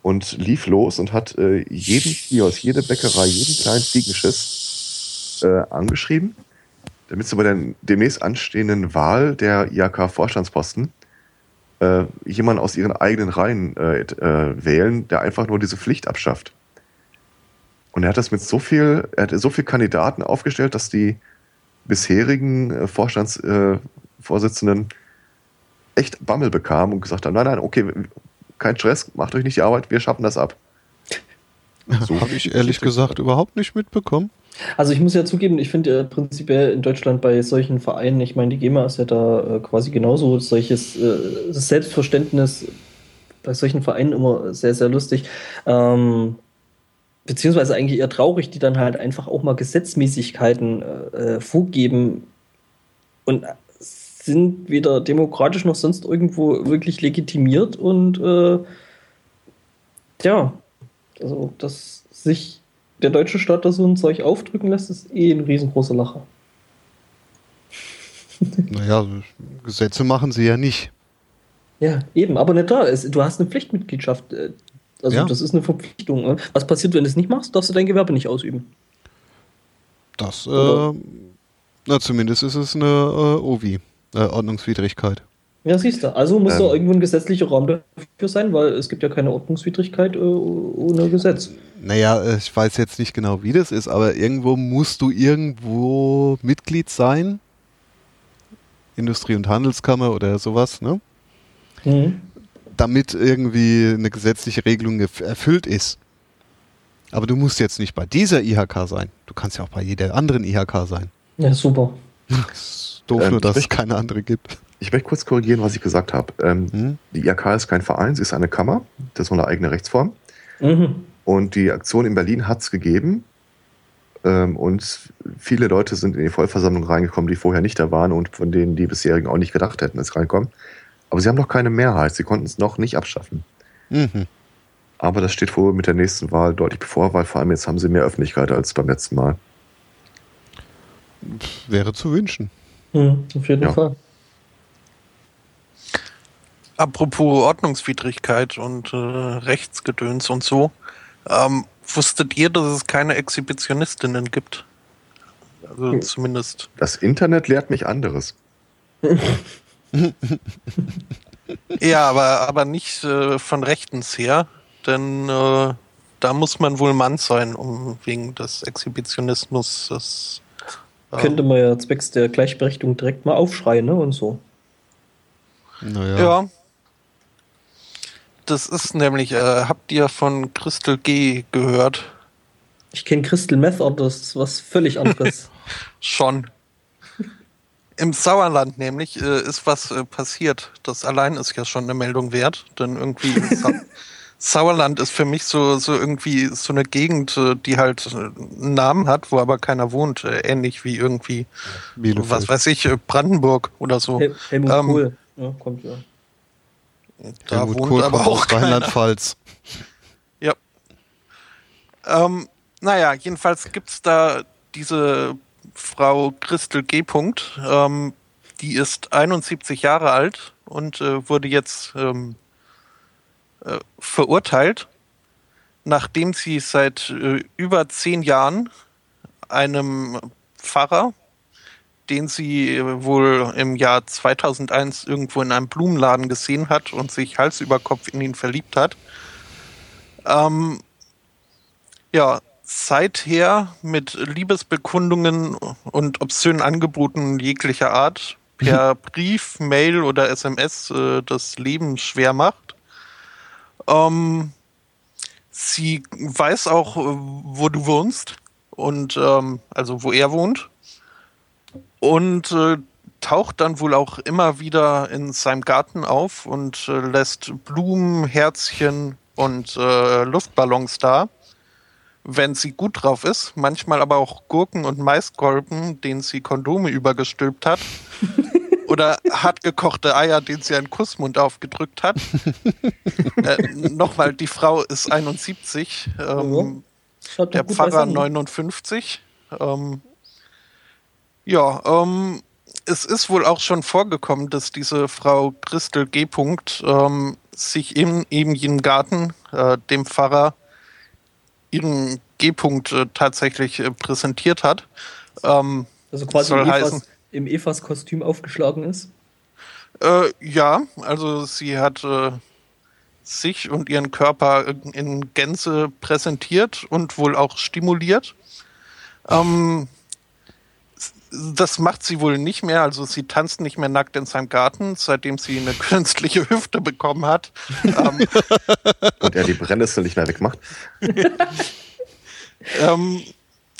Speaker 4: Und lief los und hat äh, jeden Kiosk, jede Bäckerei, jeden kleinen Fliegenschiss äh, angeschrieben, damit sie bei der demnächst anstehenden Wahl der IHK-Vorstandsposten äh, jemanden aus ihren eigenen Reihen äh, äh, wählen, der einfach nur diese Pflicht abschafft. Und er hat das mit so viel, er hat so viele Kandidaten aufgestellt, dass die bisherigen äh, Vorstandsvorsitzenden äh, echt Bammel bekamen und gesagt haben, nein, nein, okay, kein Stress, macht euch nicht die Arbeit, wir schaffen das ab.
Speaker 1: So Habe ich ehrlich gesagt überhaupt nicht mitbekommen.
Speaker 2: Also ich muss ja zugeben, ich finde ja prinzipiell in Deutschland bei solchen Vereinen, ich meine, die GEMA ist ja da äh, quasi genauso, solches äh, Selbstverständnis bei solchen Vereinen immer sehr, sehr lustig. Ähm, beziehungsweise eigentlich eher traurig, die dann halt einfach auch mal Gesetzmäßigkeiten äh, vorgeben und sind weder demokratisch noch sonst irgendwo wirklich legitimiert und äh, ja, also dass sich der deutsche Staat da so ein Zeug aufdrücken lässt, ist eh ein riesengroßer Lacher.
Speaker 1: Naja, Gesetze machen sie ja nicht.
Speaker 2: Ja, eben, aber nicht da. Du hast eine Pflichtmitgliedschaft. Äh, also ja. das ist eine Verpflichtung. Ne? Was passiert, wenn du es nicht machst? Darfst du dein Gewerbe nicht ausüben?
Speaker 1: Das, äh, na zumindest ist es eine äh, OVI, äh, Ordnungswidrigkeit.
Speaker 2: Ja, siehst du. Also muss ähm. da irgendwo ein gesetzlicher Raum dafür sein, weil es gibt ja keine Ordnungswidrigkeit äh, ohne Gesetz.
Speaker 1: Naja, äh, ich weiß jetzt nicht genau, wie das ist, aber irgendwo musst du irgendwo Mitglied sein. Industrie- und Handelskammer oder sowas, ne? Mhm damit irgendwie eine gesetzliche Regelung erfüllt ist. Aber du musst jetzt nicht bei dieser IHK sein. Du kannst ja auch bei jeder anderen IHK sein.
Speaker 2: Ja, super.
Speaker 1: ist doof ähm, nur, dass es keine andere gibt.
Speaker 4: Ich möchte kurz korrigieren, was ich gesagt habe. Ähm, hm? Die IHK ist kein Verein, sie ist eine Kammer. Das ist eine eigene Rechtsform. Mhm. Und die Aktion in Berlin hat es gegeben. Ähm, und viele Leute sind in die Vollversammlung reingekommen, die vorher nicht da waren und von denen die bisherigen auch nicht gedacht hätten, dass sie reinkommen. Aber sie haben noch keine Mehrheit. Sie konnten es noch nicht abschaffen. Mhm. Aber das steht wohl mit der nächsten Wahl deutlich bevor, weil vor allem jetzt haben sie mehr Öffentlichkeit als beim letzten Mal.
Speaker 1: Wäre zu wünschen.
Speaker 2: Mhm, auf jeden ja. Fall.
Speaker 3: Apropos Ordnungswidrigkeit und äh, Rechtsgedöns und so. Ähm, wusstet ihr, dass es keine Exhibitionistinnen gibt? Also hm. zumindest.
Speaker 4: Das Internet lehrt mich anderes.
Speaker 3: ja, aber, aber nicht äh, von rechtens her, denn äh, da muss man wohl Mann sein, um wegen des Exhibitionismus. Das,
Speaker 2: äh, Könnte man ja zwecks der Gleichberechtigung direkt mal aufschreien, ne? Und so.
Speaker 3: Naja. Ja. Das ist nämlich, äh, habt ihr von Crystal G gehört?
Speaker 2: Ich kenne Crystal Meth, aber das ist was völlig anderes.
Speaker 3: Schon. Im Sauerland nämlich äh, ist was äh, passiert. Das allein ist ja schon eine Meldung wert, denn irgendwie Sa Sauerland ist für mich so, so irgendwie so eine Gegend, äh, die halt äh, einen Namen hat, wo aber keiner wohnt. Äh, ähnlich wie irgendwie, Bielefeld. was weiß ich, Brandenburg oder so. Hel
Speaker 2: Helmut ähm, Kohl, ja, kommt ja.
Speaker 1: Da Helmut wohnt Kohl aber auch Rheinland-Pfalz.
Speaker 3: ja. Ähm, naja, jedenfalls gibt es da diese Frau Christel G. Ähm, die ist 71 Jahre alt und äh, wurde jetzt ähm, äh, verurteilt, nachdem sie seit äh, über zehn Jahren einem Pfarrer, den sie äh, wohl im Jahr 2001 irgendwo in einem Blumenladen gesehen hat und sich Hals über Kopf in ihn verliebt hat, ähm, ja, seither mit Liebesbekundungen und obszönen Angeboten jeglicher Art per Brief, Mail oder SMS äh, das Leben schwer macht. Ähm, sie weiß auch, wo du wohnst und ähm, also wo er wohnt und äh, taucht dann wohl auch immer wieder in seinem Garten auf und äh, lässt Blumen, Herzchen und äh, Luftballons da wenn sie gut drauf ist, manchmal aber auch Gurken und Maiskolben, denen sie Kondome übergestülpt hat. oder hartgekochte Eier, den sie einen Kussmund aufgedrückt hat. äh, Nochmal, die Frau ist 71, ähm, der Pfarrer 59. Ähm, ja, ähm, es ist wohl auch schon vorgekommen, dass diese Frau Christel G. Ähm, sich im eben jenen Garten äh, dem Pfarrer ihren G-Punkt äh, tatsächlich äh, präsentiert hat.
Speaker 2: Ähm, also quasi im Evas, im Evas, Kostüm aufgeschlagen ist?
Speaker 3: Äh, ja, also sie hat äh, sich und ihren Körper in Gänze präsentiert und wohl auch stimuliert. Ähm, das macht sie wohl nicht mehr. Also sie tanzt nicht mehr nackt in seinem Garten, seitdem sie eine künstliche Hüfte bekommen hat. ähm,
Speaker 4: und er die Brennnessel nicht mehr wegmacht.
Speaker 3: ähm,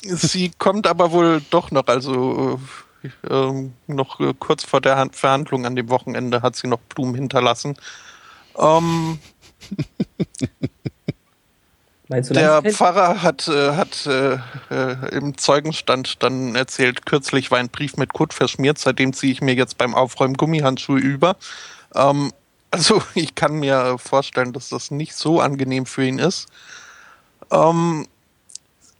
Speaker 3: sie kommt aber wohl doch noch, also äh, noch äh, kurz vor der Verhandlung an dem Wochenende hat sie noch Blumen hinterlassen. Ähm, Meinst du, der Pfarrer hat, äh, hat äh, äh, im Zeugenstand dann erzählt, kürzlich war ein Brief mit Kot verschmiert, seitdem ziehe ich mir jetzt beim Aufräumen Gummihandschuhe über. Ähm, also ich kann mir vorstellen, dass das nicht so angenehm für ihn ist. Ähm,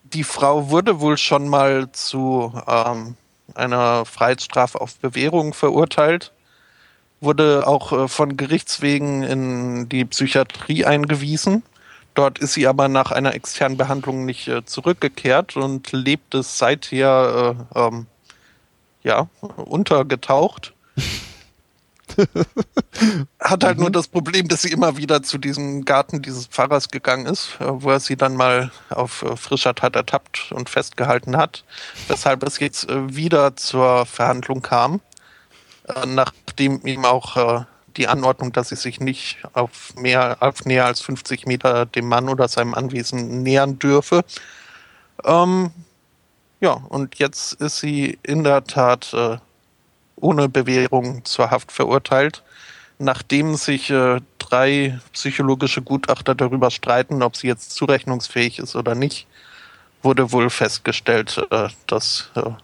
Speaker 3: die Frau wurde wohl schon mal zu ähm, einer Freiheitsstrafe auf Bewährung verurteilt, wurde auch äh, von Gerichtswegen in die Psychiatrie eingewiesen. Dort ist sie aber nach einer externen Behandlung nicht äh, zurückgekehrt und lebt es seither äh, ähm, ja, untergetaucht. Hat halt mhm. nur das Problem, dass sie immer wieder zu diesem Garten dieses Pfarrers gegangen ist, äh, wo er sie dann mal auf äh, frischer Tat ertappt und festgehalten hat, weshalb es jetzt äh, wieder zur Verhandlung kam, nachdem ihm auch die Anordnung, dass sie sich nicht auf mehr auf näher als 50 Meter dem Mann oder seinem Anwesen nähern dürfe. Ähm, ja, und jetzt ist sie in der Tat äh, ohne Bewährung zur Haft verurteilt, nachdem sich äh, drei psychologische Gutachter darüber streiten, ob sie jetzt zurechnungsfähig ist oder nicht, wurde wohl festgestellt, äh, dass, äh, dass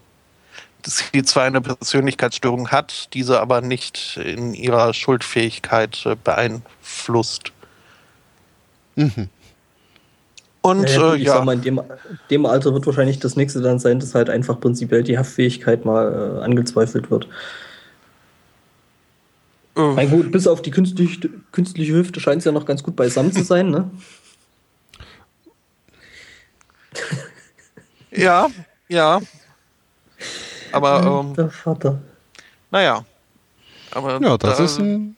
Speaker 3: sie zwar eine Persönlichkeitsstörung hat, diese aber nicht in ihrer Schuldfähigkeit äh, beeinflusst.
Speaker 2: Mhm. Und ja, äh, ich ja. sag mal, in dem, dem, Alter wird wahrscheinlich das nächste dann sein, dass halt einfach prinzipiell die Haftfähigkeit mal äh, angezweifelt wird. Oh. Mein gut, bis auf die künstliche, künstliche Hüfte scheint es ja noch ganz gut beisammen zu sein, ne?
Speaker 3: ja, ja. Aber
Speaker 2: ähm, der Vater.
Speaker 3: Naja. Aber
Speaker 1: ja, das da, ist ein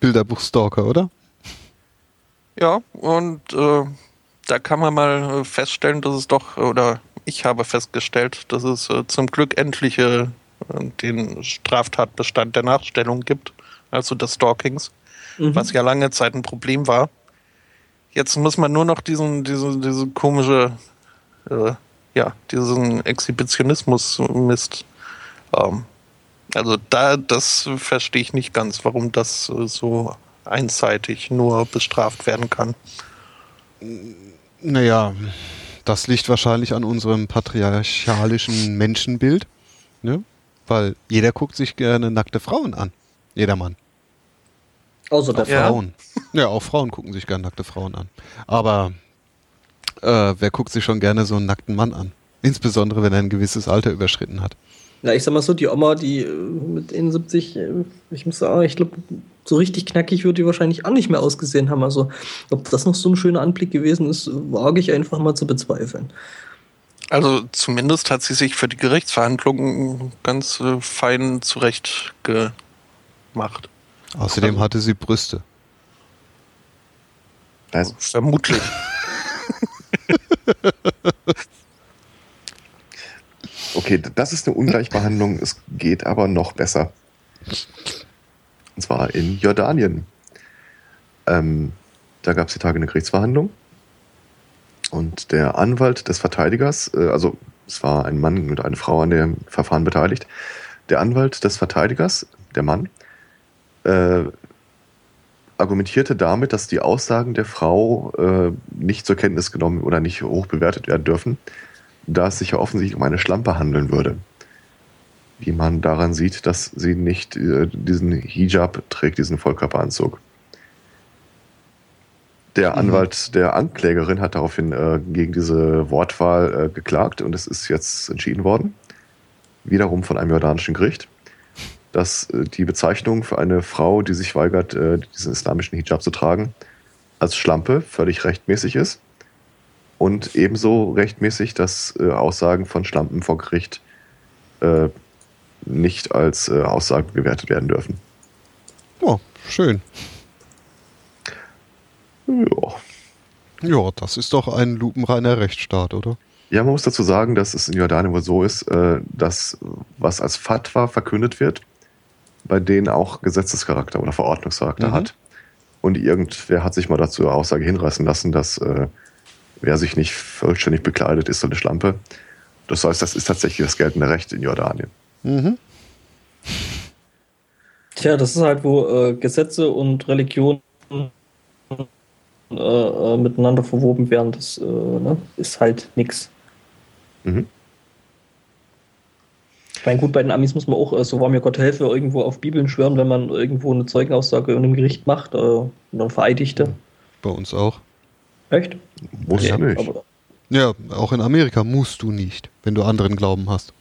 Speaker 1: Bilderbuchstalker, oder?
Speaker 3: Ja, und äh, da kann man mal äh, feststellen, dass es doch, oder ich habe festgestellt, dass es äh, zum Glück endlich äh, den Straftatbestand der Nachstellung gibt, also des Stalkings, mhm. was ja lange Zeit ein Problem war. Jetzt muss man nur noch diesen, diese, diese komische, äh, ja, diesen Exhibitionismus-Mist. Ähm, also da, das verstehe ich nicht ganz, warum das so einseitig nur bestraft werden kann.
Speaker 1: Naja, das liegt wahrscheinlich an unserem patriarchalischen Menschenbild, ne? weil jeder guckt sich gerne nackte Frauen an. Jeder Mann.
Speaker 2: Außer der
Speaker 1: Frauen. Ja, auch Frauen gucken sich gerne nackte Frauen an. Aber äh, wer guckt sich schon gerne so einen nackten Mann an? Insbesondere, wenn er ein gewisses Alter überschritten hat.
Speaker 2: Na, ich sag mal so, die Oma, die äh, mit 71, äh, ich muss sagen, ich glaube, so richtig knackig würde die wahrscheinlich auch nicht mehr ausgesehen haben. Also, ob das noch so ein schöner Anblick gewesen ist, wage ich einfach mal zu bezweifeln.
Speaker 3: Also zumindest hat sie sich für die Gerichtsverhandlungen ganz äh, fein zurecht gemacht.
Speaker 1: Außerdem also, hatte sie Brüste.
Speaker 3: Also, vermutlich.
Speaker 4: Okay, das ist eine Ungleichbehandlung. Es geht aber noch besser. Und zwar in Jordanien. Ähm, da gab es die Tage eine Gerichtsverhandlung. Und der Anwalt des Verteidigers, äh, also es war ein Mann und eine Frau an dem Verfahren beteiligt, der Anwalt des Verteidigers, der Mann, äh, argumentierte damit, dass die Aussagen der Frau äh, nicht zur Kenntnis genommen oder nicht hoch bewertet werden dürfen, da es sich ja offensichtlich um eine Schlampe handeln würde. wie man daran sieht, dass sie nicht äh, diesen Hijab trägt, diesen Vollkörperanzug. Der mhm. Anwalt der Anklägerin hat daraufhin äh, gegen diese Wortwahl äh, geklagt und es ist jetzt entschieden worden, wiederum von einem jordanischen Gericht, dass äh, die Bezeichnung für eine Frau, die sich weigert, äh, diesen islamischen Hijab zu tragen, als Schlampe völlig rechtmäßig ist und ebenso rechtmäßig, dass äh, Aussagen von Schlampen vor Gericht nicht als äh, Aussage gewertet werden dürfen.
Speaker 1: Oh, schön.
Speaker 4: Ja.
Speaker 1: Ja, das ist doch ein lupenreiner Rechtsstaat, oder?
Speaker 4: Ja, man muss dazu sagen, dass es in Jordanien wohl so ist, dass was als Fatwa verkündet wird, bei denen auch Gesetzescharakter oder Verordnungscharakter mhm. hat. Und irgendwer hat sich mal dazu eine Aussage hinreißen lassen, dass äh, wer sich nicht vollständig bekleidet, ist so eine Schlampe. Das heißt, das ist tatsächlich das geltende Recht in Jordanien. Mhm.
Speaker 2: Tja, das ist halt, wo äh, Gesetze und Religion äh, äh, miteinander verwoben werden. Das äh, ne, ist halt nix. Mhm. Ich meine, gut, bei den Amis muss man auch, äh, so war mir Gott helfe, irgendwo auf Bibeln schwören, wenn man irgendwo eine Zeugenaussage in einem Gericht macht äh, und dann vereidigte.
Speaker 1: Bei uns auch.
Speaker 2: Echt?
Speaker 4: Muss ja, nicht. Aber,
Speaker 1: ja, auch in Amerika musst du nicht, wenn du anderen Glauben hast.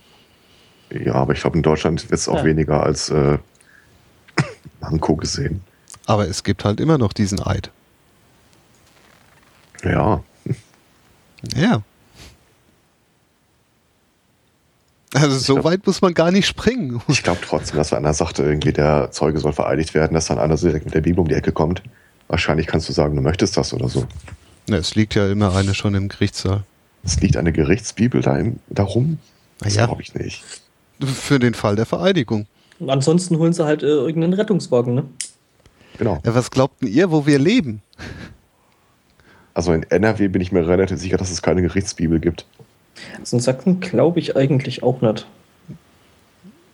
Speaker 4: Ja, aber ich glaube, in Deutschland wird es auch ja. weniger als äh, Manko gesehen.
Speaker 1: Aber es gibt halt immer noch diesen Eid.
Speaker 4: Ja.
Speaker 1: Ja. Also so glaub, weit muss man gar nicht springen.
Speaker 4: Ich glaube trotzdem, dass wenn einer sagte, irgendwie der Zeuge soll vereidigt werden, dass dann einer so direkt mit der Bibel um die Ecke kommt. Wahrscheinlich kannst du sagen, du möchtest das oder so.
Speaker 1: Ja, es liegt ja immer eine schon im Gerichtssaal.
Speaker 4: Es liegt eine Gerichtsbibel da im, darum?
Speaker 1: Das ja. glaube ich nicht. Für den Fall der Vereidigung.
Speaker 2: Und ansonsten holen sie halt äh, irgendeinen Rettungswagen, ne?
Speaker 4: Genau.
Speaker 1: Ja, was glaubten ihr, wo wir leben?
Speaker 4: Also in NRW bin ich mir relativ sicher, dass es keine Gerichtsbibel gibt.
Speaker 2: Also in Sachsen glaube ich eigentlich auch nicht.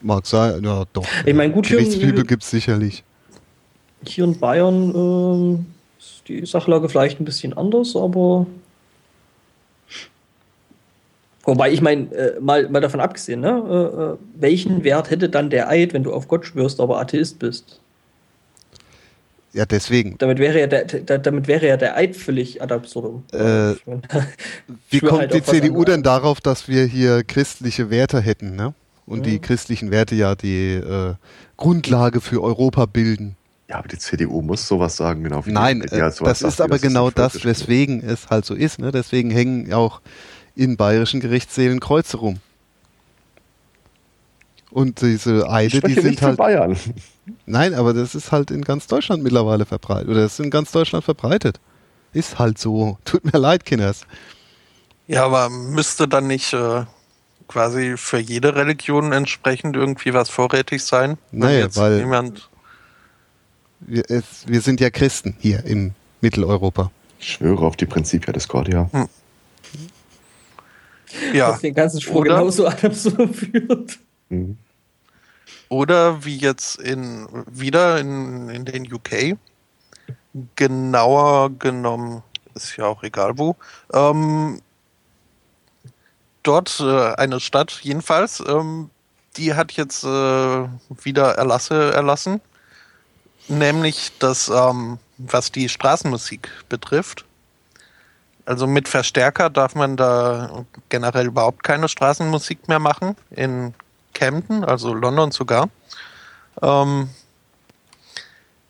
Speaker 1: Mag sein, ja doch.
Speaker 2: Ich meine, gut,
Speaker 1: Gerichtsbibel gibt es sicherlich.
Speaker 2: Hier in Bayern äh, ist die Sachlage vielleicht ein bisschen anders, aber Wobei ich meine, äh, mal, mal davon abgesehen, ne, äh, äh, welchen Wert hätte dann der Eid, wenn du auf Gott schwörst, aber Atheist bist?
Speaker 1: Ja, deswegen.
Speaker 2: Damit wäre ja der, der damit wäre ja der Eid völlig ad absurdum.
Speaker 1: Äh, wie kommt halt die CDU denn darauf, dass wir hier christliche Werte hätten, ne? Und mhm. die christlichen Werte ja die äh, Grundlage für Europa bilden.
Speaker 4: Ja, aber die CDU muss sowas sagen, genau.
Speaker 1: Wie Nein, die, die halt das ist aber genau das, weswegen es halt so ist. Ne? Deswegen hängen auch in bayerischen Gerichtssälen Kreuze rum. Und diese Eide, die sind halt.
Speaker 4: Bayern.
Speaker 1: Nein, aber das ist halt in ganz Deutschland mittlerweile verbreitet. Oder das ist in ganz Deutschland verbreitet. Ist halt so. Tut mir leid, Kinders.
Speaker 3: Ja, aber müsste dann nicht äh, quasi für jede Religion entsprechend irgendwie was vorrätig sein?
Speaker 1: Naja, weil jemand wir, es, wir, sind ja Christen hier in Mitteleuropa.
Speaker 4: Ich schwöre auf die Prinzipia Discordia. Hm.
Speaker 2: Ja. Was den ganzen Spruch Oder, genauso ad absurdum führt.
Speaker 3: Mhm. Oder wie jetzt in wieder in, in den UK, genauer genommen, ist ja auch egal wo, ähm, dort äh, eine Stadt jedenfalls, ähm, die hat jetzt äh, wieder Erlasse erlassen, nämlich dass, ähm, was die Straßenmusik betrifft, also mit Verstärker darf man da generell überhaupt keine Straßenmusik mehr machen. In Camden, also London sogar. Ähm,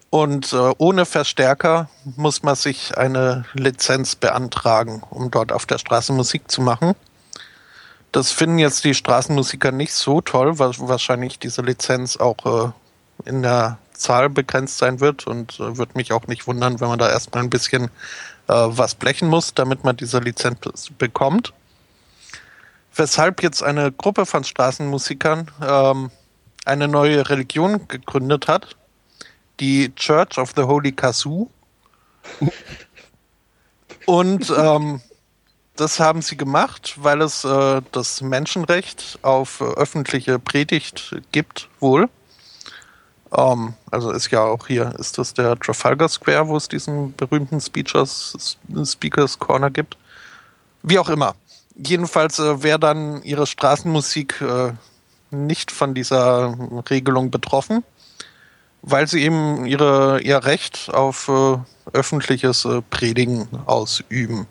Speaker 3: und äh, ohne Verstärker muss man sich eine Lizenz beantragen, um dort auf der Straße Musik zu machen. Das finden jetzt die Straßenmusiker nicht so toll, weil wahrscheinlich diese Lizenz auch äh, in der Zahl begrenzt sein wird und äh, würde mich auch nicht wundern, wenn man da erstmal ein bisschen äh, was blechen muss, damit man diese Lizenz bekommt weshalb jetzt eine Gruppe von Straßenmusikern ähm, eine neue Religion gegründet hat, die Church of the Holy Kazoo. Und ähm, das haben sie gemacht, weil es äh, das Menschenrecht auf öffentliche Predigt gibt, wohl. Ähm, also ist ja auch hier, ist das der Trafalgar Square, wo es diesen berühmten Speakers, Speakers Corner gibt. Wie auch immer jedenfalls, äh, wer dann ihre Straßenmusik äh, nicht von dieser Regelung betroffen, weil sie eben ihre, ihr Recht auf äh, öffentliches äh, Predigen ausüben.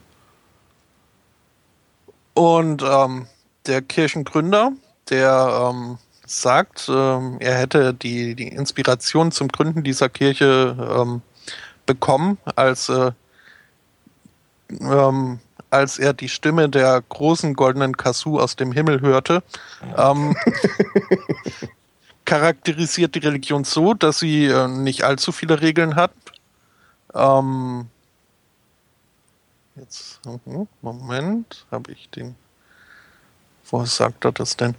Speaker 3: Und ähm, der Kirchengründer, der ähm, sagt, ähm, er hätte die, die Inspiration zum Gründen dieser Kirche ähm, bekommen, als, äh, ähm, als er die Stimme der großen goldenen Kasu aus dem Himmel hörte. Ähm, charakterisiert die Religion so, dass sie äh, nicht allzu viele Regeln hat. Ähm, jetzt, mhm, Moment, habe ich den. Wo sagt er das denn?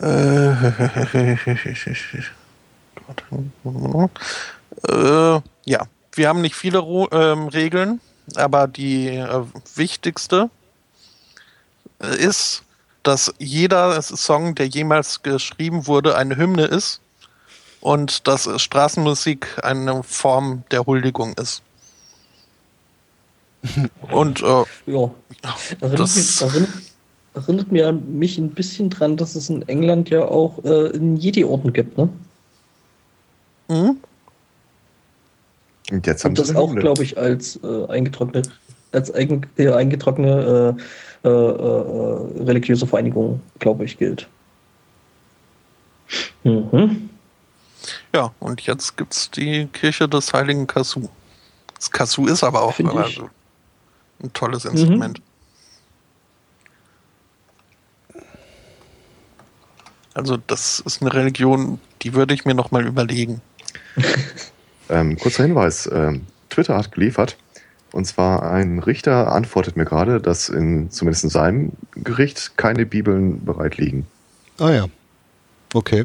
Speaker 3: Äh, äh, ja, wir haben nicht viele ähm, Regeln, aber die äh, wichtigste ist, dass jeder Song, der jemals geschrieben wurde, eine Hymne ist und dass Straßenmusik eine Form der Huldigung ist. Und äh,
Speaker 2: ja, erinnert, das, mich, erinnert, erinnert mir mich ein bisschen dran, dass es in England ja auch äh, einen Jedi-Orden gibt, ne? Mhm. Und jetzt haben Und das auch, glaube ich, als äh, eingetrocknete, als eigen, äh, eingetrocknete äh, äh, äh, religiöse Vereinigung, glaube ich, gilt.
Speaker 3: Mhm. Ja, und jetzt gibt es die Kirche des heiligen Kasu. Das Kasu ist aber auch immer so ein tolles Instrument. Mhm. Also das ist eine Religion, die würde ich mir noch mal überlegen.
Speaker 4: ähm, kurzer Hinweis: ähm, Twitter hat geliefert. Und zwar ein Richter antwortet mir gerade, dass in, zumindest in seinem Gericht keine Bibeln bereit liegen.
Speaker 1: Ah ja. Okay.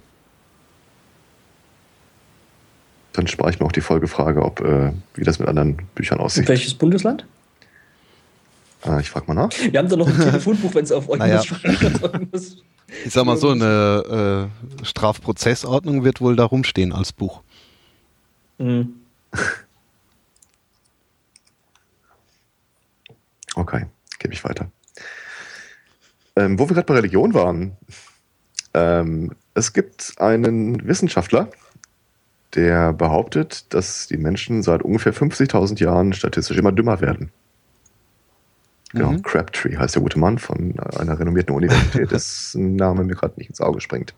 Speaker 4: Dann spare ich mir auch die Folgefrage, ob äh, wie das mit anderen Büchern aussieht.
Speaker 2: welches Bundesland?
Speaker 4: Äh, ich frage mal nach.
Speaker 2: Wir haben da noch ein Telefonbuch, wenn es auf euch naja.
Speaker 1: muss. Ich sag mal so, eine äh, Strafprozessordnung wird wohl da rumstehen als Buch. Mhm.
Speaker 4: Okay, gebe ich weiter. Ähm, wo wir gerade bei Religion waren. Ähm, es gibt einen Wissenschaftler, der behauptet, dass die Menschen seit ungefähr 50.000 Jahren statistisch immer dümmer werden. Genau, mhm. Crabtree heißt der gute Mann von einer renommierten Universität, dessen Name mir gerade nicht ins Auge springt.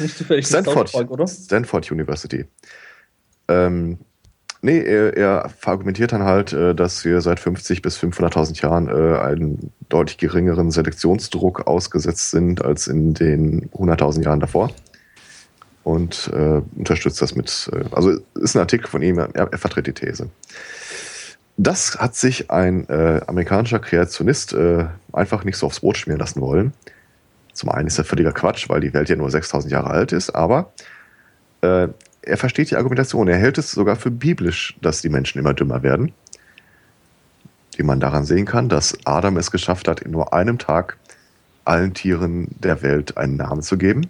Speaker 4: Nicht zufällig Stanford, oder? Stanford University. Ähm, nee, er, er argumentiert dann halt, äh, dass wir seit 50 bis 500.000 Jahren äh, einen deutlich geringeren Selektionsdruck ausgesetzt sind als in den 100.000 Jahren davor. Und äh, unterstützt das mit, äh, also ist ein Artikel von ihm, er, er vertritt die These. Das hat sich ein äh, amerikanischer Kreationist äh, einfach nicht so aufs Brot schmieren lassen wollen. Zum einen ist das völliger Quatsch, weil die Welt ja nur 6000 Jahre alt ist, aber äh, er versteht die Argumentation. Er hält es sogar für biblisch, dass die Menschen immer dümmer werden. Wie man daran sehen kann, dass Adam es geschafft hat, in nur einem Tag allen Tieren der Welt einen Namen zu geben,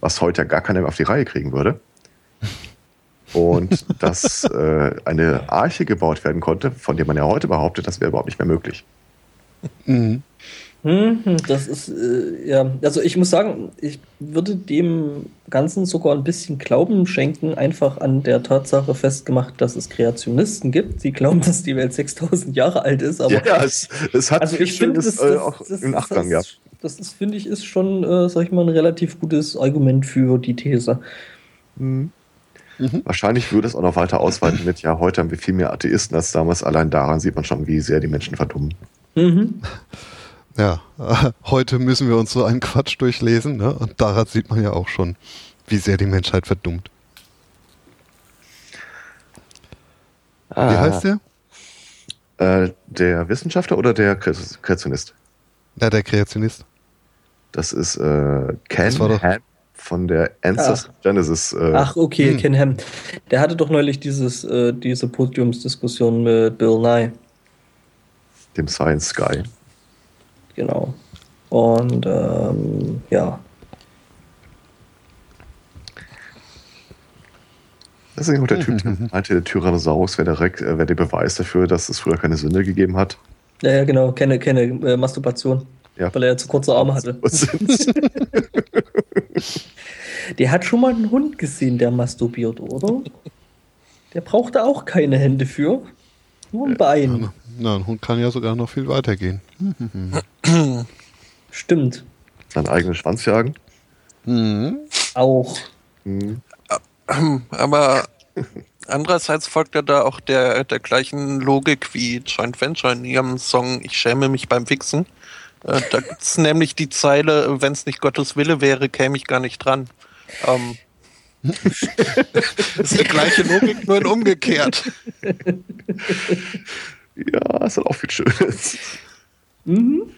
Speaker 4: was heute gar keiner mehr auf die Reihe kriegen würde und dass äh, eine Arche gebaut werden konnte, von der man ja heute behauptet, das wäre überhaupt nicht mehr möglich.
Speaker 2: Mhm. Mhm, das ist, äh, ja, also ich muss sagen, ich würde dem Ganzen sogar ein bisschen Glauben schenken, einfach an der Tatsache festgemacht, dass es Kreationisten gibt. Sie glauben, dass die Welt 6000 Jahre alt ist, aber.
Speaker 4: Ja, es, es hat also ich finde, das, äh, auch
Speaker 2: das, im Nachgang, ja. Das ist, finde ich, ist schon, äh, sag ich mal, ein relativ gutes Argument für die These.
Speaker 4: Mhm. Mhm. Wahrscheinlich würde es auch noch weiter ausweiten mit, ja, heute haben wir viel mehr Atheisten als damals. Allein daran sieht man schon, wie sehr die Menschen verdummen. Mhm.
Speaker 1: Ja, äh, heute müssen wir uns so einen Quatsch durchlesen. Ne? Und daran sieht man ja auch schon, wie sehr die Menschheit verdummt. Ah. Wie heißt der?
Speaker 4: Äh, der Wissenschaftler oder der Kreationist?
Speaker 1: Ja, der Kreationist.
Speaker 4: Das ist äh, Ken das Ham von der Ancestor Ach. Genesis.
Speaker 2: Äh, Ach, okay, hm. Ken Ham. Der hatte doch neulich dieses, äh, diese Podiumsdiskussion mit Bill Nye.
Speaker 4: Dem Science Guy.
Speaker 2: Genau. Und ähm, ja.
Speaker 4: Das ist ja der Typ, der meinte, der Tyrannosaurus wäre direkt, äh, wär der Beweis dafür, dass es früher keine Sünde gegeben hat.
Speaker 2: Ja, ja genau, keine, keine äh, Masturbation. Ja. Weil er ja zu kurze Arme hatte. Der hat schon mal einen Hund gesehen, der masturbiert, oder? Der brauchte auch keine Hände für. Nur ein Bein.
Speaker 1: Na, ein Hund kann ja sogar noch viel weiter gehen.
Speaker 2: Stimmt.
Speaker 4: Sein eigenes Schwanz jagen?
Speaker 2: Mhm. Auch. Mhm.
Speaker 3: Aber andererseits folgt er da auch der, der gleichen Logik wie Joint Venture in ihrem Song Ich schäme mich beim Wichsen. Äh, da gibt es nämlich die Zeile, wenn es nicht Gottes Wille wäre, käme ich gar nicht dran. Ähm, das ist die gleiche Logik, nur in umgekehrt.
Speaker 4: Ja, ist halt auch viel Schönes.
Speaker 3: Mhm.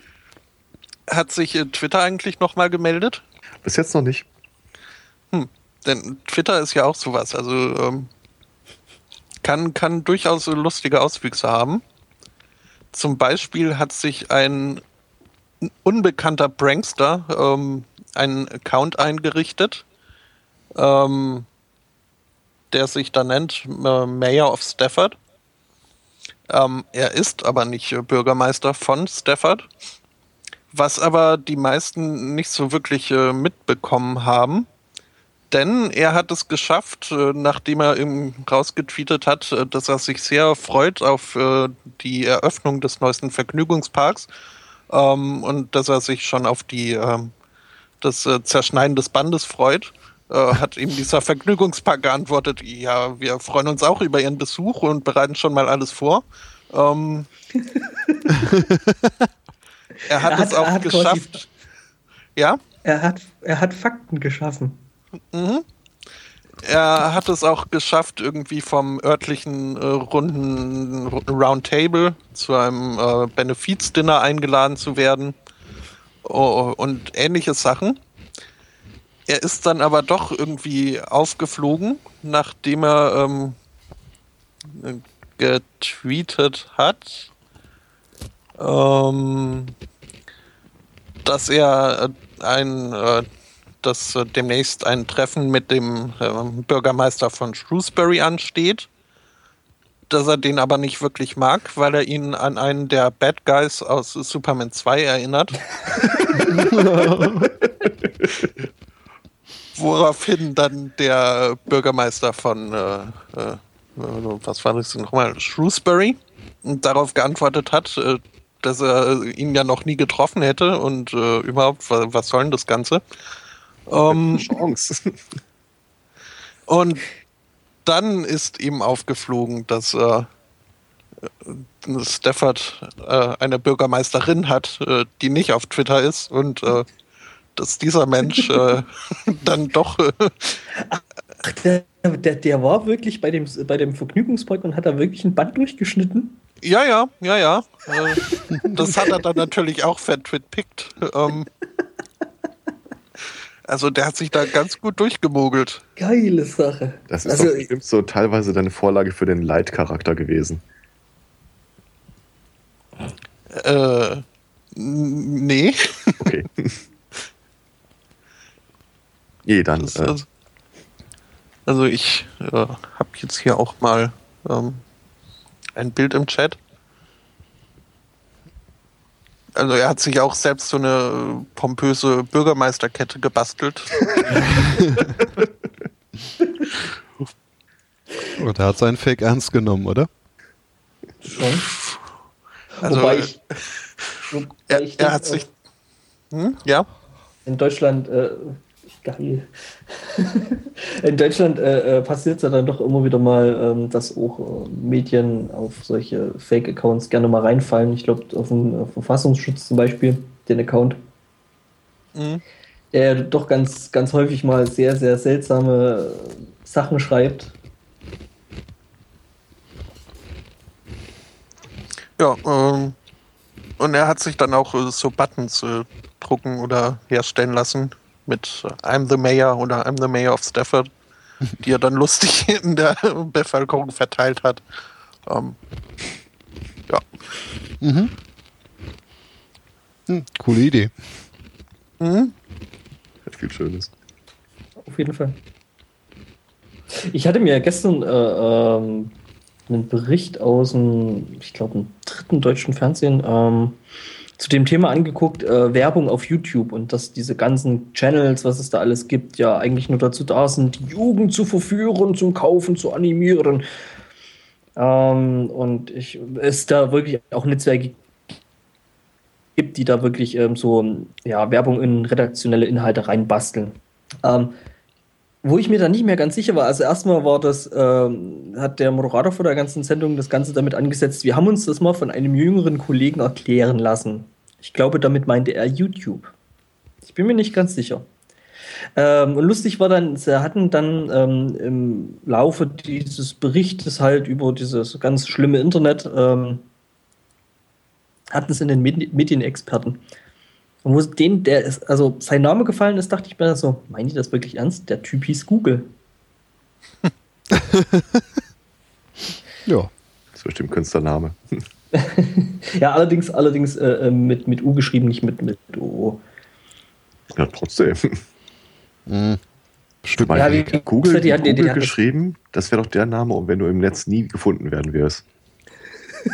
Speaker 3: Hat sich äh, Twitter eigentlich nochmal gemeldet?
Speaker 4: Bis jetzt noch nicht.
Speaker 3: Hm. Denn Twitter ist ja auch sowas. Also ähm, kann, kann durchaus lustige Auswüchse haben. Zum Beispiel hat sich ein unbekannter Prankster ähm, einen Account eingerichtet, ähm, der sich da nennt äh, Mayor of Stafford. Ähm, er ist aber nicht äh, Bürgermeister von Stafford, was aber die meisten nicht so wirklich äh, mitbekommen haben. Denn er hat es geschafft, äh, nachdem er ihm rausgetweetet hat, äh, dass er sich sehr freut auf äh, die Eröffnung des neuesten Vergnügungsparks ähm, und dass er sich schon auf die ähm, das äh, Zerschneiden des Bandes freut, äh, hat ihm dieser Vergnügungspark geantwortet, ja, wir freuen uns auch über Ihren Besuch und bereiten schon mal alles vor. Ähm, er hat er es auch hat geschafft. Ja?
Speaker 2: Er hat, er hat Fakten geschaffen.
Speaker 3: Mhm. Er hat es auch geschafft, irgendwie vom örtlichen äh, runden Roundtable zu einem äh, Benefizdinner eingeladen zu werden oh, und ähnliche Sachen. Er ist dann aber doch irgendwie aufgeflogen, nachdem er ähm, getweetet hat, ähm, dass er ein äh, dass äh, demnächst ein Treffen mit dem äh, Bürgermeister von Shrewsbury ansteht. Dass er den aber nicht wirklich mag, weil er ihn an einen der Bad Guys aus Superman 2 erinnert. Woraufhin dann der Bürgermeister von, äh, äh, was war das nochmal, Shrewsbury, darauf geantwortet hat, äh, dass er ihn ja noch nie getroffen hätte und äh, überhaupt, was soll denn das Ganze? Ähm, Chance. und dann ist ihm aufgeflogen, dass äh, Stafford äh, eine Bürgermeisterin hat, äh, die nicht auf Twitter ist und äh, dass dieser Mensch äh, dann doch. Äh,
Speaker 2: Ach, der, der, der, war wirklich bei dem, bei dem Vergnügungspark und hat da wirklich ein Band durchgeschnitten?
Speaker 3: Ja, ja, ja, ja. das hat er dann natürlich auch vertwitpickt. Ähm, also der hat sich da ganz gut durchgemogelt.
Speaker 2: Geile Sache.
Speaker 4: Das ist also, bestimmt so teilweise deine Vorlage für den Leitcharakter gewesen.
Speaker 3: Äh, nee.
Speaker 4: Okay. Je, dann.
Speaker 3: Äh, also, also, ich äh, habe jetzt hier auch mal ähm, ein Bild im Chat also er hat sich auch selbst so eine pompöse Bürgermeisterkette gebastelt.
Speaker 1: Und er hat seinen Fake ernst genommen, oder?
Speaker 2: Schon. Also, wobei ich,
Speaker 3: wobei er, ich er hat sich. Hm? Ja?
Speaker 2: In Deutschland äh, geil. In Deutschland äh, äh passiert es ja dann doch immer wieder mal, ähm, dass auch äh, Medien auf solche Fake-Accounts gerne mal reinfallen. Ich glaube, auf den äh, Verfassungsschutz zum Beispiel, den Account. Mhm. Der doch ganz, ganz häufig mal sehr, sehr seltsame Sachen schreibt.
Speaker 3: Ja, ähm, und er hat sich dann auch äh, so Buttons äh, drucken oder herstellen lassen, mit I'm the Mayor oder I'm the Mayor of Stafford, die er dann lustig in der Bevölkerung verteilt hat. Ähm, ja.
Speaker 1: Mhm. Hm, coole Idee.
Speaker 4: Mhm. Hat viel Schönes.
Speaker 2: Auf jeden Fall. Ich hatte mir gestern äh, ähm, einen Bericht aus dem, ich glaube, dem dritten deutschen Fernsehen ähm, zu dem Thema angeguckt, äh, Werbung auf YouTube und dass diese ganzen Channels, was es da alles gibt, ja eigentlich nur dazu da sind, die Jugend zu verführen, zum Kaufen, zu animieren. Ähm, und ich, es da wirklich auch Netzwerke gibt, die da wirklich ähm, so ja, Werbung in redaktionelle Inhalte reinbasteln. Ähm, wo ich mir dann nicht mehr ganz sicher war, also erstmal war das, ähm, hat der Moderator vor der ganzen Sendung das Ganze damit angesetzt, wir haben uns das mal von einem jüngeren Kollegen erklären lassen. Ich glaube, damit meinte er YouTube. Ich bin mir nicht ganz sicher. Ähm, und lustig war dann, sie hatten dann ähm, im Laufe dieses Berichtes halt über dieses ganz schlimme Internet, ähm, hatten es in den Medienexperten und wo den, der ist, also sein Name gefallen ist, dachte ich mir so, meinen die das wirklich ernst? Der Typ hieß Google.
Speaker 4: ja. Das ist bestimmt Künstlername.
Speaker 2: ja, allerdings, allerdings äh, äh, mit, mit U geschrieben, nicht mit, mit O.
Speaker 4: Ja, trotzdem. Mhm. Stimmt. Ja, wie, Google, die, die, die, Google geschrieben, das wäre doch der Name, und wenn du im Netz nie gefunden werden wirst.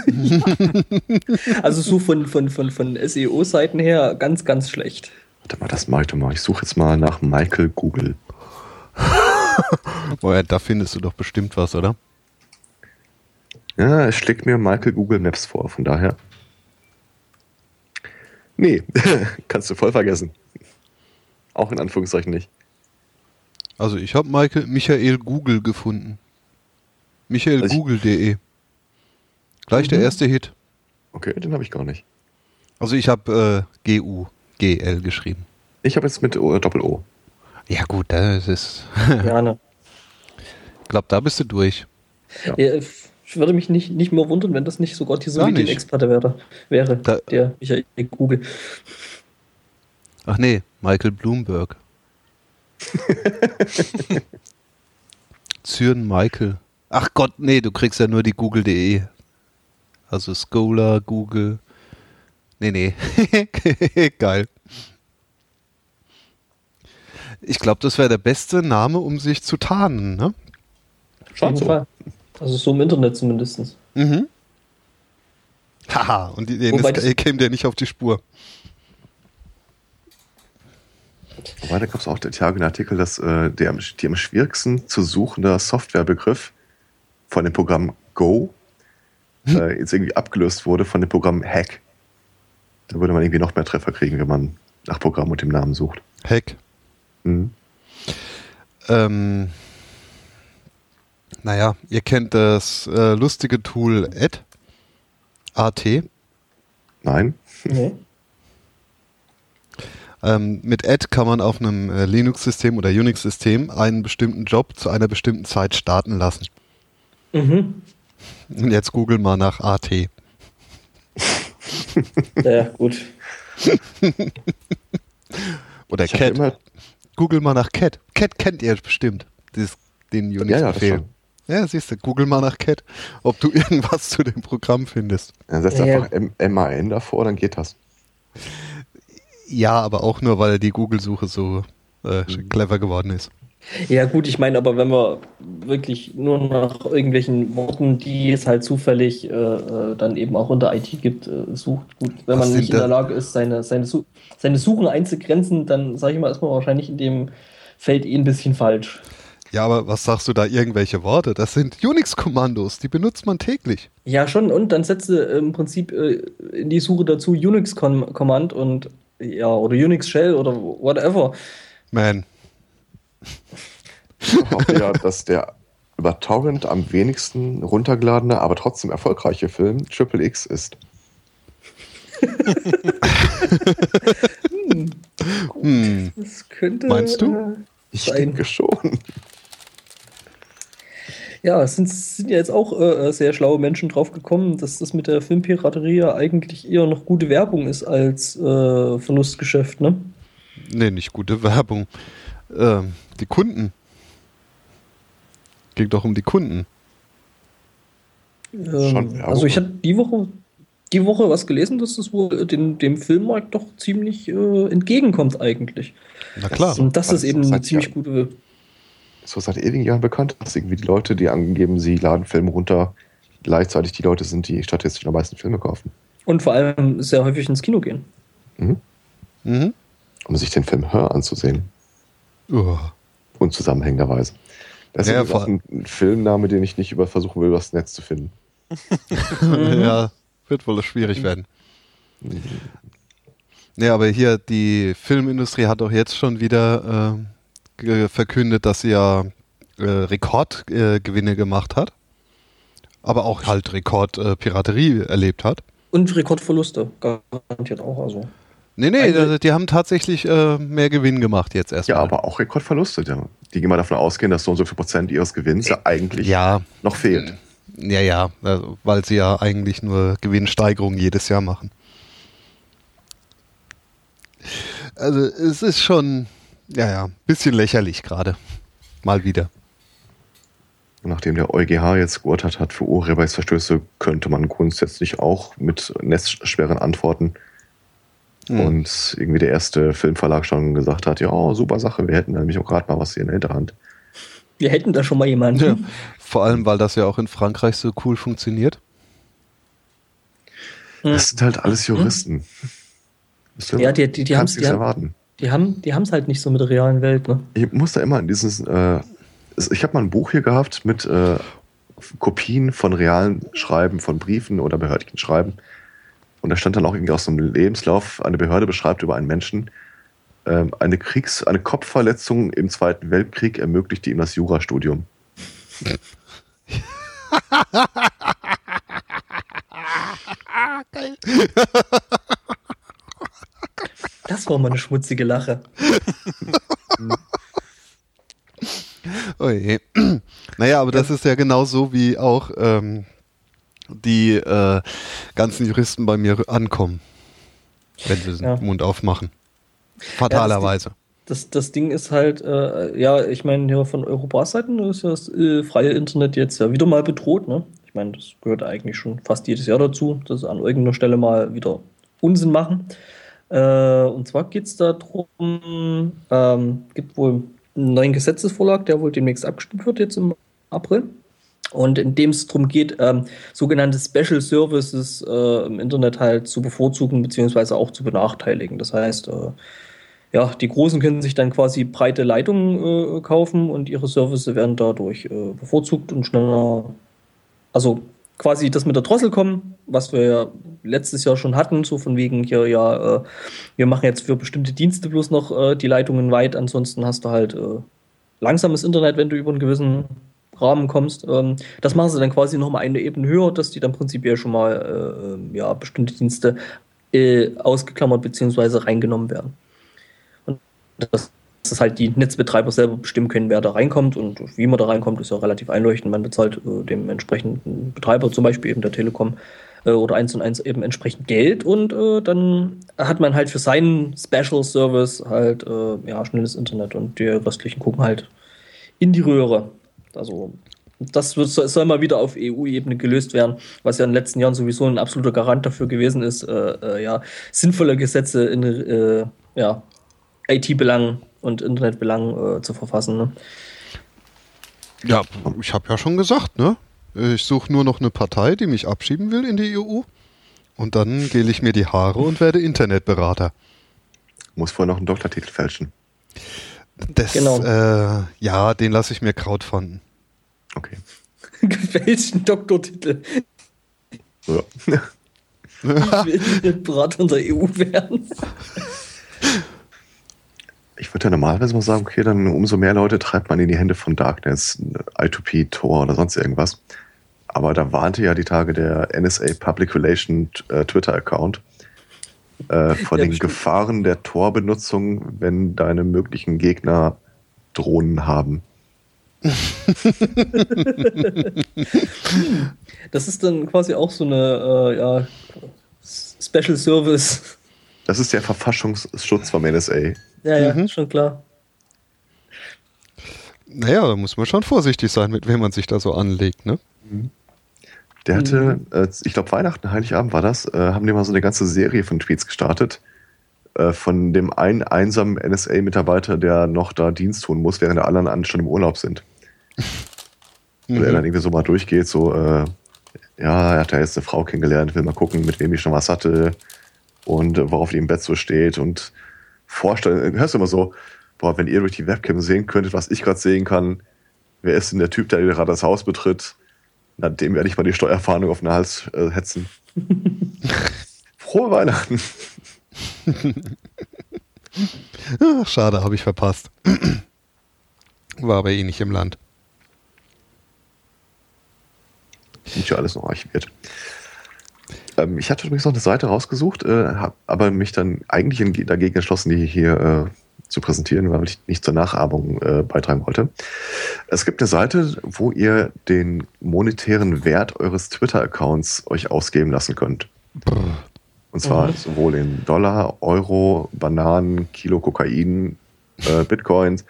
Speaker 2: also so von, von, von, von SEO-Seiten her ganz, ganz schlecht.
Speaker 4: Warte mal, das mache ich doch mal. Ich suche jetzt mal nach Michael Google.
Speaker 1: oh ja, da findest du doch bestimmt was, oder?
Speaker 4: Ja, es schlägt mir Michael Google Maps vor, von daher. Nee, kannst du voll vergessen. Auch in Anführungszeichen nicht.
Speaker 1: Also ich habe Michael Michael Google gefunden. Michaelgoogle.de. Gleich mhm. der erste Hit.
Speaker 4: Okay, den habe ich gar nicht.
Speaker 1: Also ich habe äh, G-U-G-L geschrieben.
Speaker 4: Ich habe jetzt mit o, Doppel-O.
Speaker 1: Ja gut, das ist... Gerne. ich glaube, da bist du durch.
Speaker 2: Ja. Ja, ich würde mich nicht, nicht mehr wundern, wenn das nicht sogar die Solidin-Experte wäre, wäre da, der Michael Google.
Speaker 1: Ach nee, Michael Bloomberg. Zürn Michael. Ach Gott, nee, du kriegst ja nur die google.de also Scholar, Google. Nee, nee. Geil. Ich glaube, das wäre der beste Name, um sich zu tarnen, ne?
Speaker 2: Schon so. Fall. Also so im Internet zumindest. Mhm.
Speaker 1: Haha, und den ist, käme der nicht auf die Spur.
Speaker 4: Wobei, da gab es auch den Tage einen Artikel, dass äh, der die am schwierigsten zu suchende Softwarebegriff von dem Programm Go? Äh, jetzt irgendwie abgelöst wurde von dem Programm Hack. Da würde man irgendwie noch mehr Treffer kriegen, wenn man nach Programm und dem Namen sucht.
Speaker 1: Hack. Mhm. Ähm, naja, ihr kennt das äh, lustige Tool Ad. AT.
Speaker 4: Nein. Nee.
Speaker 1: ähm, mit Ad kann man auf einem äh, Linux-System oder Unix-System einen bestimmten Job zu einer bestimmten Zeit starten lassen. Mhm. Und jetzt google mal nach AT.
Speaker 2: Ja, gut.
Speaker 1: Oder ich Cat. Google mal nach Cat. Cat kennt ihr bestimmt. Dieses, den Unix-Befehl. Ja, ja, siehst du, google mal nach Cat, ob du irgendwas zu dem Programm findest.
Speaker 4: Dann setzt ja. einfach MAN davor, dann geht das.
Speaker 1: Ja, aber auch nur, weil die Google-Suche so äh, mhm. clever geworden ist.
Speaker 2: Ja, gut, ich meine, aber wenn man wirklich nur nach irgendwelchen Worten, die es halt zufällig äh, äh dann eben auch unter IT gibt, äh, sucht, gut, wenn was man nicht in der Lage ist, seine, seine, seine Suchen einzugrenzen, dann sage ich mal, ist man wahrscheinlich in dem Feld eh ein bisschen falsch.
Speaker 1: Ja, aber was sagst du da irgendwelche Worte? Das sind Unix-Kommandos, die benutzt man täglich.
Speaker 2: Ja, schon, und dann setze im Prinzip äh, in die Suche dazu Unix-Command und ja, oder Unix Shell oder whatever.
Speaker 1: Man,
Speaker 4: ich hoffe ja, dass der über Torrent am wenigsten runtergeladene, aber trotzdem erfolgreiche Film Triple X ist.
Speaker 1: hm. hm. Das könnte. Meinst du? Äh,
Speaker 4: ich sein. denke schon.
Speaker 2: Ja, es sind, sind ja jetzt auch äh, sehr schlaue Menschen drauf gekommen, dass das mit der Filmpiraterie ja eigentlich eher noch gute Werbung ist als äh, Verlustgeschäft, ne?
Speaker 1: Nee, nicht gute Werbung. Ähm, die Kunden. Ging doch um die Kunden.
Speaker 2: Ähm, also ich hatte die Woche, die Woche was gelesen, dass das wohl den, dem Filmmarkt doch ziemlich äh, entgegenkommt eigentlich.
Speaker 1: Na klar.
Speaker 2: Und das, ist eben eine ziemlich Jahren, gute.
Speaker 4: So seit ewigen Jahren bekannt, dass irgendwie die Leute, die angeben, sie laden Filme runter, gleichzeitig die Leute sind, die statistisch am meisten Filme kaufen.
Speaker 2: Und vor allem sehr häufig ins Kino gehen.
Speaker 4: Mhm. Mhm. Um sich den Film Hör anzusehen. Uh. Unzusammenhängenderweise. Das ja, ist auch ein Filmname, den ich nicht über versuchen will, übers Netz zu finden.
Speaker 1: ja, wird wohl schwierig werden. Ja, aber hier, die Filmindustrie hat doch jetzt schon wieder äh, verkündet, dass sie ja äh, Rekordgewinne äh, gemacht hat. Aber auch halt Rekordpiraterie äh, erlebt hat.
Speaker 2: Und Rekordverluste, garantiert auch. Also.
Speaker 1: Nee, nee, also, die haben tatsächlich äh, mehr Gewinn gemacht jetzt erstmal.
Speaker 4: Ja, aber auch Rekordverluste. Die gehen mal davon ausgehen, dass so und so viel Prozent ihres Gewinns ja eigentlich ja. noch fehlt.
Speaker 1: Ja, ja, also, weil sie ja eigentlich nur Gewinnsteigerungen jedes Jahr machen. Also es ist schon, ja, ja, ein bisschen lächerlich gerade. Mal wieder.
Speaker 4: Nachdem der EuGH jetzt geurteilt hat für Urheberrechtsverstöße, könnte man grundsätzlich auch mit netzschweren antworten. Mhm. Und irgendwie der erste Filmverlag schon gesagt hat, ja, super Sache, wir hätten nämlich auch gerade mal was hier in der Hinterhand.
Speaker 2: Wir hätten da schon mal jemanden. Ja,
Speaker 1: vor allem, weil das ja auch in Frankreich so cool funktioniert.
Speaker 4: Das sind halt alles Juristen.
Speaker 2: Hm. Ja, die, die, die haben es die erwarten. Die haben die es halt nicht so mit der realen Welt. Ne?
Speaker 4: Ich muss da immer an dieses. Äh, ich habe mal ein Buch hier gehabt mit äh, Kopien von realen Schreiben, von Briefen oder behördlichen Schreiben. Und da stand dann auch irgendwie aus einem Lebenslauf, eine Behörde beschreibt über einen Menschen, äh, eine Kriegs-, eine Kopfverletzung im Zweiten Weltkrieg ermöglichte ihm das Jurastudium.
Speaker 2: Geil. Das war mal eine schmutzige Lache.
Speaker 1: oh je. Naja, aber das ist ja genau so, wie auch ähm, die äh, ganzen Juristen bei mir ankommen, wenn sie den ja. Mund aufmachen. Fatalerweise. Ja,
Speaker 2: das, das, Ding ist halt, äh, ja, ich meine, hier von Eurobars-Seiten ist ja das äh, freie Internet jetzt ja wieder mal bedroht. Ne? Ich meine, das gehört eigentlich schon fast jedes Jahr dazu, dass sie an irgendeiner Stelle mal wieder Unsinn machen. Äh, und zwar geht es darum, ähm, gibt wohl einen neuen Gesetzesvorlag, der wohl demnächst abgestimmt wird, jetzt im April. Und in dem es darum geht, ähm, sogenannte Special Services äh, im Internet halt zu bevorzugen beziehungsweise auch zu benachteiligen. Das heißt, äh, ja, die Großen können sich dann quasi breite Leitungen äh, kaufen und ihre Services werden dadurch äh, bevorzugt und schneller, also quasi das mit der Drossel kommen, was wir ja letztes Jahr schon hatten, so von wegen hier, ja, äh, wir machen jetzt für bestimmte Dienste bloß noch äh, die Leitungen weit, ansonsten hast du halt langsames Internet, wenn du über einen gewissen Rahmen kommst. Ähm, das machen sie dann quasi noch mal eine Ebene höher, dass die dann prinzipiell schon mal äh, ja, bestimmte Dienste äh, ausgeklammert bzw. reingenommen werden. Und das dass halt die Netzbetreiber selber bestimmen können, wer da reinkommt und wie man da reinkommt, ist ja relativ einleuchtend. Man bezahlt äh, dem entsprechenden Betreiber, zum Beispiel eben der Telekom äh, oder eins und eins eben entsprechend Geld und äh, dann hat man halt für seinen Special Service halt äh, ja, schnelles Internet und die restlichen gucken halt in die Röhre. Also das wird, soll mal wieder auf EU-Ebene gelöst werden, was ja in den letzten Jahren sowieso ein absoluter Garant dafür gewesen ist, äh, äh, ja, sinnvolle Gesetze in ja, IT-Belangen und Internetbelangen äh, zu verfassen. Ne?
Speaker 1: Ja, ich habe ja schon gesagt, ne? Ich suche nur noch eine Partei, die mich abschieben will in die EU. Und dann gehle ich mir die Haare und werde Internetberater.
Speaker 4: Muss vorher noch einen Doktortitel fälschen.
Speaker 1: Das, genau. Äh, ja, den lasse ich mir crowdfunden.
Speaker 4: Okay.
Speaker 2: Gefälschten Doktortitel. Ja. ich will Berater der EU werden
Speaker 4: ich würde ja normalerweise mal sagen, okay, dann umso mehr Leute treibt man in die Hände von Darkness, I2P, Tor oder sonst irgendwas. Aber da warnte ja die Tage der NSA Public Relation äh, Twitter-Account äh, vor ja, den bestimmt. Gefahren der Tor-Benutzung, wenn deine möglichen Gegner Drohnen haben.
Speaker 2: das ist dann quasi auch so eine äh, ja, Special Service.
Speaker 4: Das ist der Verfassungsschutz vom NSA.
Speaker 2: Ja, ja, mhm. schon klar.
Speaker 1: Naja, da muss man schon vorsichtig sein, mit wem man sich da so anlegt, ne? Mhm.
Speaker 4: Der hatte, mhm. äh, ich glaube Weihnachten, Heiligabend war das, äh, haben die mal so eine ganze Serie von Tweets gestartet. Äh, von dem einen einsamen NSA-Mitarbeiter, der noch da Dienst tun muss, während alle anderen schon im Urlaub sind. mhm. Und er dann irgendwie so mal durchgeht, so, äh, ja, er hat ja jetzt eine Frau kennengelernt, will mal gucken, mit wem ich schon was hatte und worauf die im Bett so steht und vorstellen, hörst du immer so, boah, wenn ihr durch die Webcam sehen könntet, was ich gerade sehen kann, wer ist denn der Typ, der gerade das Haus betritt? Na, dem werde ich mal die Steuerfahndung auf den Hals äh, hetzen. Frohe Weihnachten.
Speaker 1: Ach, schade, habe ich verpasst. War aber eh nicht im Land.
Speaker 4: Nicht ja alles noch archiviert. Ähm, ich hatte übrigens noch eine Seite rausgesucht, äh, habe aber mich dann eigentlich dagegen entschlossen, die hier äh, zu präsentieren, weil ich nicht zur Nachahmung äh, beitragen wollte. Es gibt eine Seite, wo ihr den monetären Wert eures Twitter-Accounts euch ausgeben lassen könnt. Und zwar mhm. sowohl in Dollar, Euro, Bananen, Kilo Kokain, äh, Bitcoins.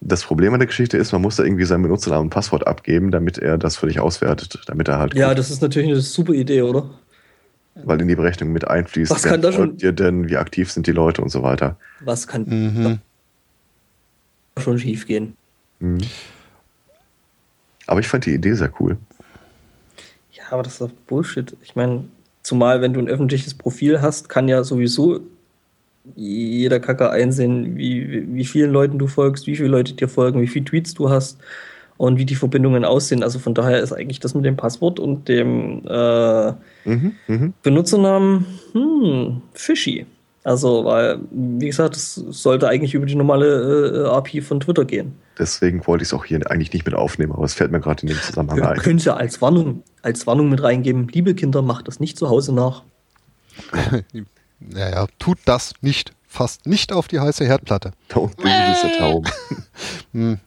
Speaker 4: Das Problem an der Geschichte ist, man muss da irgendwie seinen Benutzernamen und Passwort abgeben, damit er das für dich auswertet, damit er halt.
Speaker 2: Ja, das ist natürlich eine super Idee, oder?
Speaker 4: Weil in die Berechnung mit einfließt,
Speaker 2: was kann da schon
Speaker 4: dir denn, wie aktiv sind die Leute und so weiter.
Speaker 2: Was kann mhm. schon schief gehen? Mhm.
Speaker 4: Aber ich fand die Idee sehr cool.
Speaker 2: Ja, aber das ist doch Bullshit. Ich meine, Zumal, wenn du ein öffentliches Profil hast, kann ja sowieso jeder Kacker einsehen, wie, wie vielen Leuten du folgst, wie viele Leute dir folgen, wie viele Tweets du hast und wie die Verbindungen aussehen. Also von daher ist eigentlich das mit dem Passwort und dem äh, mhm, mh. Benutzernamen hm, fishy. Also, weil, wie gesagt, es sollte eigentlich über die normale äh, API von Twitter gehen.
Speaker 4: Deswegen wollte ich es auch hier eigentlich nicht mit aufnehmen, aber es fällt mir gerade in dem Zusammenhang
Speaker 2: ein. Können Sie als Warnung, als Warnung mit reingeben, liebe Kinder, macht das nicht zu Hause nach.
Speaker 1: naja, tut das nicht. Fast nicht auf die heiße Herdplatte.
Speaker 4: Don't do this at home.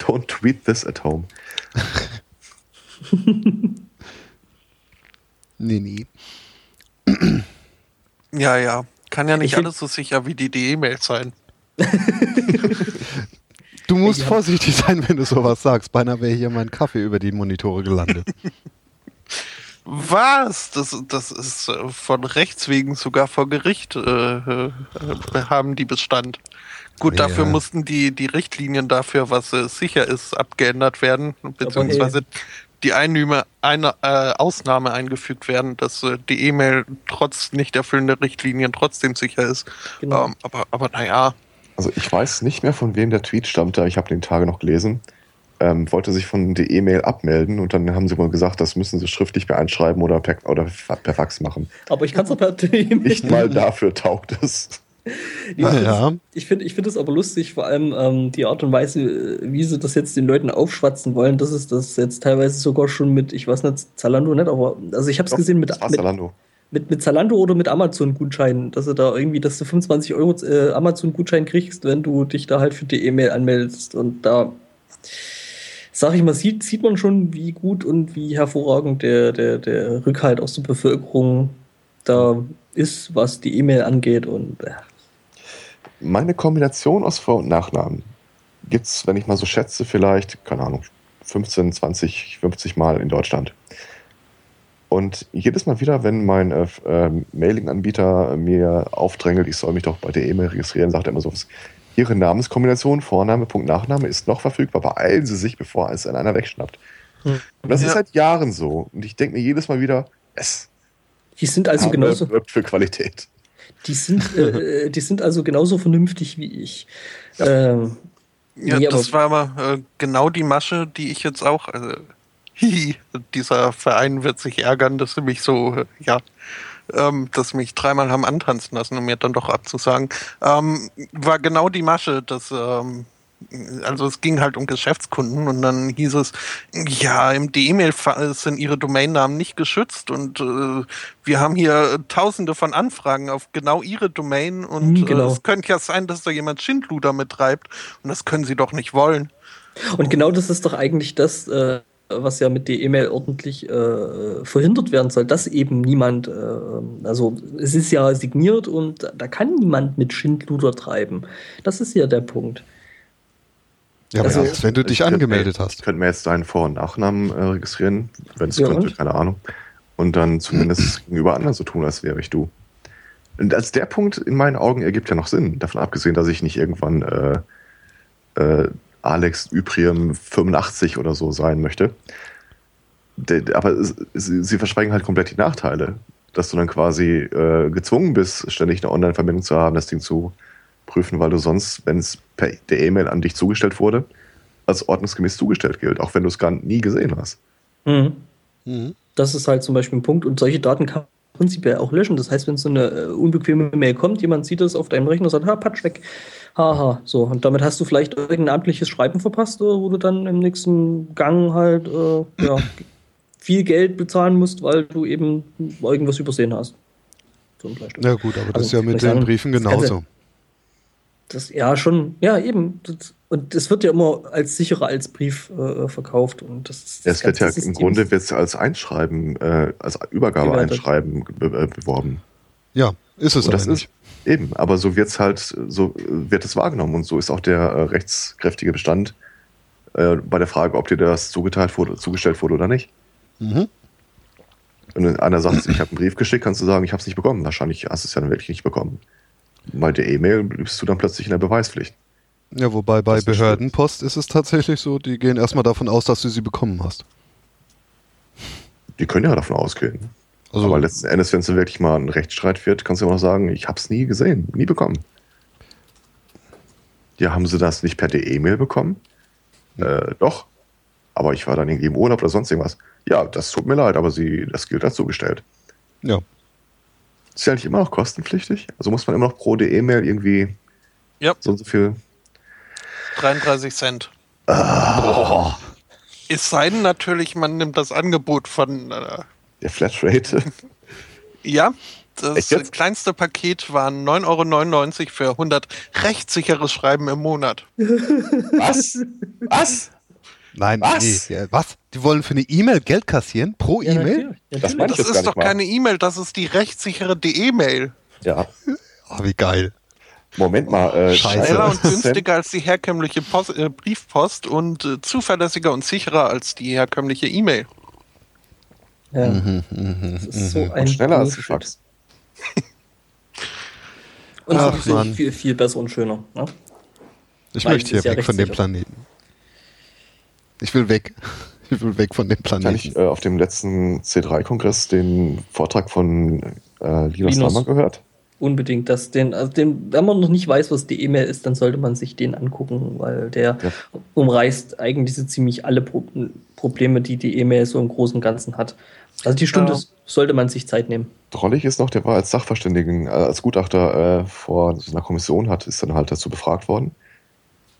Speaker 4: Don't tweet this at home.
Speaker 1: nee, nee.
Speaker 3: Ja, ja. Kann ja nicht alles so sicher wie die E-Mail sein.
Speaker 1: du musst vorsichtig sein, wenn du sowas sagst. Beinahe wäre hier mein Kaffee über die Monitore gelandet.
Speaker 3: Was? Das, das ist äh, von Rechts wegen sogar vor Gericht äh, äh, haben die Bestand. Gut, ja. dafür mussten die, die Richtlinien dafür, was äh, sicher ist, abgeändert werden, beziehungsweise die Einnahme, eine äh, Ausnahme eingefügt werden, dass äh, die E-Mail trotz nicht erfüllender Richtlinien trotzdem sicher ist. Genau. Ähm, aber, aber naja.
Speaker 4: Also ich weiß nicht mehr, von wem der Tweet stammte. Ich habe den Tage noch gelesen. Ähm, wollte sich von der E-Mail abmelden und dann haben sie wohl gesagt, das müssen sie schriftlich beeinschreiben oder per, oder per Fax machen.
Speaker 2: Aber ich kann es auch per E-Mail.
Speaker 4: Nicht mal dafür taugt es
Speaker 2: ja. ich find, ich find das aber lustig, vor allem ähm, die Art und Weise, wie sie das jetzt den Leuten aufschwatzen wollen. Das ist das jetzt teilweise sogar schon mit, ich weiß nicht, Zalando nicht, aber also ich habe es gesehen mit, mit, Zalando. Mit, mit Zalando oder mit Amazon-Gutscheinen, dass du da irgendwie, dass du 25 Euro äh, Amazon-Gutschein kriegst, wenn du dich da halt für die E-Mail anmeldest. Und da sag ich mal, sieht, sieht man schon, wie gut und wie hervorragend der, der, der Rückhalt aus der Bevölkerung da ist, was die E-Mail angeht. Und äh,
Speaker 4: meine Kombination aus Vor- und Nachnamen gibt es, wenn ich mal so schätze, vielleicht, keine Ahnung, 15, 20, 50 Mal in Deutschland. Und jedes Mal wieder, wenn mein äh, äh, Mailing-Anbieter mir aufdrängelt, ich soll mich doch bei der E-Mail registrieren, sagt er immer so, Ihre Namenskombination, Vorname, Punkt, Nachname ist noch verfügbar, beeilen Sie sich, bevor es an einer wegschnappt. Hm. Und das ja. ist seit Jahren so. Und ich denke mir jedes Mal wieder, es.
Speaker 2: Die sind also genauso.
Speaker 4: wirbt für Qualität.
Speaker 2: Die sind, äh, äh, die sind also genauso vernünftig wie ich. Ja, ähm,
Speaker 3: ja nee, das war aber äh, genau die Masche, die ich jetzt auch. Also, hihi, dieser Verein wird sich ärgern, dass sie mich so, äh, ja, ähm, dass mich dreimal haben antanzen lassen, um mir dann doch abzusagen. Ähm, war genau die Masche, dass ähm, also es ging halt um Geschäftskunden und dann hieß es, ja, im E-Mail sind ihre Domainnamen nicht geschützt und äh, wir haben hier tausende von Anfragen auf genau ihre Domain und mhm, genau. äh, es könnte ja sein, dass da jemand Schindluder mittreibt und das können sie doch nicht wollen.
Speaker 2: Und genau das ist doch eigentlich das, äh, was ja mit der E-Mail ordentlich äh, verhindert werden soll, dass eben niemand, äh, also es ist ja signiert und da kann niemand mit Schindluder treiben. Das ist ja der Punkt.
Speaker 1: Ja, also, ja, wenn du dich angemeldet
Speaker 4: mir,
Speaker 1: hast.
Speaker 4: Ich könnte mir jetzt deinen Vor- und Nachnamen äh, registrieren, wenn es ja, könnte, und? keine Ahnung. Und dann zumindest gegenüber anderen so tun, als wäre ich du. Und als der Punkt in meinen Augen ergibt ja noch Sinn. Davon abgesehen, dass ich nicht irgendwann äh, äh, Alex Ypriem 85 oder so sein möchte. aber sie, sie verschweigen halt komplett die Nachteile. Dass du dann quasi äh, gezwungen bist, ständig eine Online-Verbindung zu haben, das Ding zu prüfen, weil du sonst, wenn es per der E-Mail an dich zugestellt wurde, als ordnungsgemäß zugestellt gilt, auch wenn du es gar nie gesehen hast.
Speaker 2: Mhm. Mhm. Das ist halt zum Beispiel ein Punkt und solche Daten kann man prinzipiell auch löschen. Das heißt, wenn so eine äh, unbequeme Mail kommt, jemand sieht das auf deinem Rechner und sagt, ha, patsch weg. Haha, so. Und damit hast du vielleicht irgendein amtliches Schreiben verpasst, äh, wo du dann im nächsten Gang halt äh, ja, viel Geld bezahlen musst, weil du eben irgendwas übersehen hast.
Speaker 1: So ja gut, aber das also, ist ja mit den Briefen genauso.
Speaker 2: Das, ja, schon, ja, eben. Das, und es wird ja immer als sicherer als Brief äh, verkauft. Und das,
Speaker 4: das es wird ja im Grunde wird's als Einschreiben, äh, als Übergabe-Einschreiben äh, beworben.
Speaker 1: Ja, ist es
Speaker 4: und das ist Eben, aber so wird's halt, so wird es wahrgenommen und so ist auch der äh, rechtskräftige Bestand äh, bei der Frage, ob dir das zugeteilt wurde, zugestellt wurde oder nicht. Mhm. Wenn einer sagt, ich habe einen Brief geschickt, kannst du sagen, ich habe es nicht bekommen. Wahrscheinlich hast du es ja dann wirklich nicht bekommen. Bei der E-Mail bist du dann plötzlich in der Beweispflicht.
Speaker 1: Ja, wobei bei Behördenpost ist es tatsächlich so, die gehen erstmal davon aus, dass du sie bekommen hast.
Speaker 4: Die können ja davon ausgehen. Also, Aber letzten Endes, wenn es wirklich mal ein Rechtsstreit wird, kannst du immer noch sagen, ich habe es nie gesehen, nie bekommen. Ja, haben sie das nicht per E-Mail bekommen? Hm. Äh, doch. Aber ich war dann irgendwie im Urlaub oder sonst irgendwas. Ja, das tut mir leid, aber sie, das gilt als zugestellt.
Speaker 1: Ja.
Speaker 4: Ist ja nicht immer noch kostenpflichtig? Also muss man immer noch pro E-Mail irgendwie
Speaker 3: ja.
Speaker 4: so und so viel.
Speaker 3: 33 Cent. Ah. Es sei denn natürlich, man nimmt das Angebot von äh,
Speaker 4: der Flatrate.
Speaker 3: ja, das kleinste Paket waren 9,99 Euro für 100 rechtssicheres Schreiben im Monat.
Speaker 4: Was? Was?
Speaker 1: Nein, was? Nee, was? Die wollen für eine E-Mail Geld kassieren? Pro ja, E-Mail?
Speaker 3: Das, das ist doch keine E-Mail, das ist die rechtssichere E-Mail.
Speaker 4: Ja.
Speaker 1: Oh, wie geil.
Speaker 4: Moment mal. Äh,
Speaker 3: Schneller und günstiger als die herkömmliche Post, äh, Briefpost und äh, zuverlässiger und sicherer als die herkömmliche E-Mail.
Speaker 2: Ja. Mhm, mhm, das ist so mhm. ein
Speaker 4: und schneller als die Fax.
Speaker 2: und Ach, viel, viel besser und schöner. Ne?
Speaker 1: Ich Weil möchte hier weg von dem Planeten. Ich will weg. Ich will weg von dem Planeten. Habe
Speaker 4: ich äh, auf dem letzten C3-Kongress den Vortrag von äh, Linus Naumann gehört?
Speaker 2: unbedingt, dass den, also den, wenn man noch nicht weiß, was die E-Mail ist, dann sollte man sich den angucken, weil der ja. umreißt eigentlich so ziemlich alle Pro Probleme, die die E-Mail so im Großen und Ganzen hat. Also die Stunde ja. sollte man sich Zeit nehmen.
Speaker 4: Drollig ist noch, der war als Sachverständigen, äh, als Gutachter äh, vor so einer Kommission, hat, ist dann halt dazu befragt worden.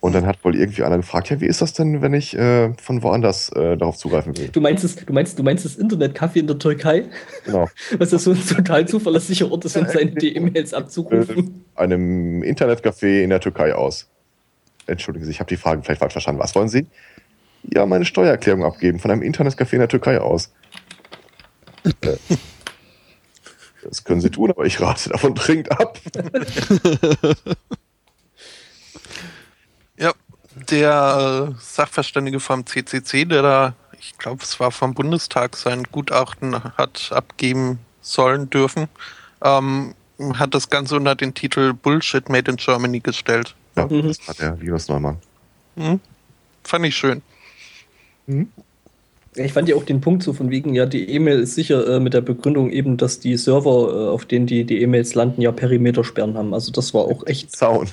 Speaker 4: Und dann hat wohl irgendwie einer gefragt, ja, wie ist das denn, wenn ich äh, von woanders äh, darauf zugreifen will?
Speaker 2: Du meinst, das, du meinst, du meinst das Internetcafé in der Türkei?
Speaker 4: Genau.
Speaker 2: Was das so ein total zuverlässiger Ort ist, um seine E-Mails abzurufen?
Speaker 4: Einem Internetcafé in der Türkei aus. Entschuldigen Sie, ich habe die Frage vielleicht falsch verstanden. Was wollen Sie? Ja, meine Steuererklärung abgeben von einem Internetcafé in der Türkei aus. Äh, das können Sie tun, aber ich rate davon dringend ab.
Speaker 3: Der äh, Sachverständige vom CCC, der da, ich glaube, es war vom Bundestag, sein Gutachten hat abgeben sollen dürfen, ähm, hat das Ganze unter den Titel Bullshit Made in Germany gestellt.
Speaker 4: Ja, mhm. das hat der Linus Neumann.
Speaker 3: Mhm. Fand ich schön.
Speaker 2: Mhm. Ich fand ja auch den Punkt so von wegen, ja, die E-Mail ist sicher äh, mit der Begründung eben, dass die Server, äh, auf denen die die E-Mails landen, ja Perimetersperren haben. Also das war auch echt.
Speaker 4: Zaun.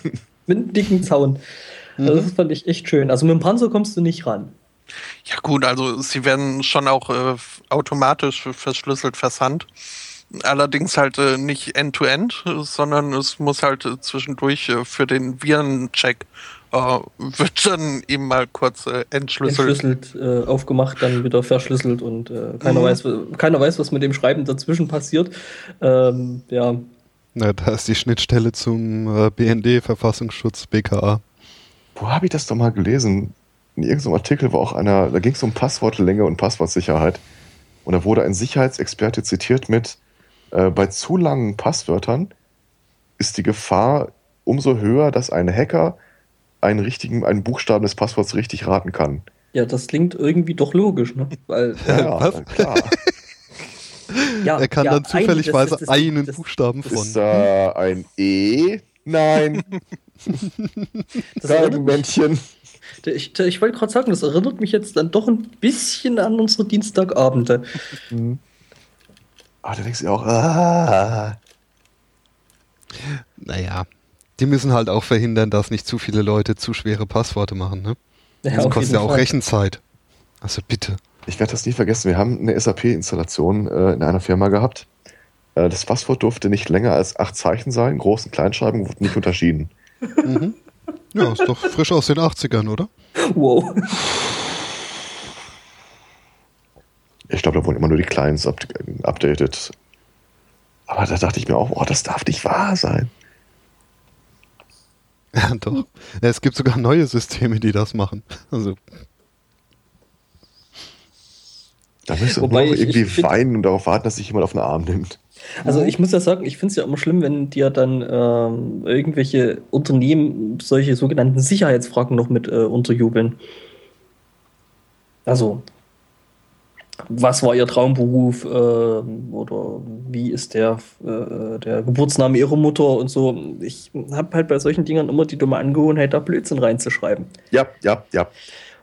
Speaker 2: Mit einem dicken Zaun. Also das fand ich echt schön. Also mit dem Panzer kommst du nicht ran.
Speaker 3: Ja gut, also sie werden schon auch äh, automatisch verschlüsselt versandt. Allerdings halt äh, nicht end-to-end, -end, sondern es muss halt äh, zwischendurch äh, für den Virencheck äh, wird dann eben mal kurz äh, entschlüsselt.
Speaker 2: Entschlüsselt, aufgemacht, dann wieder verschlüsselt und keiner, mhm. weiß, keiner weiß, was mit dem Schreiben dazwischen passiert. Ähm, ja.
Speaker 1: Na, da ist die Schnittstelle zum BND, Verfassungsschutz, BKA
Speaker 4: wo habe ich das doch mal gelesen? In irgendeinem Artikel war auch einer, da ging es um Passwortlänge und Passwortsicherheit. Und da wurde ein Sicherheitsexperte zitiert mit, äh, bei zu langen Passwörtern ist die Gefahr umso höher, dass ein Hacker einen richtigen, einen Buchstaben des Passworts richtig raten kann.
Speaker 2: Ja, das klingt irgendwie doch logisch, ne? Weil,
Speaker 1: ja, klar. ja, er kann ja, dann zufälligweise das, das, das, einen Buchstaben von.
Speaker 4: Ist da ein E? Nein.
Speaker 2: Das Männchen. Ich, ich wollte gerade sagen, das erinnert mich jetzt dann doch ein bisschen an unsere Dienstagabende. Mhm.
Speaker 4: Aber da denkst du auch, ah.
Speaker 1: Naja, die müssen halt auch verhindern, dass nicht zu viele Leute zu schwere Passworte machen, ne? Ja, das kostet ja auch Fall. Rechenzeit. Also bitte.
Speaker 4: Ich werde das nie vergessen. Wir haben eine SAP-Installation äh, in einer Firma gehabt. Äh, das Passwort durfte nicht länger als acht Zeichen sein. Großen Kleinschreiben wurde nicht unterschieden.
Speaker 1: Mhm. Ja, ist doch frisch aus den 80ern, oder?
Speaker 2: Wow.
Speaker 4: Ich glaube, da wurden immer nur die Clients updated. Aber da dachte ich mir auch, oh, das darf nicht wahr sein.
Speaker 1: Ja, doch. Es gibt sogar neue Systeme, die das machen. Also.
Speaker 4: Da müsste man irgendwie ich, ich weinen und darauf warten, dass sich jemand auf den Arm nimmt.
Speaker 2: Also ich muss ja sagen, ich finde es ja immer schlimm, wenn dir dann ähm, irgendwelche Unternehmen solche sogenannten Sicherheitsfragen noch mit äh, unterjubeln. Also, was war ihr Traumberuf äh, oder wie ist der, äh, der Geburtsname ihrer Mutter und so. Ich habe halt bei solchen Dingern immer die dumme Angewohnheit, da Blödsinn reinzuschreiben.
Speaker 4: Ja, ja, ja.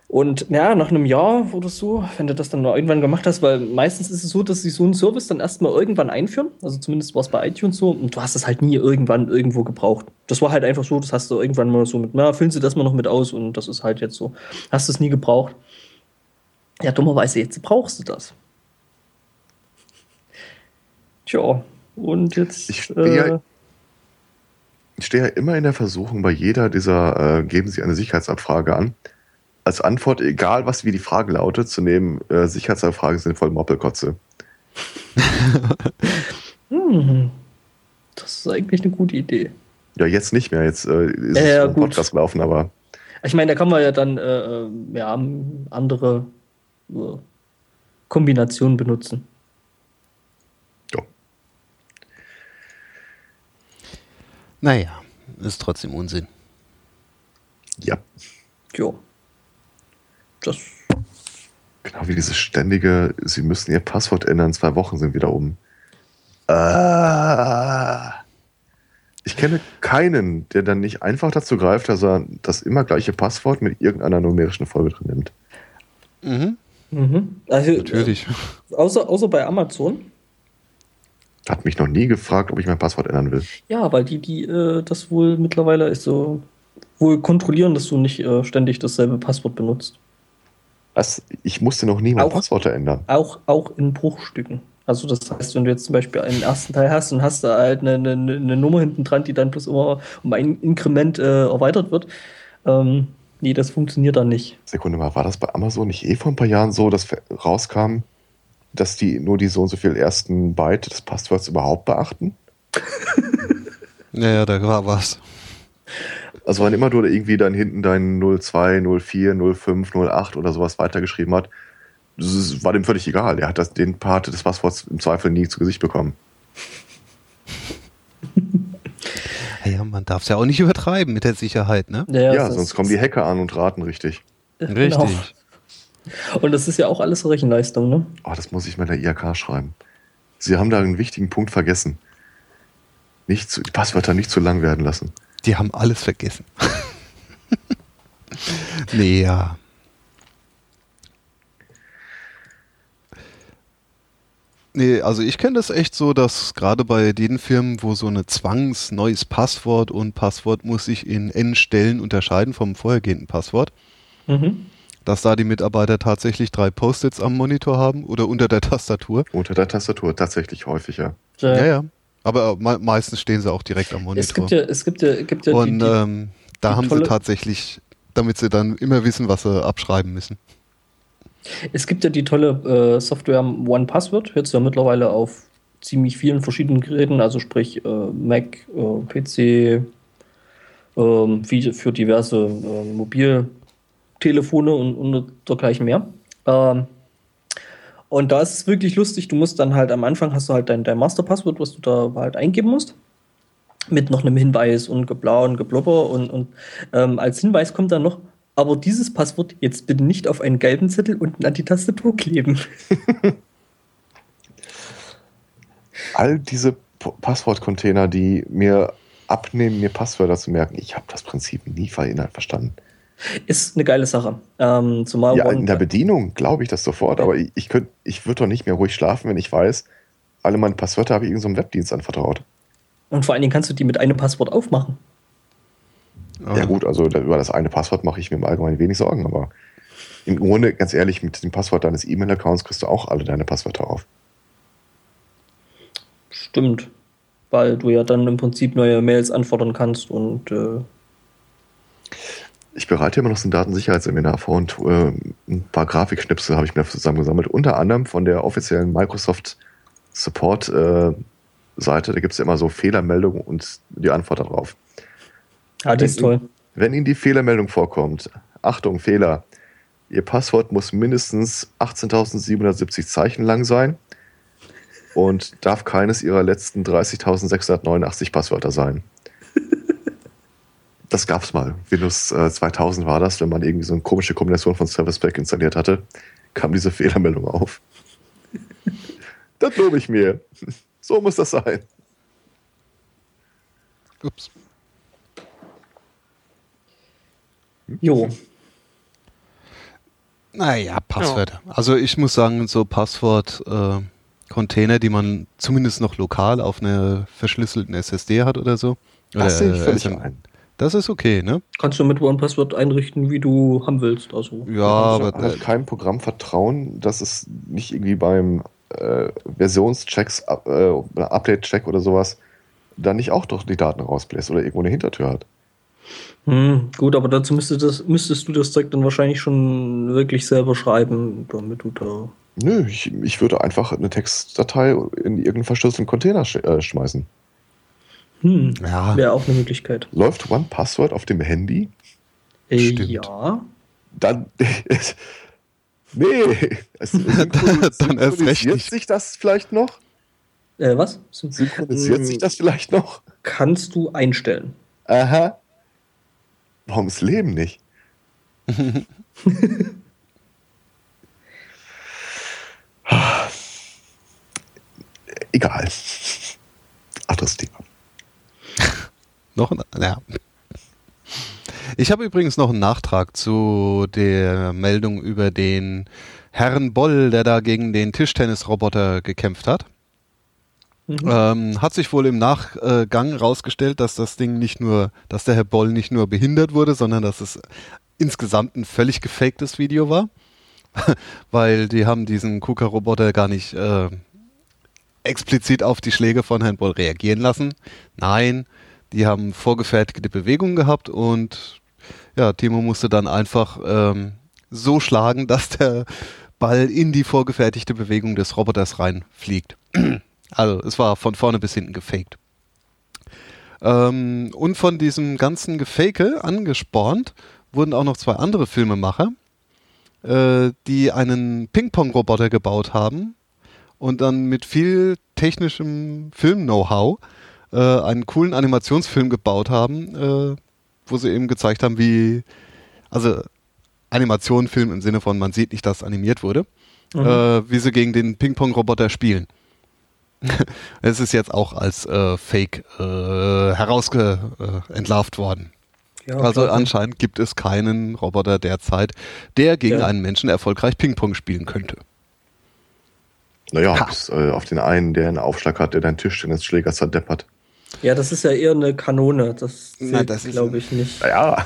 Speaker 2: Und ja, nach einem Jahr oder so, wenn du das dann noch irgendwann gemacht hast, weil meistens ist es so, dass sie so einen Service dann erstmal irgendwann einführen. Also zumindest war es bei iTunes so. Und du hast es halt nie irgendwann irgendwo gebraucht. Das war halt einfach so, das hast du irgendwann mal so mit, na, füllen sie das mal noch mit aus und das ist halt jetzt so. Hast du es nie gebraucht. Ja, dummerweise, jetzt brauchst du das. Tja, und jetzt.
Speaker 4: Ich stehe äh, ja, steh ja immer in der Versuchung bei jeder dieser, äh, geben Sie eine Sicherheitsabfrage an als Antwort, egal was wie die Frage lautet, zu nehmen, äh, Sicherheitsfragen sind voll Moppelkotze.
Speaker 2: hm. Das ist eigentlich eine gute Idee.
Speaker 4: Ja, jetzt nicht mehr. Jetzt äh, ist äh, es ein Podcast gelaufen, aber.
Speaker 2: Ich meine, da kann man ja dann äh, äh ja, andere äh, Kombinationen benutzen.
Speaker 4: Ja.
Speaker 1: Naja, ist trotzdem Unsinn.
Speaker 4: Ja.
Speaker 2: Jo.
Speaker 4: Das genau wie dieses ständige, Sie müssen Ihr Passwort ändern, zwei Wochen sind wieder um. Ah. Ich kenne keinen, der dann nicht einfach dazu greift, dass er das immer gleiche Passwort mit irgendeiner numerischen Folge drin nimmt.
Speaker 2: Mhm. Mhm. Also, Natürlich. Äh, außer, außer bei Amazon.
Speaker 4: Hat mich noch nie gefragt, ob ich mein Passwort ändern will.
Speaker 2: Ja, weil die, die äh, das wohl mittlerweile ist so wohl kontrollieren, dass du nicht äh, ständig dasselbe Passwort benutzt.
Speaker 4: Was? Ich musste noch nie mein Passwort ändern.
Speaker 2: Auch, auch in Bruchstücken. Also das heißt, wenn du jetzt zum Beispiel einen ersten Teil hast und hast da halt eine, eine, eine Nummer hinten dran, die dann bloß immer um ein Inkrement äh, erweitert wird, ähm, nee, das funktioniert dann nicht.
Speaker 4: Sekunde mal, war das bei Amazon nicht eh vor ein paar Jahren so, dass rauskam, dass die nur die so und so viel ersten Byte des Passworts überhaupt beachten?
Speaker 1: naja, da war was.
Speaker 4: Also wann immer du irgendwie dann hinten deinen 02, 04, 05, 08 oder sowas weitergeschrieben hat, das war dem völlig egal. Er hat das, den Part des Passworts im Zweifel nie zu Gesicht bekommen.
Speaker 1: Ja, man darf es ja auch nicht übertreiben mit der Sicherheit, ne?
Speaker 4: Ja, ja sonst kommen die Hacker an und raten richtig.
Speaker 1: Richtig. Genau.
Speaker 2: Und das ist ja auch alles Rechenleistung, ne?
Speaker 4: Oh, das muss ich mal in der IHK schreiben. Sie haben da einen wichtigen Punkt vergessen. Nicht zu, die Passwörter nicht zu lang werden lassen.
Speaker 1: Die haben alles vergessen. nee, ja. Nee, also ich kenne das echt so, dass gerade bei den Firmen, wo so eine Zwangs neues Passwort und Passwort muss sich in N Stellen unterscheiden vom vorhergehenden Passwort, mhm. dass da die Mitarbeiter tatsächlich drei Post-its am Monitor haben oder unter der Tastatur.
Speaker 4: Unter der Tastatur, tatsächlich häufiger.
Speaker 1: Ja, ja. ja. Aber me meistens stehen sie auch direkt am Monitor.
Speaker 2: Es gibt ja, es gibt ja, gibt ja
Speaker 1: Und die, die, ähm, da die haben sie tatsächlich, damit sie dann immer wissen, was sie abschreiben müssen.
Speaker 2: Es gibt ja die tolle äh, Software One Password, jetzt ja mittlerweile auf ziemlich vielen verschiedenen Geräten, also sprich äh, Mac, äh, PC, ähm, für diverse äh, Mobiltelefone und, und dergleichen mehr. Ähm, und da ist es wirklich lustig, du musst dann halt am Anfang hast du halt dein, dein Masterpasswort, was du da halt eingeben musst. Mit noch einem Hinweis und geblau und geblubber und, und ähm, als Hinweis kommt dann noch, aber dieses Passwort jetzt bitte nicht auf einen gelben Zettel unten an die Tastatur kleben.
Speaker 4: All diese Passwortcontainer, die mir abnehmen, mir Passwörter zu merken, ich habe das Prinzip nie verstanden.
Speaker 2: Ist eine geile Sache. Ähm, zumal
Speaker 4: ja, in der Bedienung glaube ich das sofort, aber ich, ich, ich würde doch nicht mehr ruhig schlafen, wenn ich weiß, alle meine Passwörter habe ich irgendeinem so Webdienst anvertraut.
Speaker 2: Und vor allen Dingen kannst du die mit einem Passwort aufmachen.
Speaker 4: Ja, oh. gut, also über das eine Passwort mache ich mir im Allgemeinen wenig Sorgen, aber im Grunde, ganz ehrlich, mit dem Passwort deines E-Mail-Accounts kriegst du auch alle deine Passwörter auf.
Speaker 2: Stimmt. Weil du ja dann im Prinzip neue Mails anfordern kannst und. Äh
Speaker 4: ich bereite immer noch so ein Datensicherheitsseminar vor und äh, ein paar Grafikschnipsel habe ich mir zusammengesammelt. Unter anderem von der offiziellen Microsoft Support äh, Seite. Da gibt es ja immer so Fehlermeldungen und die Antwort darauf.
Speaker 2: Ah, das ist toll.
Speaker 4: Wenn Ihnen die Fehlermeldung vorkommt, Achtung, Fehler, Ihr Passwort muss mindestens 18.770 Zeichen lang sein und darf keines Ihrer letzten 30.689 Passwörter sein. Das gab's mal. Windows äh, 2000 war das, wenn man irgendwie so eine komische Kombination von Service Pack installiert hatte, kam diese Fehlermeldung auf. das lobe ich mir. So muss das sein.
Speaker 1: Ups.
Speaker 2: Jo.
Speaker 1: Naja, Passwörter. Ja. Also ich muss sagen, so Passwort-Container, äh, die man zumindest noch lokal auf einer verschlüsselten SSD hat oder so.
Speaker 4: Das sehe ich völlig ein.
Speaker 1: Das ist okay, ne?
Speaker 2: Kannst du mit OnePassword einrichten, wie du haben willst. Also,
Speaker 1: ja, aber
Speaker 4: ich habe keinem Programm vertrauen, dass es nicht irgendwie beim äh, Versionschecks, äh, Update-Check oder sowas dann nicht auch doch die Daten rausbläst oder irgendwo eine Hintertür hat.
Speaker 2: Hm, gut, aber dazu müsstest, das, müsstest du das Zeug dann wahrscheinlich schon wirklich selber schreiben, damit du da.
Speaker 4: Nö, ich, ich würde einfach eine Textdatei in irgendeinen verschlüsselten Container sch äh, schmeißen.
Speaker 2: Hm, ja. Wäre auch eine Möglichkeit.
Speaker 4: Läuft One Password auf dem Handy?
Speaker 2: Äh, ja.
Speaker 4: Dann. nee, es dann erst recht nicht. sich das vielleicht noch?
Speaker 2: Äh, was?
Speaker 4: Synchronisiert hm, sich das vielleicht noch?
Speaker 2: Kannst du einstellen.
Speaker 4: Aha. Warum das Leben nicht? Egal. Anderes Thema.
Speaker 1: Noch ein, ja. Ich habe übrigens noch einen Nachtrag zu der Meldung über den Herrn Boll, der da gegen den Tischtennisroboter gekämpft hat. Mhm. Ähm, hat sich wohl im Nachgang rausgestellt, dass das Ding nicht nur, dass der Herr Boll nicht nur behindert wurde, sondern dass es insgesamt ein völlig gefaktes Video war. Weil die haben diesen KUKA-Roboter gar nicht äh, explizit auf die Schläge von Herrn Boll reagieren lassen. Nein, die haben vorgefertigte Bewegungen gehabt und ja, Timo musste dann einfach ähm, so schlagen, dass der Ball in die vorgefertigte Bewegung des Roboters reinfliegt. Also es war von vorne bis hinten gefaked. Ähm, und von diesem ganzen Gefake angespornt wurden auch noch zwei andere Filmemacher, äh, die einen Ping-Pong-Roboter gebaut haben und dann mit viel technischem Film-Know-how äh, einen coolen Animationsfilm gebaut haben, äh, wo sie eben gezeigt haben, wie, also Animationfilm im Sinne von, man sieht nicht, dass animiert wurde, mhm. äh, wie sie gegen den Ping-Pong-Roboter spielen. es ist jetzt auch als äh, Fake äh, herausentlarvt worden. Ja, also klar. anscheinend gibt es keinen Roboter derzeit, der gegen ja. einen Menschen erfolgreich Ping-Pong spielen könnte.
Speaker 4: Naja, bis, äh, auf den einen, der einen Aufschlag hat, der deinen Tischtennisschläger zerdeppert.
Speaker 2: Ja, das ist ja eher eine Kanone. Das, das glaube ich nicht.
Speaker 4: Ja.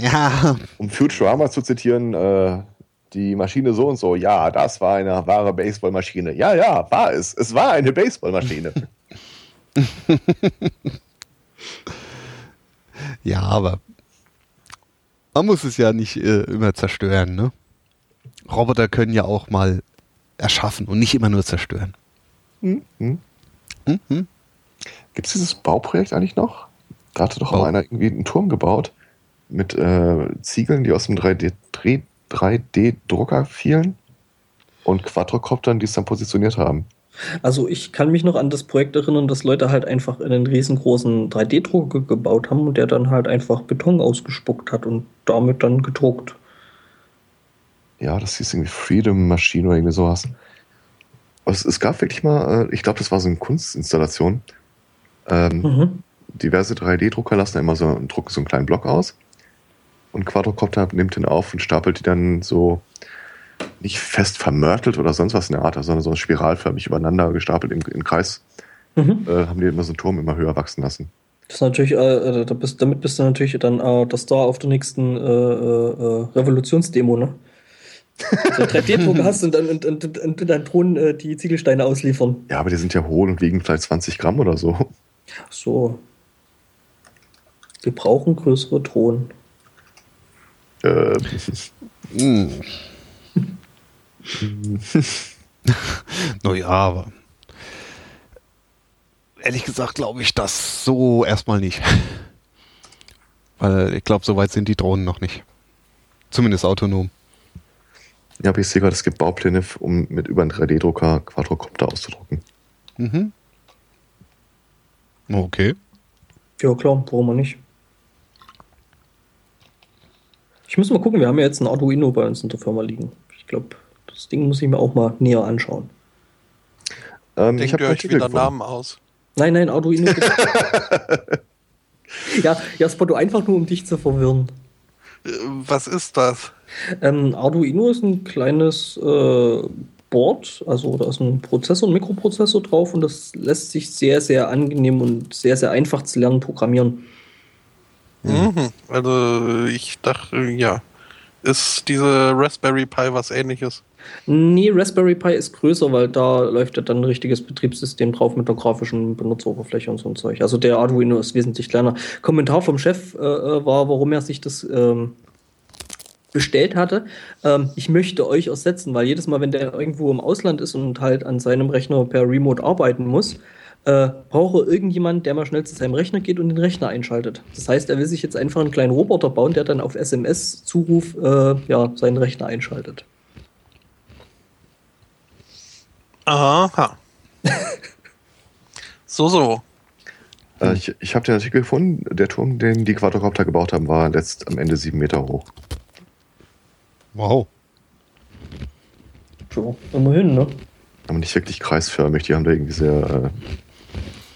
Speaker 1: ja.
Speaker 4: Um Futurama zu zitieren, äh, die Maschine so und so, ja, das war eine wahre Baseballmaschine. Ja, ja, war es. Es war eine Baseballmaschine.
Speaker 1: ja, aber man muss es ja nicht äh, immer zerstören, ne? Roboter können ja auch mal erschaffen und nicht immer nur zerstören.
Speaker 4: Mhm. Mhm. Gibt es dieses Bauprojekt eigentlich noch? Da hatte doch Bau. mal einer irgendwie einen Turm gebaut mit äh, Ziegeln, die aus dem 3D-Dreh 3D-Drucker fielen und Quadrocoptern, die es dann positioniert haben.
Speaker 2: Also ich kann mich noch an das Projekt erinnern, dass Leute halt einfach einen riesengroßen 3D-Drucker gebaut haben und der dann halt einfach Beton ausgespuckt hat und damit dann gedruckt.
Speaker 4: Ja, das hieß irgendwie Freedom Machine oder irgendwie sowas. Es, es gab wirklich mal, äh, ich glaube, das war so eine Kunstinstallation. Ähm, mhm. Diverse 3D-Drucker lassen immer so, drucken so einen kleinen Block aus und Quadrocopter nimmt den auf und stapelt die dann so nicht fest vermörtelt oder sonst was in der Art, sondern so spiralförmig übereinander gestapelt im, im Kreis. Mhm. Äh, haben die immer so einen Turm immer höher wachsen lassen.
Speaker 2: Das ist natürlich, äh, da bist, damit bist du natürlich dann äh, das Star auf der nächsten äh, äh, Revolutionsdemo, ne? So 3D-Drucker hast und dann, und dann Drohnen äh, die Ziegelsteine ausliefern.
Speaker 4: Ja, aber die sind ja hohl und wiegen vielleicht 20 Gramm oder so.
Speaker 2: Ach so. Wir brauchen größere Drohnen. Äh.
Speaker 1: naja, aber ehrlich gesagt glaube ich das so erstmal nicht. Weil ich glaube, so weit sind die Drohnen noch nicht. Zumindest autonom.
Speaker 4: Ja, aber ich sehe gerade, es gibt Baupläne, um mit über einen 3D-Drucker Quadrocopter auszudrucken. Mhm.
Speaker 1: Okay.
Speaker 2: Ja, klar, warum auch nicht? Ich muss mal gucken, wir haben ja jetzt ein Arduino bei uns in der Firma liegen. Ich glaube, das Ding muss ich mir auch mal näher anschauen.
Speaker 3: Ähm, Denkt ihr euch wieder gefunden. Namen aus?
Speaker 2: Nein, nein, Arduino. ja, Jasper, du einfach nur, um dich zu verwirren.
Speaker 3: Äh, was ist das?
Speaker 2: Ähm, Arduino ist ein kleines äh, Board, also da ist ein Prozessor, ein Mikroprozessor drauf und das lässt sich sehr, sehr angenehm und sehr, sehr einfach zu lernen programmieren.
Speaker 3: Mhm. Also ich dachte, ja. Ist diese Raspberry Pi was ähnliches?
Speaker 2: Nee, Raspberry Pi ist größer, weil da läuft ja dann ein richtiges Betriebssystem drauf mit der grafischen Benutzeroberfläche und so ein Zeug. Also der Arduino ist wesentlich kleiner. Kommentar vom Chef äh, äh war, warum er sich das ähm, bestellt hatte. Ähm, ich möchte euch ersetzen, weil jedes Mal, wenn der irgendwo im Ausland ist und halt an seinem Rechner per Remote arbeiten muss, äh, brauche irgendjemand, der mal schnell zu seinem Rechner geht und den Rechner einschaltet. Das heißt, er will sich jetzt einfach einen kleinen Roboter bauen, der dann auf SMS-Zuruf äh, ja, seinen Rechner einschaltet.
Speaker 3: Aha. so, so.
Speaker 4: Äh, ich ich habe den Artikel gefunden. Der Turm, den die Quadrocopter gebaut haben, war letzt am Ende sieben Meter hoch.
Speaker 1: Wow.
Speaker 2: So, immerhin, ne?
Speaker 4: Aber nicht wirklich kreisförmig. Die haben da irgendwie sehr äh,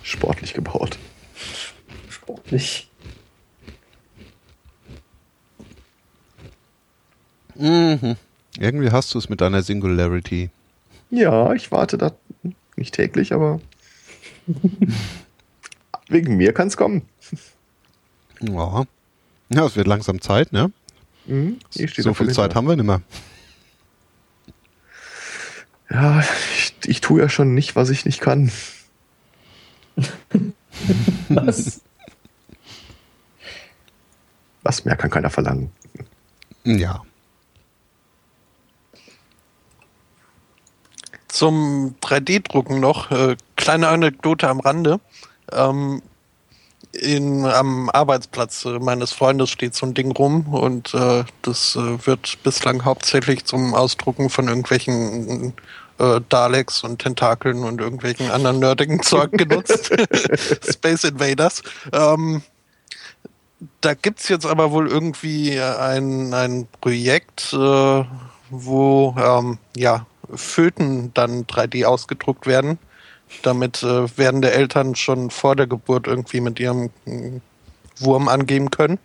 Speaker 4: sportlich gebaut.
Speaker 2: Sportlich.
Speaker 1: Mhm. Irgendwie hast du es mit deiner Singularity.
Speaker 4: Ja, ich warte da nicht täglich, aber wegen mir kann es kommen.
Speaker 1: Ja. Ja, es wird langsam Zeit, ne? Mhm, so viel Zeit haben wir nicht mehr.
Speaker 4: Ja, ich, ich tue ja schon nicht, was ich nicht kann. was? Was mehr kann keiner verlangen.
Speaker 1: Ja.
Speaker 3: Zum 3D-Drucken noch, äh, kleine Anekdote am Rande. Ähm, in, am Arbeitsplatz meines Freundes steht so ein Ding rum und äh, das äh, wird bislang hauptsächlich zum Ausdrucken von irgendwelchen äh, Daleks und Tentakeln und irgendwelchen anderen nerdigen Zeug genutzt. Space Invaders. Ähm, da gibt's jetzt aber wohl irgendwie ein, ein Projekt, äh, wo ähm, ja, Föten dann 3D ausgedruckt werden. Damit äh, werdende Eltern schon vor der Geburt irgendwie mit ihrem äh, Wurm angeben können.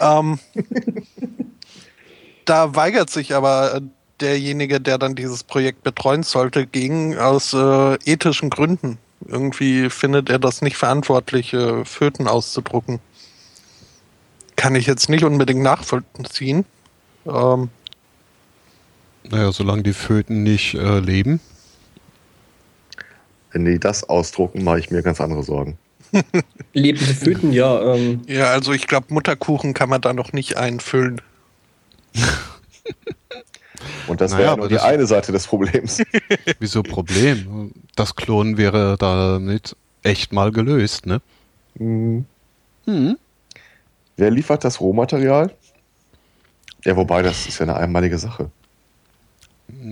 Speaker 3: Ähm, da weigert sich aber derjenige, der dann dieses Projekt betreuen sollte, gegen aus äh, ethischen Gründen. Irgendwie findet er das nicht verantwortlich, äh, Föten auszudrucken. Kann ich jetzt nicht unbedingt nachvollziehen. Ähm,
Speaker 1: naja, solange die Föten nicht äh, leben.
Speaker 4: Wenn die das ausdrucken, mache ich mir ganz andere Sorgen.
Speaker 2: Lebende Föten, ja. Ähm.
Speaker 3: Ja, also ich glaube, Mutterkuchen kann man da noch nicht einfüllen.
Speaker 4: Und das naja, wäre nur die eine Seite des Problems.
Speaker 1: Wieso Problem? Das Klonen wäre damit echt mal gelöst, ne? Mhm.
Speaker 4: Mhm. Wer liefert das Rohmaterial? Ja, wobei, das ist ja eine einmalige Sache.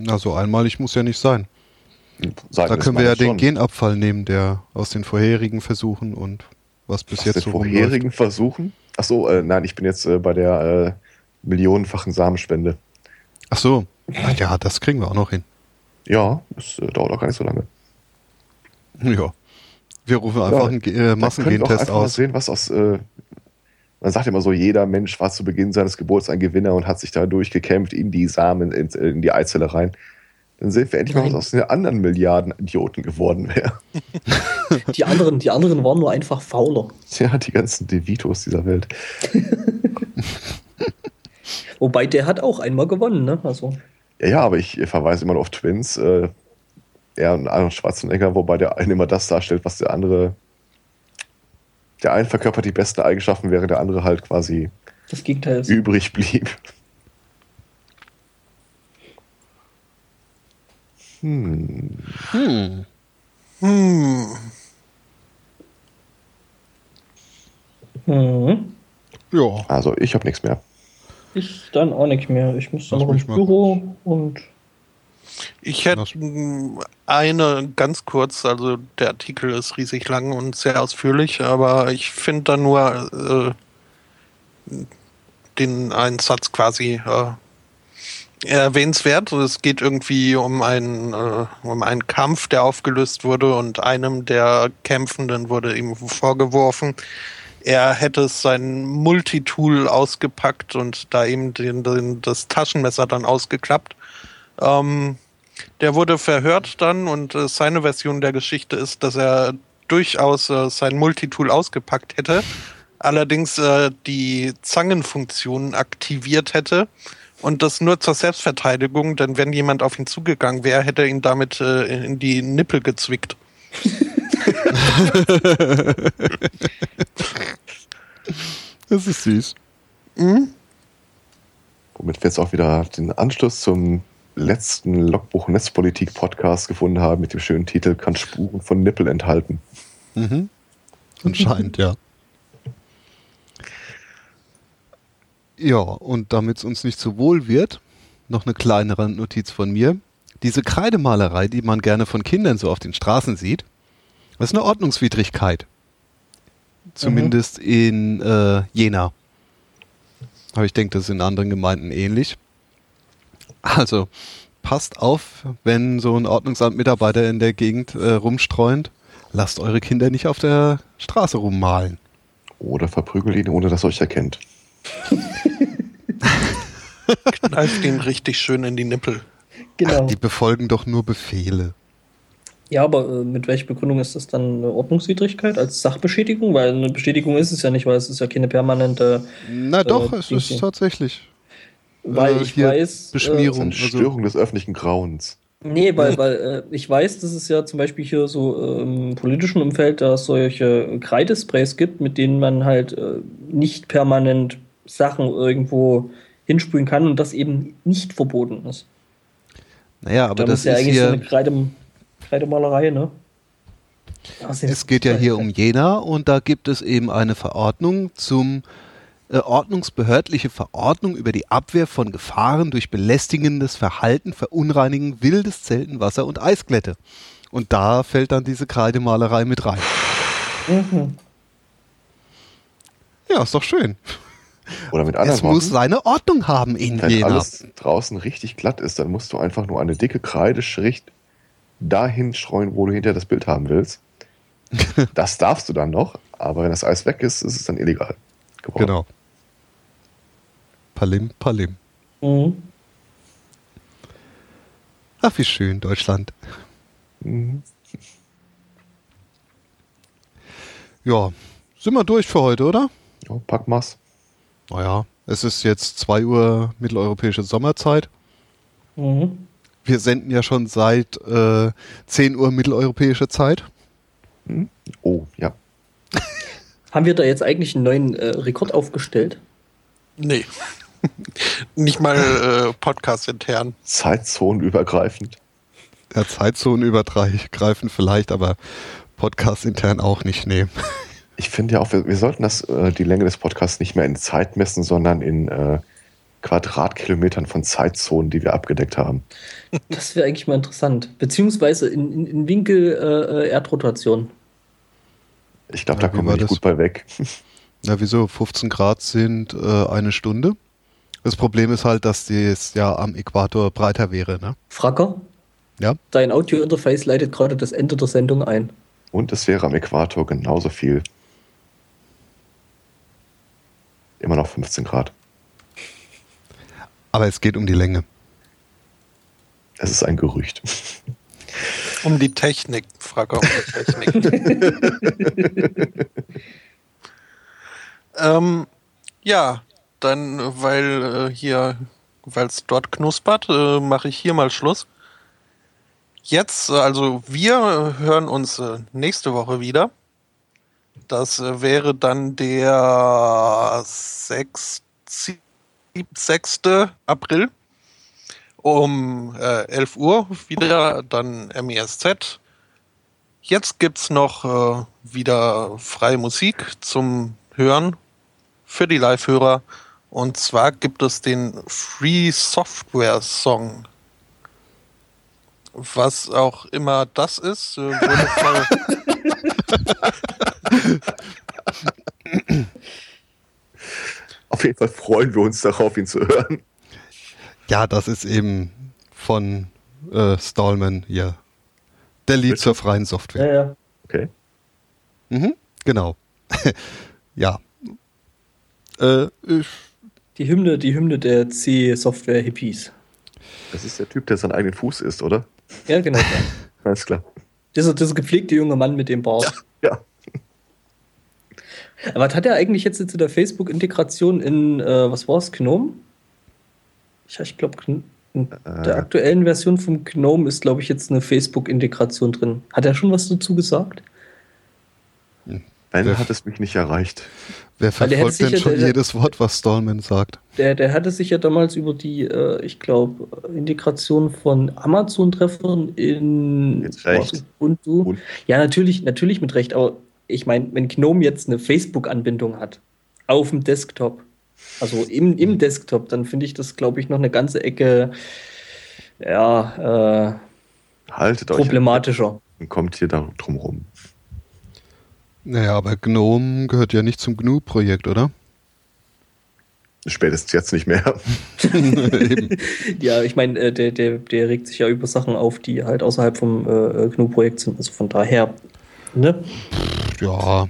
Speaker 1: Also einmalig muss ja nicht sein. Sagen da können wir ja den schon. Genabfall nehmen, der aus den vorherigen Versuchen und was bis aus jetzt den
Speaker 4: so vorherigen rumläuft. Versuchen? Ach so, äh, nein, ich bin jetzt äh, bei der äh, millionenfachen Samenspende.
Speaker 1: Ach so, Ach ja, das kriegen wir auch noch hin.
Speaker 4: Ja, das äh, dauert auch gar nicht so lange.
Speaker 1: Ja, wir rufen einfach ja, einen äh, Massengentest aus. Mal
Speaker 4: sehen, was aus äh, Man sagt immer so, jeder Mensch war zu Beginn seines Geburts ein Gewinner und hat sich da durchgekämpft in die Samen, in, in die Eizelle rein. Dann sehen wir endlich mal, was aus den anderen Milliarden Idioten geworden wäre.
Speaker 2: Die anderen, die anderen waren nur einfach fauler.
Speaker 4: Ja, die ganzen Devitos dieser Welt.
Speaker 2: Wobei der hat auch einmal gewonnen, ne? Also.
Speaker 4: Ja, ja, aber ich verweise immer noch auf Twins. Äh, er und Arnold Schwarzenegger, wobei der eine immer das darstellt, was der andere. Der eine verkörpert die besten Eigenschaften, während der andere halt quasi
Speaker 2: das Gegenteil ist.
Speaker 4: übrig blieb.
Speaker 1: Hm. Hm. Hm.
Speaker 4: Mhm. Ja. Also ich habe nichts mehr.
Speaker 2: Ich dann auch nichts mehr. Ich muss dann noch ins Büro und.
Speaker 3: Ich hätte eine ganz kurz, also der Artikel ist riesig lang und sehr ausführlich, aber ich finde da nur äh, den einen Satz quasi äh, erwähnenswert. Es geht irgendwie um einen, äh, um einen Kampf, der aufgelöst wurde und einem der Kämpfenden wurde ihm vorgeworfen, er hätte sein Multitool ausgepackt und da eben den, den, das Taschenmesser dann ausgeklappt. Ähm, der wurde verhört dann und äh, seine Version der Geschichte ist, dass er durchaus äh, sein Multitool ausgepackt hätte, allerdings äh, die Zangenfunktion aktiviert hätte und das nur zur Selbstverteidigung, denn wenn jemand auf ihn zugegangen wäre, hätte er ihn damit äh, in die Nippel gezwickt.
Speaker 1: das ist süß.
Speaker 4: Mhm. Womit wir jetzt auch wieder den Anschluss zum letzten Logbuch Netzpolitik Podcast gefunden haben mit dem schönen Titel Kann Spuren von Nippel enthalten.
Speaker 1: Mhm. Anscheinend, ja. Ja, und damit es uns nicht zu wohl wird, noch eine kleinere Notiz von mir. Diese Kreidemalerei, die man gerne von Kindern so auf den Straßen sieht, das ist eine Ordnungswidrigkeit. Zumindest mhm. in äh, Jena. Aber ich denke, das ist in anderen Gemeinden ähnlich. Also, passt auf, wenn so ein Ordnungsamtmitarbeiter in der Gegend äh, rumstreunt. Lasst eure Kinder nicht auf der Straße rummalen.
Speaker 4: Oder verprügelt ihn, ohne dass er euch erkennt.
Speaker 3: Kneift ihn richtig schön in die Nippel.
Speaker 1: Genau. Ach, die befolgen doch nur Befehle.
Speaker 2: Ja, aber äh, mit welcher Begründung ist das dann eine Ordnungswidrigkeit als Sachbeschädigung? Weil eine Beschädigung ist es ja nicht, weil es ist ja keine permanente.
Speaker 1: Na doch, äh, es ist tatsächlich.
Speaker 2: Weil äh, ich weiß.
Speaker 1: Beschmierung.
Speaker 4: Äh, Störung des öffentlichen Grauens.
Speaker 2: Nee, weil, weil äh, ich weiß, dass es ja zum Beispiel hier so äh, im politischen Umfeld da solche Kreidesprays gibt, mit denen man halt äh, nicht permanent Sachen irgendwo hinsprühen kann und das eben nicht verboten ist.
Speaker 1: Naja, aber da das ist ja eigentlich
Speaker 2: so eine Kreide, Kreidemalerei, ne?
Speaker 1: Es geht ja hier um Jena und da gibt es eben eine Verordnung zum äh, ordnungsbehördliche Verordnung über die Abwehr von Gefahren durch belästigendes Verhalten, Verunreinigen wildes Zelten, Wasser und Eisglätte. Und da fällt dann diese Kreidemalerei mit rein. Mhm. Ja, ist doch schön.
Speaker 4: Oder mit anderen
Speaker 1: Es Worten, muss seine Ordnung haben in
Speaker 4: wenn
Speaker 1: Jena.
Speaker 4: Wenn alles draußen richtig glatt ist, dann musst du einfach nur eine dicke Kreideschrift dahin streuen, wo du hinter das Bild haben willst. das darfst du dann noch, aber wenn das Eis weg ist, ist es dann illegal
Speaker 1: geworden. Genau. Palim, Palim. Mhm. Ach, wie schön, Deutschland. Mhm. Ja, sind wir durch für heute, oder?
Speaker 4: Ja, pack mal's.
Speaker 1: Naja, es ist jetzt 2 Uhr mitteleuropäische Sommerzeit. Mhm. Wir senden ja schon seit äh, 10 Uhr mitteleuropäische Zeit.
Speaker 4: Mhm. Oh, ja.
Speaker 2: Haben wir da jetzt eigentlich einen neuen äh, Rekord aufgestellt?
Speaker 3: Nee. Nicht mal äh, Podcast intern.
Speaker 4: Zeitzonenübergreifend.
Speaker 1: Ja, Zeitzonenübergreifend vielleicht, aber Podcast intern auch nicht nehmen.
Speaker 4: Ich finde ja auch, wir, wir sollten das, äh, die Länge des Podcasts nicht mehr in Zeit messen, sondern in äh, Quadratkilometern von Zeitzonen, die wir abgedeckt haben.
Speaker 2: Das wäre eigentlich mal interessant. Beziehungsweise in, in, in Winkel äh, äh Erdrotation.
Speaker 4: Ich glaube, ja, da kommen wir nicht gut bei weg.
Speaker 1: Na, wieso? 15 Grad sind äh, eine Stunde. Das Problem ist halt, dass es ja am Äquator breiter wäre, ne?
Speaker 2: Fracker?
Speaker 1: Ja.
Speaker 2: Dein Audio-Interface leitet gerade das Ende der Sendung ein.
Speaker 4: Und es wäre am Äquator genauso viel. Immer noch 15 Grad.
Speaker 1: Aber es geht um die Länge.
Speaker 4: Es ist ein Gerücht.
Speaker 3: Um die Technik, frag auch die Technik. ähm, ja, dann, weil äh, hier, weil es dort knuspert, äh, mache ich hier mal Schluss. Jetzt, also wir hören uns äh, nächste Woche wieder. Das äh, wäre dann der 6. 6. April um äh, 11 Uhr wieder, dann MESZ. Jetzt gibt es noch äh, wieder freie Musik zum Hören für die Live-Hörer. Und zwar gibt es den Free Software Song. Was auch immer das ist, äh,
Speaker 4: Auf jeden Fall freuen wir uns darauf, ihn zu hören.
Speaker 1: Ja, das ist eben von äh, Stallman hier. Der Lied zur freien Software.
Speaker 2: Ja, ja.
Speaker 4: Okay.
Speaker 1: Mhm, genau. ja. Äh,
Speaker 2: die Hymne, die Hymne der C-Software-Hippies.
Speaker 4: Das ist der Typ, der seinen eigenen Fuß isst, oder?
Speaker 2: Ja, genau.
Speaker 4: Alles klar.
Speaker 2: Dieser, dieser gepflegte junge Mann mit dem Bart.
Speaker 4: Ja. ja.
Speaker 2: Aber was hat er eigentlich jetzt zu der Facebook-Integration in, äh, was war es, Gnome? Ich, ich glaube, in der äh. aktuellen Version vom Gnome ist, glaube ich, jetzt eine Facebook-Integration drin. Hat er schon was dazu gesagt?
Speaker 4: Ben hat es mich nicht erreicht.
Speaker 1: Wer verfolgt denn schon der, jedes Wort, was Stallman sagt?
Speaker 2: Der, der hatte sich ja damals über die, äh, ich glaube, Integration von Amazon-Treffern in
Speaker 4: Jetzt recht.
Speaker 2: Ubuntu. Und? Ja, natürlich, natürlich mit Recht, aber ich meine, wenn Gnome jetzt eine Facebook-Anbindung hat, auf dem Desktop, also im, im Desktop, dann finde ich das, glaube ich, noch eine ganze Ecke ja,
Speaker 4: äh, Haltet
Speaker 2: problematischer.
Speaker 4: Euch und kommt hier da drum rum.
Speaker 1: Naja, aber GNOME gehört ja nicht zum GNU-Projekt, oder?
Speaker 4: Spätestens jetzt nicht mehr.
Speaker 2: ja, ich meine, äh, der, der, der regt sich ja über Sachen auf, die halt außerhalb vom äh, GNU-Projekt sind. Also von daher, ne?
Speaker 1: Ja,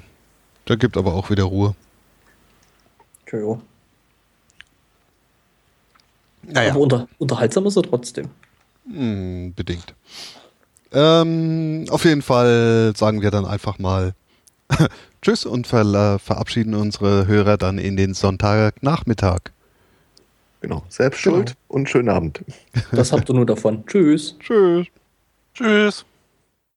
Speaker 1: da gibt aber auch wieder Ruhe.
Speaker 2: Tja, naja. Aber unter, unterhaltsam ist er trotzdem.
Speaker 1: Hm, bedingt. Ähm, auf jeden Fall sagen wir dann einfach mal Tschüss und ver verabschieden unsere Hörer dann in den Sonntagnachmittag.
Speaker 4: Genau, selbst schuld genau. und schönen Abend.
Speaker 2: Das habt ihr nur davon. Tschüss.
Speaker 1: Tschüss.
Speaker 3: Tschüss.